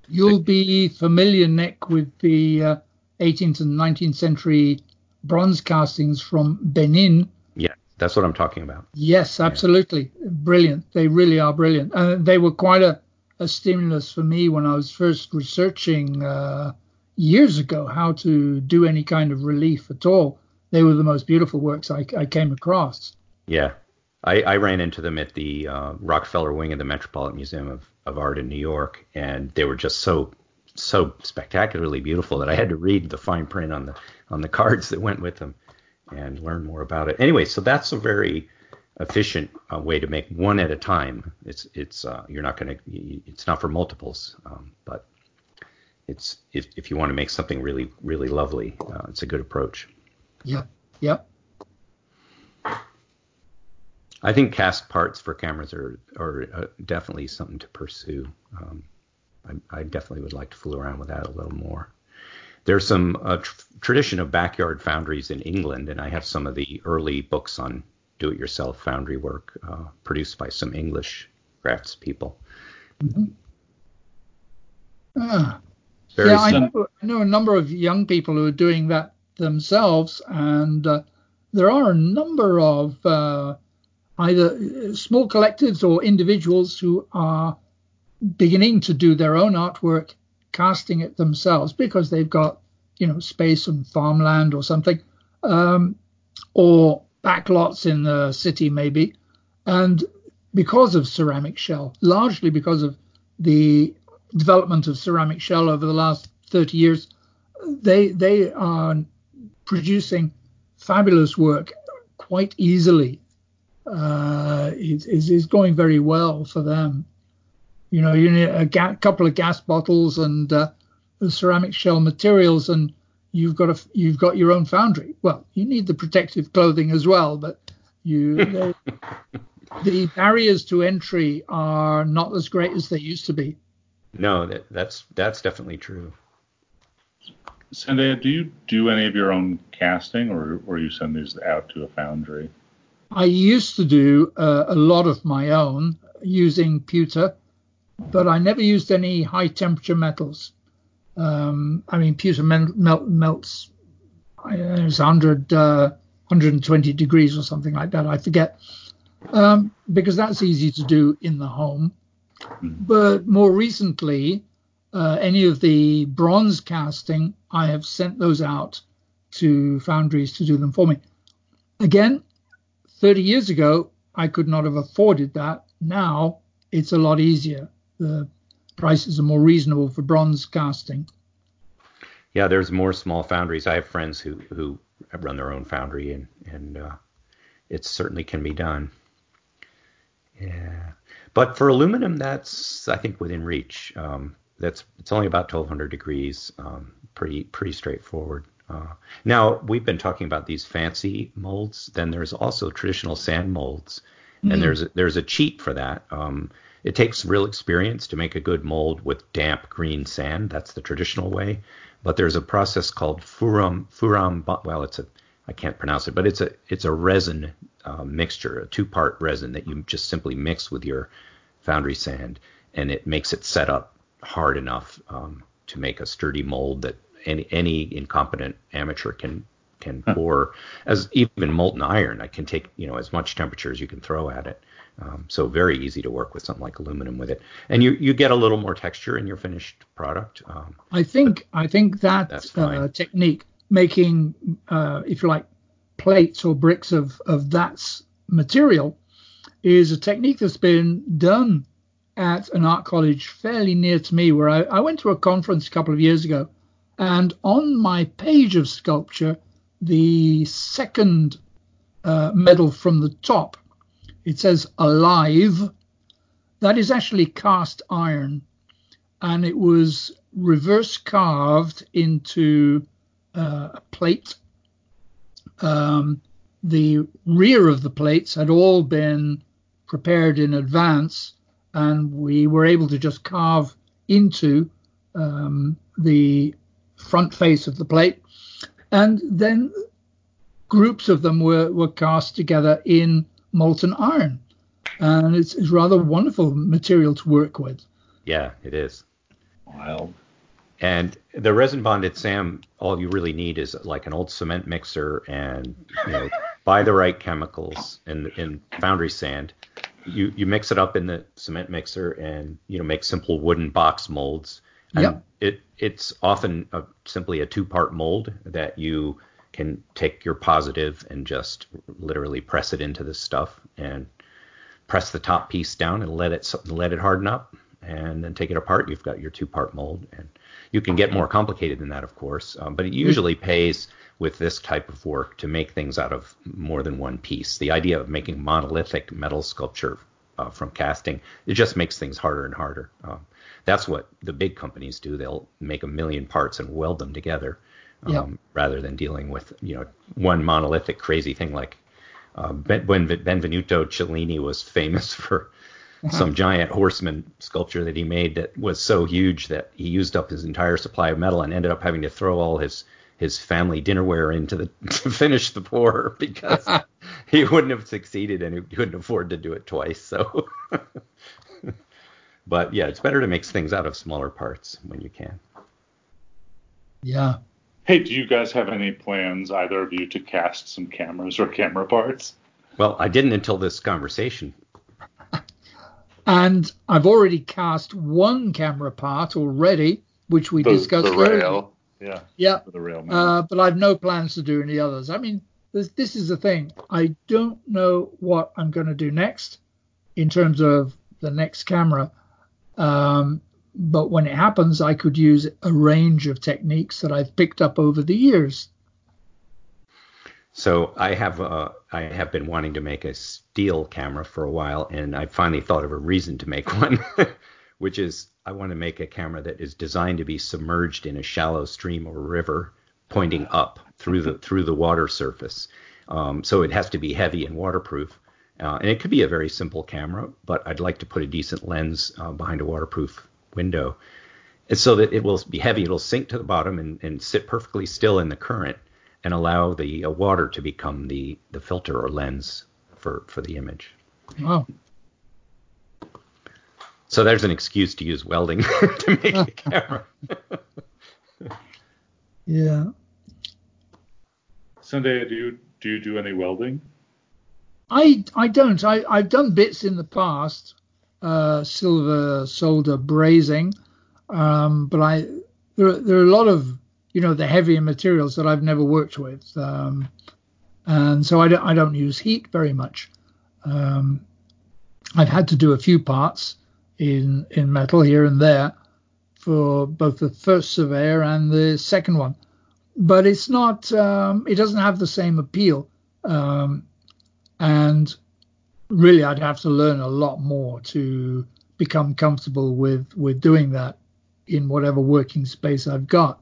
You'll be familiar, Nick, with the uh, 18th and 19th century bronze castings from Benin. Yeah, that's what I'm talking about. Yes, absolutely. Brilliant. They really are brilliant. And they were quite a, a stimulus for me when I was first researching uh, years ago how to do any kind of relief at all. They were the most beautiful works I, I came across. Yeah, I, I ran into them at the uh, Rockefeller wing of the Metropolitan Museum of, of Art in New York, and they were just so so spectacularly beautiful that I had to read the fine print on the on the cards that went with them and learn more about it. Anyway, so that's a very efficient uh, way to make one at a time. It's it's uh, you're not going to it's not for multiples, um, but it's if if you want to make something really really lovely, uh, it's a good approach. Yeah. Yep. I think cast parts for cameras are are uh, definitely something to pursue. Um, I, I definitely would like to fool around with that a little more. There's some uh, tr- tradition of backyard foundries in England, and I have some of the early books on do-it-yourself foundry work uh, produced by some English craftspeople. Ah. Very yeah, I know, I know a number of young people who are doing that themselves, and uh, there are a number of uh, either small collectives or individuals who are beginning to do their own artwork, casting it themselves because they've got you know space and farmland or something, um, or backlots in the city maybe, and because of ceramic shell, largely because of the development of ceramic shell over the last 30 years, they they are producing fabulous work quite easily. Uh, it is is going very well for them. You know, you need a ga- couple of gas bottles and uh, ceramic shell materials, and you've got a you've got your own foundry. Well, you need the protective clothing as well, but you they, the barriers to entry are not as great as they used to be. no, that, that's that's definitely true. Sandeha, do you do any of your own casting, or or you send these out to a foundry? I used to do uh, a lot of my own using pewter, but I never used any high temperature metals. Um, I mean, pewter mel- melt, melts, I know, it's 100, uh, 120 degrees or something like that. I forget. Um, because that's easy to do in the home. But more recently, uh, any of the bronze casting, I have sent those out to foundries to do them for me. Again, 30 years ago, I could not have afforded that. Now it's a lot easier. The prices are more reasonable for bronze casting. Yeah, there's more small foundries. I have friends who who run their own foundry, and and uh, it certainly can be done. Yeah, but for aluminum, that's I think within reach. Um, that's it's only about 1200 degrees. Um, pretty pretty straightforward. Uh, now we've been talking about these fancy molds. Then there's also traditional sand molds, and there's there's a cheat for that. Um, it takes real experience to make a good mold with damp green sand. That's the traditional way. But there's a process called furam furam. Well, it's a I can't pronounce it, but it's a it's a resin uh, mixture, a two part resin that you just simply mix with your foundry sand, and it makes it set up hard enough um, to make a sturdy mold that any any incompetent amateur can can pour as even molten iron. I can take you know as much temperature as you can throw at it. Um, so very easy to work with something like aluminum with it, and you you get a little more texture in your finished product. Um, I think I think that uh, technique making uh, if you like plates or bricks of of that material is a technique that's been done at an art college fairly near to me where I, I went to a conference a couple of years ago and on my page of sculpture the second uh, medal from the top it says alive. That is actually cast iron, and it was reverse carved into uh, a plate. Um, the rear of the plates had all been prepared in advance, and we were able to just carve into um, the front face of the plate. And then groups of them were, were cast together in molten iron, and it's, it's rather wonderful material to work with. Yeah, it is. Wild. And the resin bonded SAM, all you really need is like an old cement mixer and you know buy the right chemicals and in foundry sand. You you mix it up in the cement mixer and you know make simple wooden box molds. And yep. it it's often a, simply a two part mold that you can take your positive and just literally press it into this stuff and press the top piece down and let it let it harden up and then take it apart. You've got your two part mold and you can get more complicated than that, of course, um, but it usually pays with this type of work to make things out of more than one piece. The idea of making monolithic metal sculpture uh, from casting it just makes things harder and harder. Um, that's what the big companies do. They'll make a million parts and weld them together um, yep. rather than dealing with you know one monolithic crazy thing like uh, when Benvenuto Cellini was famous for uh-huh. some giant horseman sculpture that he made that was so huge that he used up his entire supply of metal and ended up having to throw all his his family dinnerware into the to finish the pour because he wouldn't have succeeded and he couldn't afford to do it twice. So, but yeah, it's better to mix things out of smaller parts when you can. Yeah, Hey, do you guys have any plans, either of you, to cast some cameras or camera parts? Well, I didn't until this conversation. and I've already cast one camera part already, which we the, discussed the rail. Earlier. Yeah. The rail. Uh, but I've no plans to do any others. I mean, this, this is the thing. I don't know what I'm going to do next in terms of the next camera. Um, but when it happens, I could use a range of techniques that I've picked up over the years. So I have uh, I have been wanting to make a steel camera for a while, and I finally thought of a reason to make one, which is I want to make a camera that is designed to be submerged in a shallow stream or river, pointing up through the through the water surface. Um, so it has to be heavy and waterproof. Uh, and it could be a very simple camera, but I'd like to put a decent lens uh, behind a waterproof window. And so that it will be heavy, it'll sink to the bottom and, and sit perfectly still in the current and allow the uh, water to become the, the filter or lens for, for the image. Wow. So there's an excuse to use welding to make a camera. yeah. Sandeha, do you do you do any welding? I I don't. I I've done bits in the past uh, silver solder brazing. Um, but I there are, there are a lot of you know the heavier materials that I've never worked with, um, and so I don't I don't use heat very much. Um, I've had to do a few parts in in metal here and there for both the first surveyor and the second one, but it's not um, it doesn't have the same appeal. Um, and really I'd have to learn a lot more to become comfortable with with doing that in whatever working space I've got.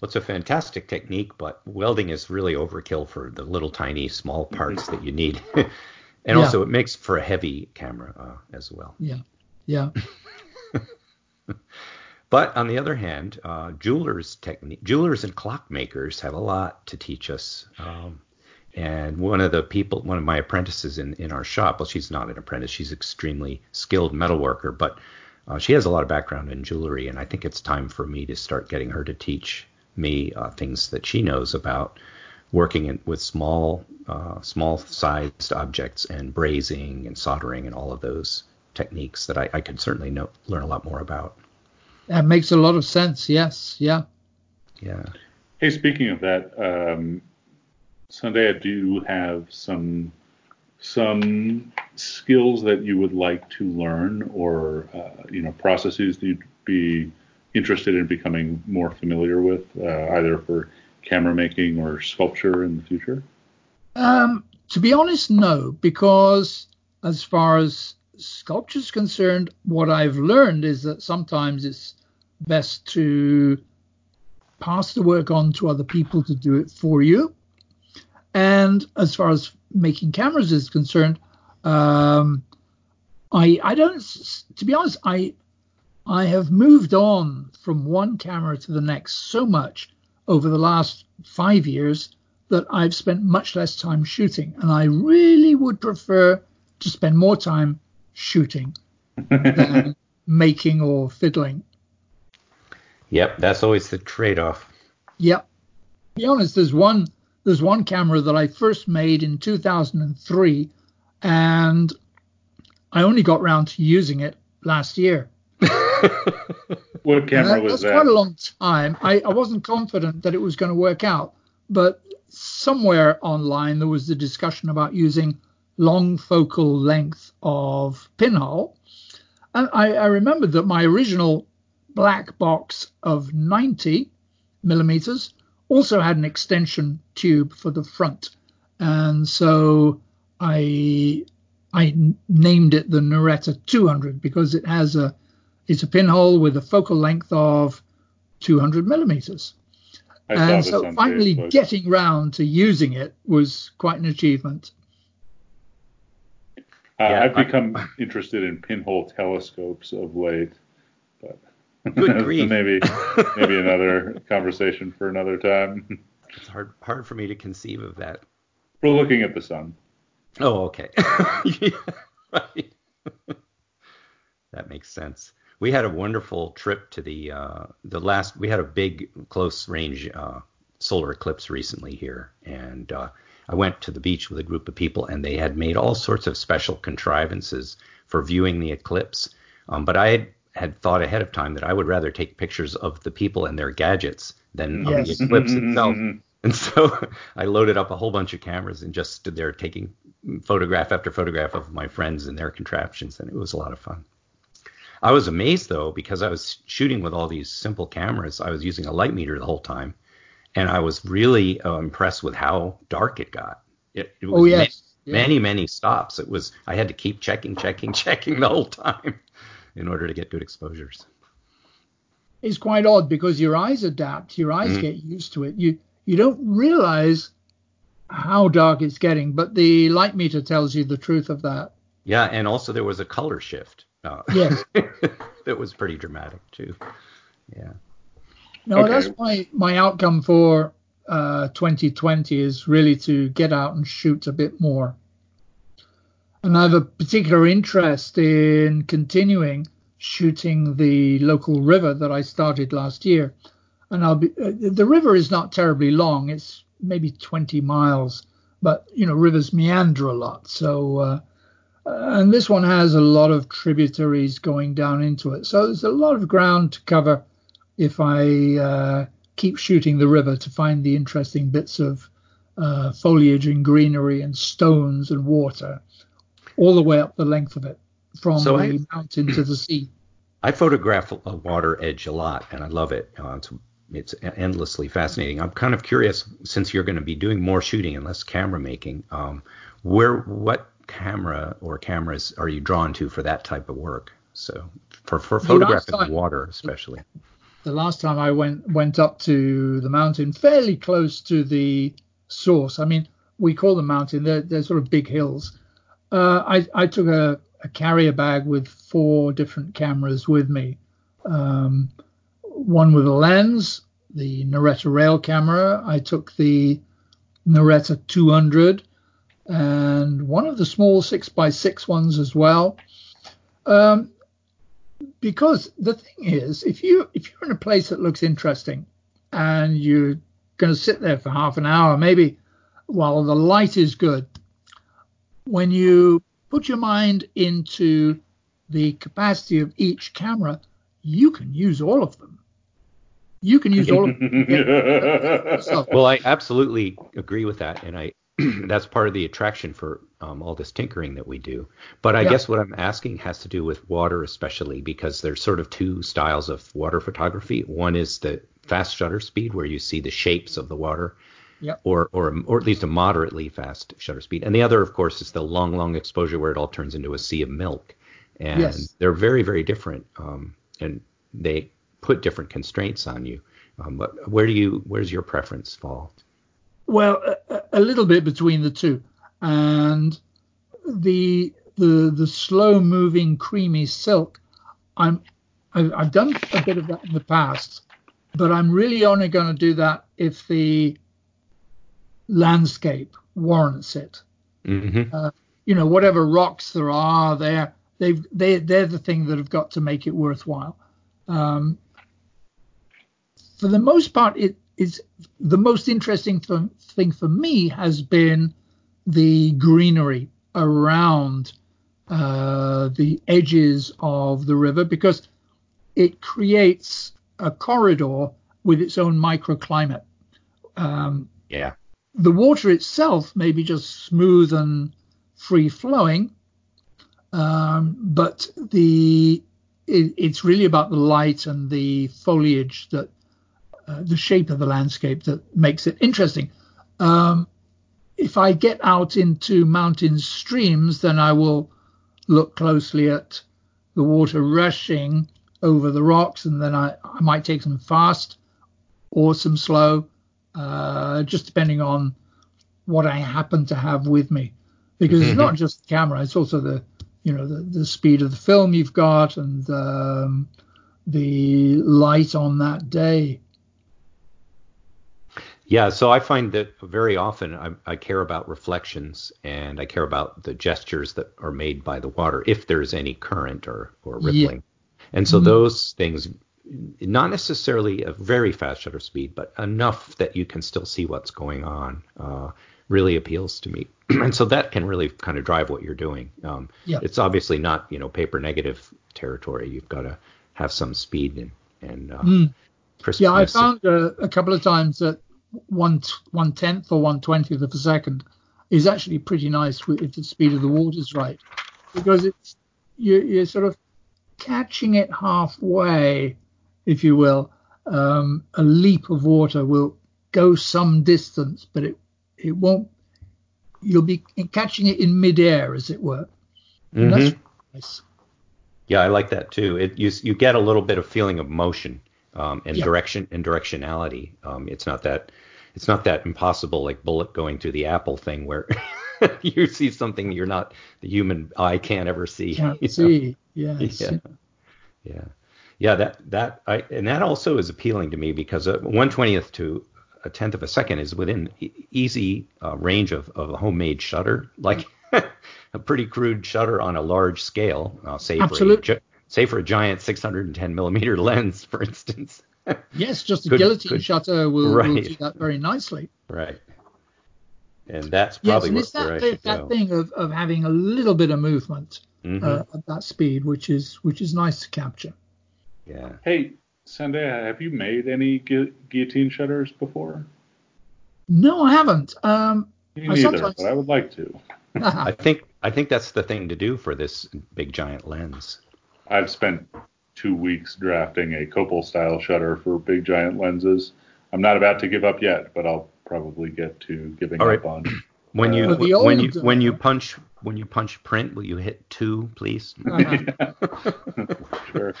Well, it's a fantastic technique, but welding is really overkill for the little tiny small parts that you need. and yeah. also, it makes for a heavy camera uh, as well. Yeah, yeah. but on the other hand, uh, jewelers technique, jewelers and clockmakers have a lot to teach us. Um, and one of the people, one of my apprentices in, in our shop, well, she's not an apprentice, she's extremely skilled metal worker, but uh, she has a lot of background in jewelry, and I think it's time for me to start getting her to teach me uh, things that she knows about working in, with small uh, small sized objects and brazing and soldering and all of those techniques that I, I could certainly know, learn a lot more about. That makes a lot of sense. Yes. Yeah. Yeah. Hey, speaking of that, um, Sandeha, do you have some some skills that you would like to learn, or uh, you know, processes that you'd be interested in becoming more familiar with, uh, either for camera making or sculpture in the future? Um, to be honest, no, because as far as sculpture is concerned, what I've learned is that sometimes it's best to pass the work on to other people to do it for you. And as far as making cameras is concerned, um, I I don't to be honest I I have moved on from one camera to the next so much over the last five years that I've spent much less time shooting, and I really would prefer to spend more time shooting than making or fiddling. Yep, that's always the trade-off. Yep. To be honest, there's one there's one camera that I first made in 2003, and I only got round to using it last year. what camera was that? quite a long time. I, I wasn't confident that it was going to work out, but somewhere online there was the discussion about using long focal length of pinhole. And I, I remembered that my original black box of 90 millimeters also had an extension tube for the front. And so I I named it the Naretta 200 because it has a it's a pinhole with a focal length of 200 millimeters. and so finally Facebook. getting round to using it was quite an achievement. Uh, yeah, I've become I, interested in pinhole telescopes of late, but Good grief. maybe maybe another conversation for another time. It's hard hard for me to conceive of that. We're looking at the sun. Oh, okay. right. that makes sense. We had a wonderful trip to the uh, the last. We had a big close range uh, solar eclipse recently here, and uh, I went to the beach with a group of people, and they had made all sorts of special contrivances for viewing the eclipse. Um, but I had had thought ahead of time that I would rather take pictures of the people and their gadgets than yes. of the eclipse itself. And so I loaded up a whole bunch of cameras and just stood there taking photograph after photograph of my friends and their contraptions, and it was a lot of fun. I was amazed though because I was shooting with all these simple cameras. I was using a light meter the whole time, and I was really uh, impressed with how dark it got. It, it was oh yes. Many, yeah. many many stops. It was I had to keep checking, checking, checking the whole time in order to get good exposures. It's quite odd because your eyes adapt, your eyes mm-hmm. get used to it. You you don't realize how dark it's getting, but the light meter tells you the truth of that. Yeah, and also there was a color shift. Uh, yes, that was pretty dramatic too. Yeah. No, okay. that's my my outcome for uh, 2020 is really to get out and shoot a bit more and I have a particular interest in continuing shooting the local river that I started last year. And I'll be uh, the river is not terribly long; it's maybe 20 miles, but you know rivers meander a lot. So uh, and this one has a lot of tributaries going down into it, so there's a lot of ground to cover if I uh, keep shooting the river to find the interesting bits of uh, foliage and greenery and stones and water all the way up the length of it from so the I, mountain to the sea. I photograph a water edge a lot, and I love it. Uh, it's, it's endlessly fascinating. I'm kind of curious, since you're going to be doing more shooting and less camera making, um, where what camera or cameras are you drawn to for that type of work? So for for photographing time, water, especially. The last time I went went up to the mountain, fairly close to the source. I mean, we call them mountain. They're, they're sort of big hills uh, I, I, took a, a, carrier bag with four different cameras with me. Um, one with a lens, the Naretta rail camera. I took the Naretta 200 and one of the small 6x6 ones as well. Um, because the thing is, if you if you're in a place that looks interesting and you're going to sit there for half an hour, maybe while the light is good, when you put your mind into the capacity of each camera, you can use all of them. You can use all of them. well, I absolutely agree with that, and I that's part of the attraction for um, all this tinkering that we do. But I yeah. guess what I'm asking has to do with water, especially because there's sort of two styles of water photography. One is the fast shutter speed, where you see the shapes of the water, yep. or or or at least a moderately fast shutter speed. And the other, of course, is the long, long exposure, where it all turns into a sea of milk. And yes. they're very, very different, um, and they put different constraints on you. Um, but where do you, where's your preference fall? Well, a, a, little bit between the two, and the the the slow moving creamy silk. I'm I've, I've done a bit of that in the past, but I'm really only going to do that if the landscape warrants it. Mm-hmm. Uh, you know, whatever rocks there are there, they've they they're the thing that have got to make it worthwhile. Um, for the most part, it is the most interesting th- thing for me has been the greenery around uh, the edges of the river because it creates a corridor with its own microclimate. Um, yeah. The water itself may be just smooth and free flowing, um, but the it, it's really about the light and the foliage that uh, the shape of the landscape that makes it interesting. Um, if I get out into mountain streams, then I will look closely at the water rushing over the rocks, and then I, I might take some fast or some slow, uh, just depending on what I happen to have with me. Because mm-hmm. it's not just the camera; it's also the you know the, the speed of the film you've got and um, the light on that day. Yeah, so I find that very often I, I, care about reflections and I care about the gestures that are made by the water, if there's any current or, or rippling. Yeah. And so mm-hmm. those things, not necessarily a very fast shutter speed, but enough that you can still see what's going on, uh, really appeals to me. and so that can really kind of drive what you're doing. Um, yeah. It's obviously not, you know, paper negative territory. You've got to have some speed and, and uh, mm. Yeah, I found uh, a couple of times that one one tenth or one twentieth of a second is actually pretty nice if the speed of the water's right, because it's you, you're sort of catching it halfway, if you will. Um, a leap of water will go some distance, but it it won't. You'll be catching it in midair, as it were. Mm-hmm. That's nice. Yeah, I like that too. It you you get a little bit of feeling of motion um, and yeah. direction and directionality. Um, it's not that it's not that impossible like bullet going through the apple thing where you see something you're not the human eye can't ever see. Can't see. Yes. Yeah. Yeah. Yeah. That that I and that also is appealing to me because one twentieth to a tenth of a second is within easy uh, range of, of a homemade shutter, like a pretty crude shutter on a large scale. Uh, say Absolutely. for a, say for a giant 610 millimeter lens, for instance. yes, just a could, guillotine could, shutter will, right. will, do that very nicely. Right. And that's probably yes, and it's that, that thing of, of having a little bit of movement mm-hmm. uh, at that speed, which is which is nice to capture. Yeah. Hey, Sandeha, have you made any gu- guillotine shutters before? No, I haven't. Um, Me neither, sometimes... but I would like to. I think I think that's the thing to do for this big giant lens. I've spent two weeks drafting a Copal style shutter for big giant lenses. I'm not about to give up yet, but I'll probably get to giving All up on. When you uh, when you when you punch when you punch print, will you hit two, please? Uh-huh. sure.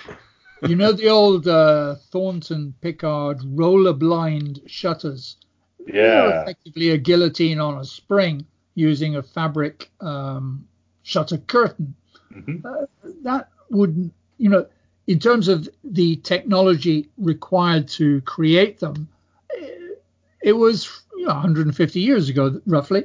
You know the old uh, Thornton Pickard roller blind shutters. Yeah. They're effectively a guillotine on a spring using a fabric um, shutter curtain. Mm-hmm. Uh, that would, you know, in terms of the technology required to create them, it was you know, 150 years ago, roughly,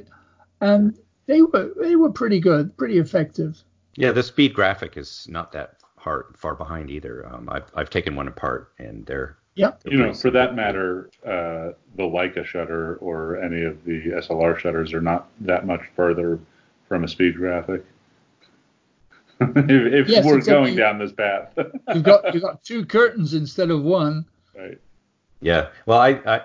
and they were they were pretty good, pretty effective. Yeah, the speed graphic is not that hard far behind either. Um, I've I've taken one apart, and they're yeah. You know, for that matter, uh, the Leica shutter or any of the SLR shutters are not that much further from a speed graphic. if, if Yes, we're except going you- down this path, You've got you've got two curtains instead of one. right? Yeah. Well, I, I, I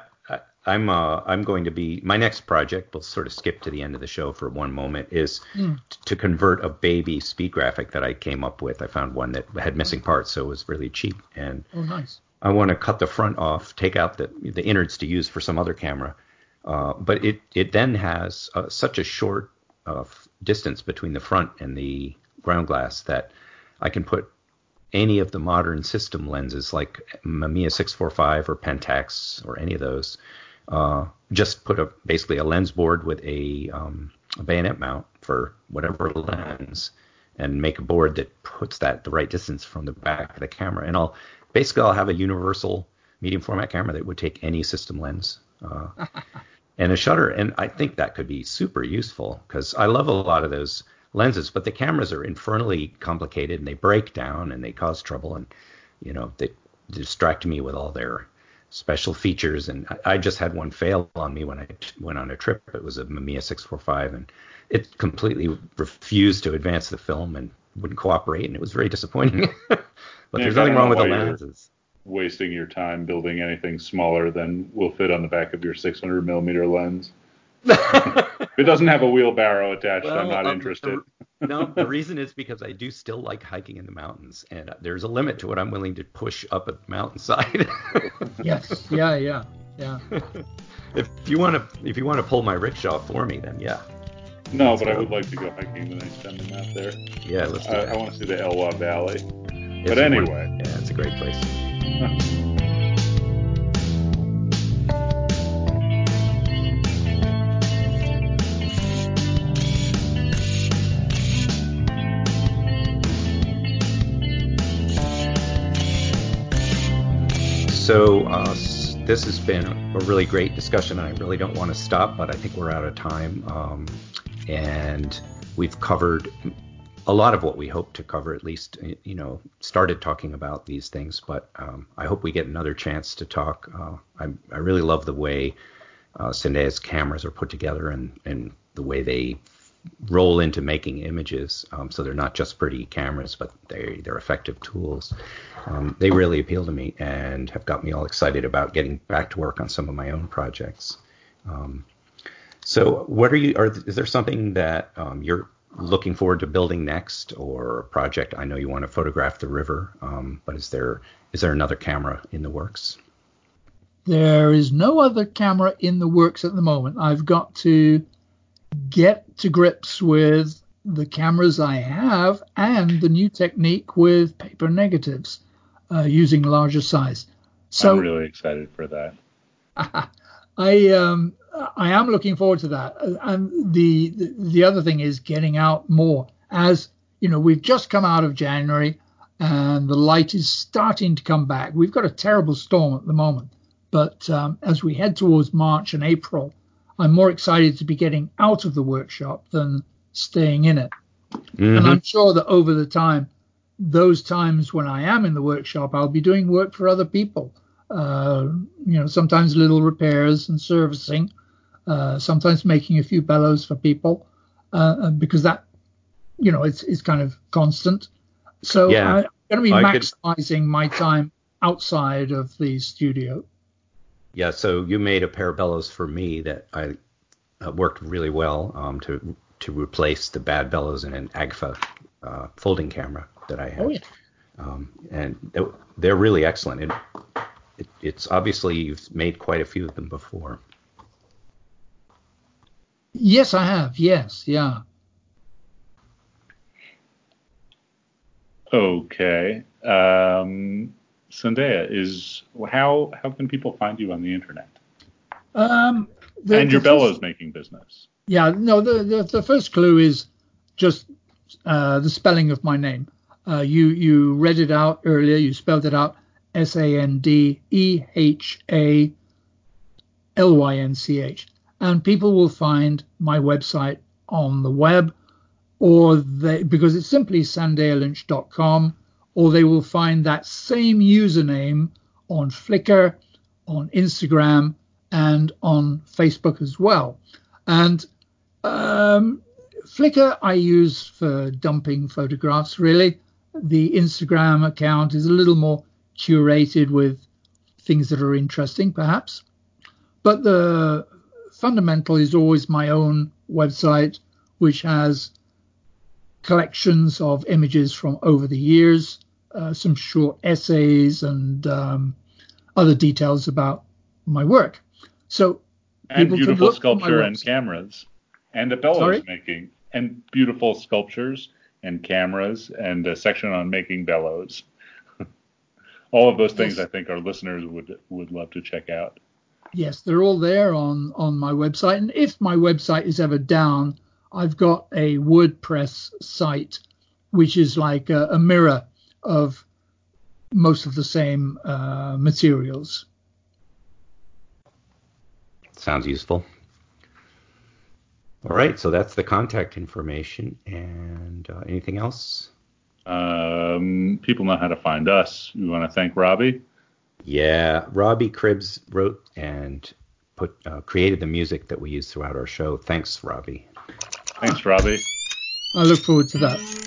I'm uh I'm going to be my next project. We'll sort of skip to the end of the show for one moment. Is Mm. t- to convert a baby speed graphic that I came up with. I found one that had missing parts, so it was really cheap, and Oh, nice. I want to cut the front off, take out the the innards to use for some other camera. Uh, but it it then has uh, such a short uh, f- distance between the front and the ground glass that I can put any of the modern system lenses like Mamiya 645 or Pentax or any of those. Uh, just put a basically a lens board with a, um, a bayonet mount for whatever lens, and make a board that puts that the right distance from the back of the camera. And I'll basically I'll have a universal medium format camera that would take any system lens. Uh, and a shutter. And I think that could be super useful because I love a lot of those lenses, but the cameras are infernally complicated and they break down and they cause trouble and you know they distract me with all their special features. And I, I just had one fail on me when I went on a trip. It was a Mamiya 645 and it completely refused to advance the film and wouldn't cooperate and it was very disappointing. but Yeah, there's nothing wrong with the why you're- lenses. Wasting your time building anything smaller than will fit on the back of your 600 millimeter lens. If it doesn't have a wheelbarrow attached, I'm not uh, interested. The- no, the reason is because I do still like hiking in the mountains, and uh, there's a limit to what I'm willing to push up a mountainside. Yes. Yeah. Yeah. Yeah. if you want to, if you want to pull my rickshaw for me, then yeah, No, but I would like to go hiking the next time I'm out there. yeah, let's do I, it. I want to see the Elwha Valley. It's but anyway. won- yeah, it's a great place. So uh, this has been a really great discussion, and I really don't want to stop, but I think we're out of time. Um, and we've covered a lot of what we hope to cover, at least, you know, started talking about these things, but um, I hope we get another chance to talk. Uh, I, I really love the way uh, cameras are put together and, and the way they roll into making images. Um, so they're not just pretty cameras, but they, they're effective tools. Um, they really appeal to me and have got me all excited about getting back to work on some of my own projects. Um, so, what are you? Are, is there something that um, you're looking forward to building next, or a project? I know you want to photograph the river, um, but is there is there another camera in the works? There is no other camera in the works at the moment. I've got to get to grips with the cameras I have and the new technique with paper negatives uh, using larger size. So I'm really excited for that. I um I am looking forward to that. And the, the the other thing is getting out more. As you know, we've just come out of January, and the light is starting to come back. We've got a terrible storm at the moment, but um, as we head towards March and April, I'm more excited to be getting out of the workshop than staying in it. And I'm sure that over the time, those times when I am in the workshop, I'll be doing work for other people. Uh, you know, sometimes little repairs and servicing, uh, sometimes making a few bellows for people, uh, because that, you know, it's it's kind of constant. So Yeah. I'm going to be I could- maximizing my time outside of the studio. Yeah, so you made a pair of bellows for me that I uh, worked really well um, to to replace the bad bellows in an Agfa uh, folding camera that I had. Oh yeah. um, and they're- they're really excellent. And it, it's obviously you've made quite a few of them before. Yes, I have. Yes, yeah. Okay. Um, Sandeha is how how can people find you on the internet Um, the- and your bellows making business? Yeah, no, the, the, the first clue is just uh, the spelling of my name. Uh, you you read it out earlier. You spelled it out S A N D E H A L Y N C H, and people will find my website on the web, or they because it's simply sandehalynch.com, or they will find that same username on Flickr, on Instagram, and on Facebook as well. And um, Flickr I use for dumping photographs, really. The Instagram account is a little more curated with things that are interesting, perhaps. But the fundamental is always my own website, which has collections of images from over the years, uh, some short essays, and um, other details about my work. So and beautiful sculpture and cameras, and a bellows Sorry? making, and beautiful sculptures and cameras, and a section on making bellows. all of those things yes. I think our listeners would would love to check out. Yes, they're all there on on my website, and if my website is ever down, I've got a WordPress site which is like a, a mirror of most of the same uh, materials. Sounds useful. All right, so that's the contact information. And uh, anything else? Um, people know how to find us. We want to thank Robbie. Yeah, Robbie Cribbs wrote and put uh, created the music that we use throughout our show. Thanks, Robbie. Thanks, Robbie. I look forward to that.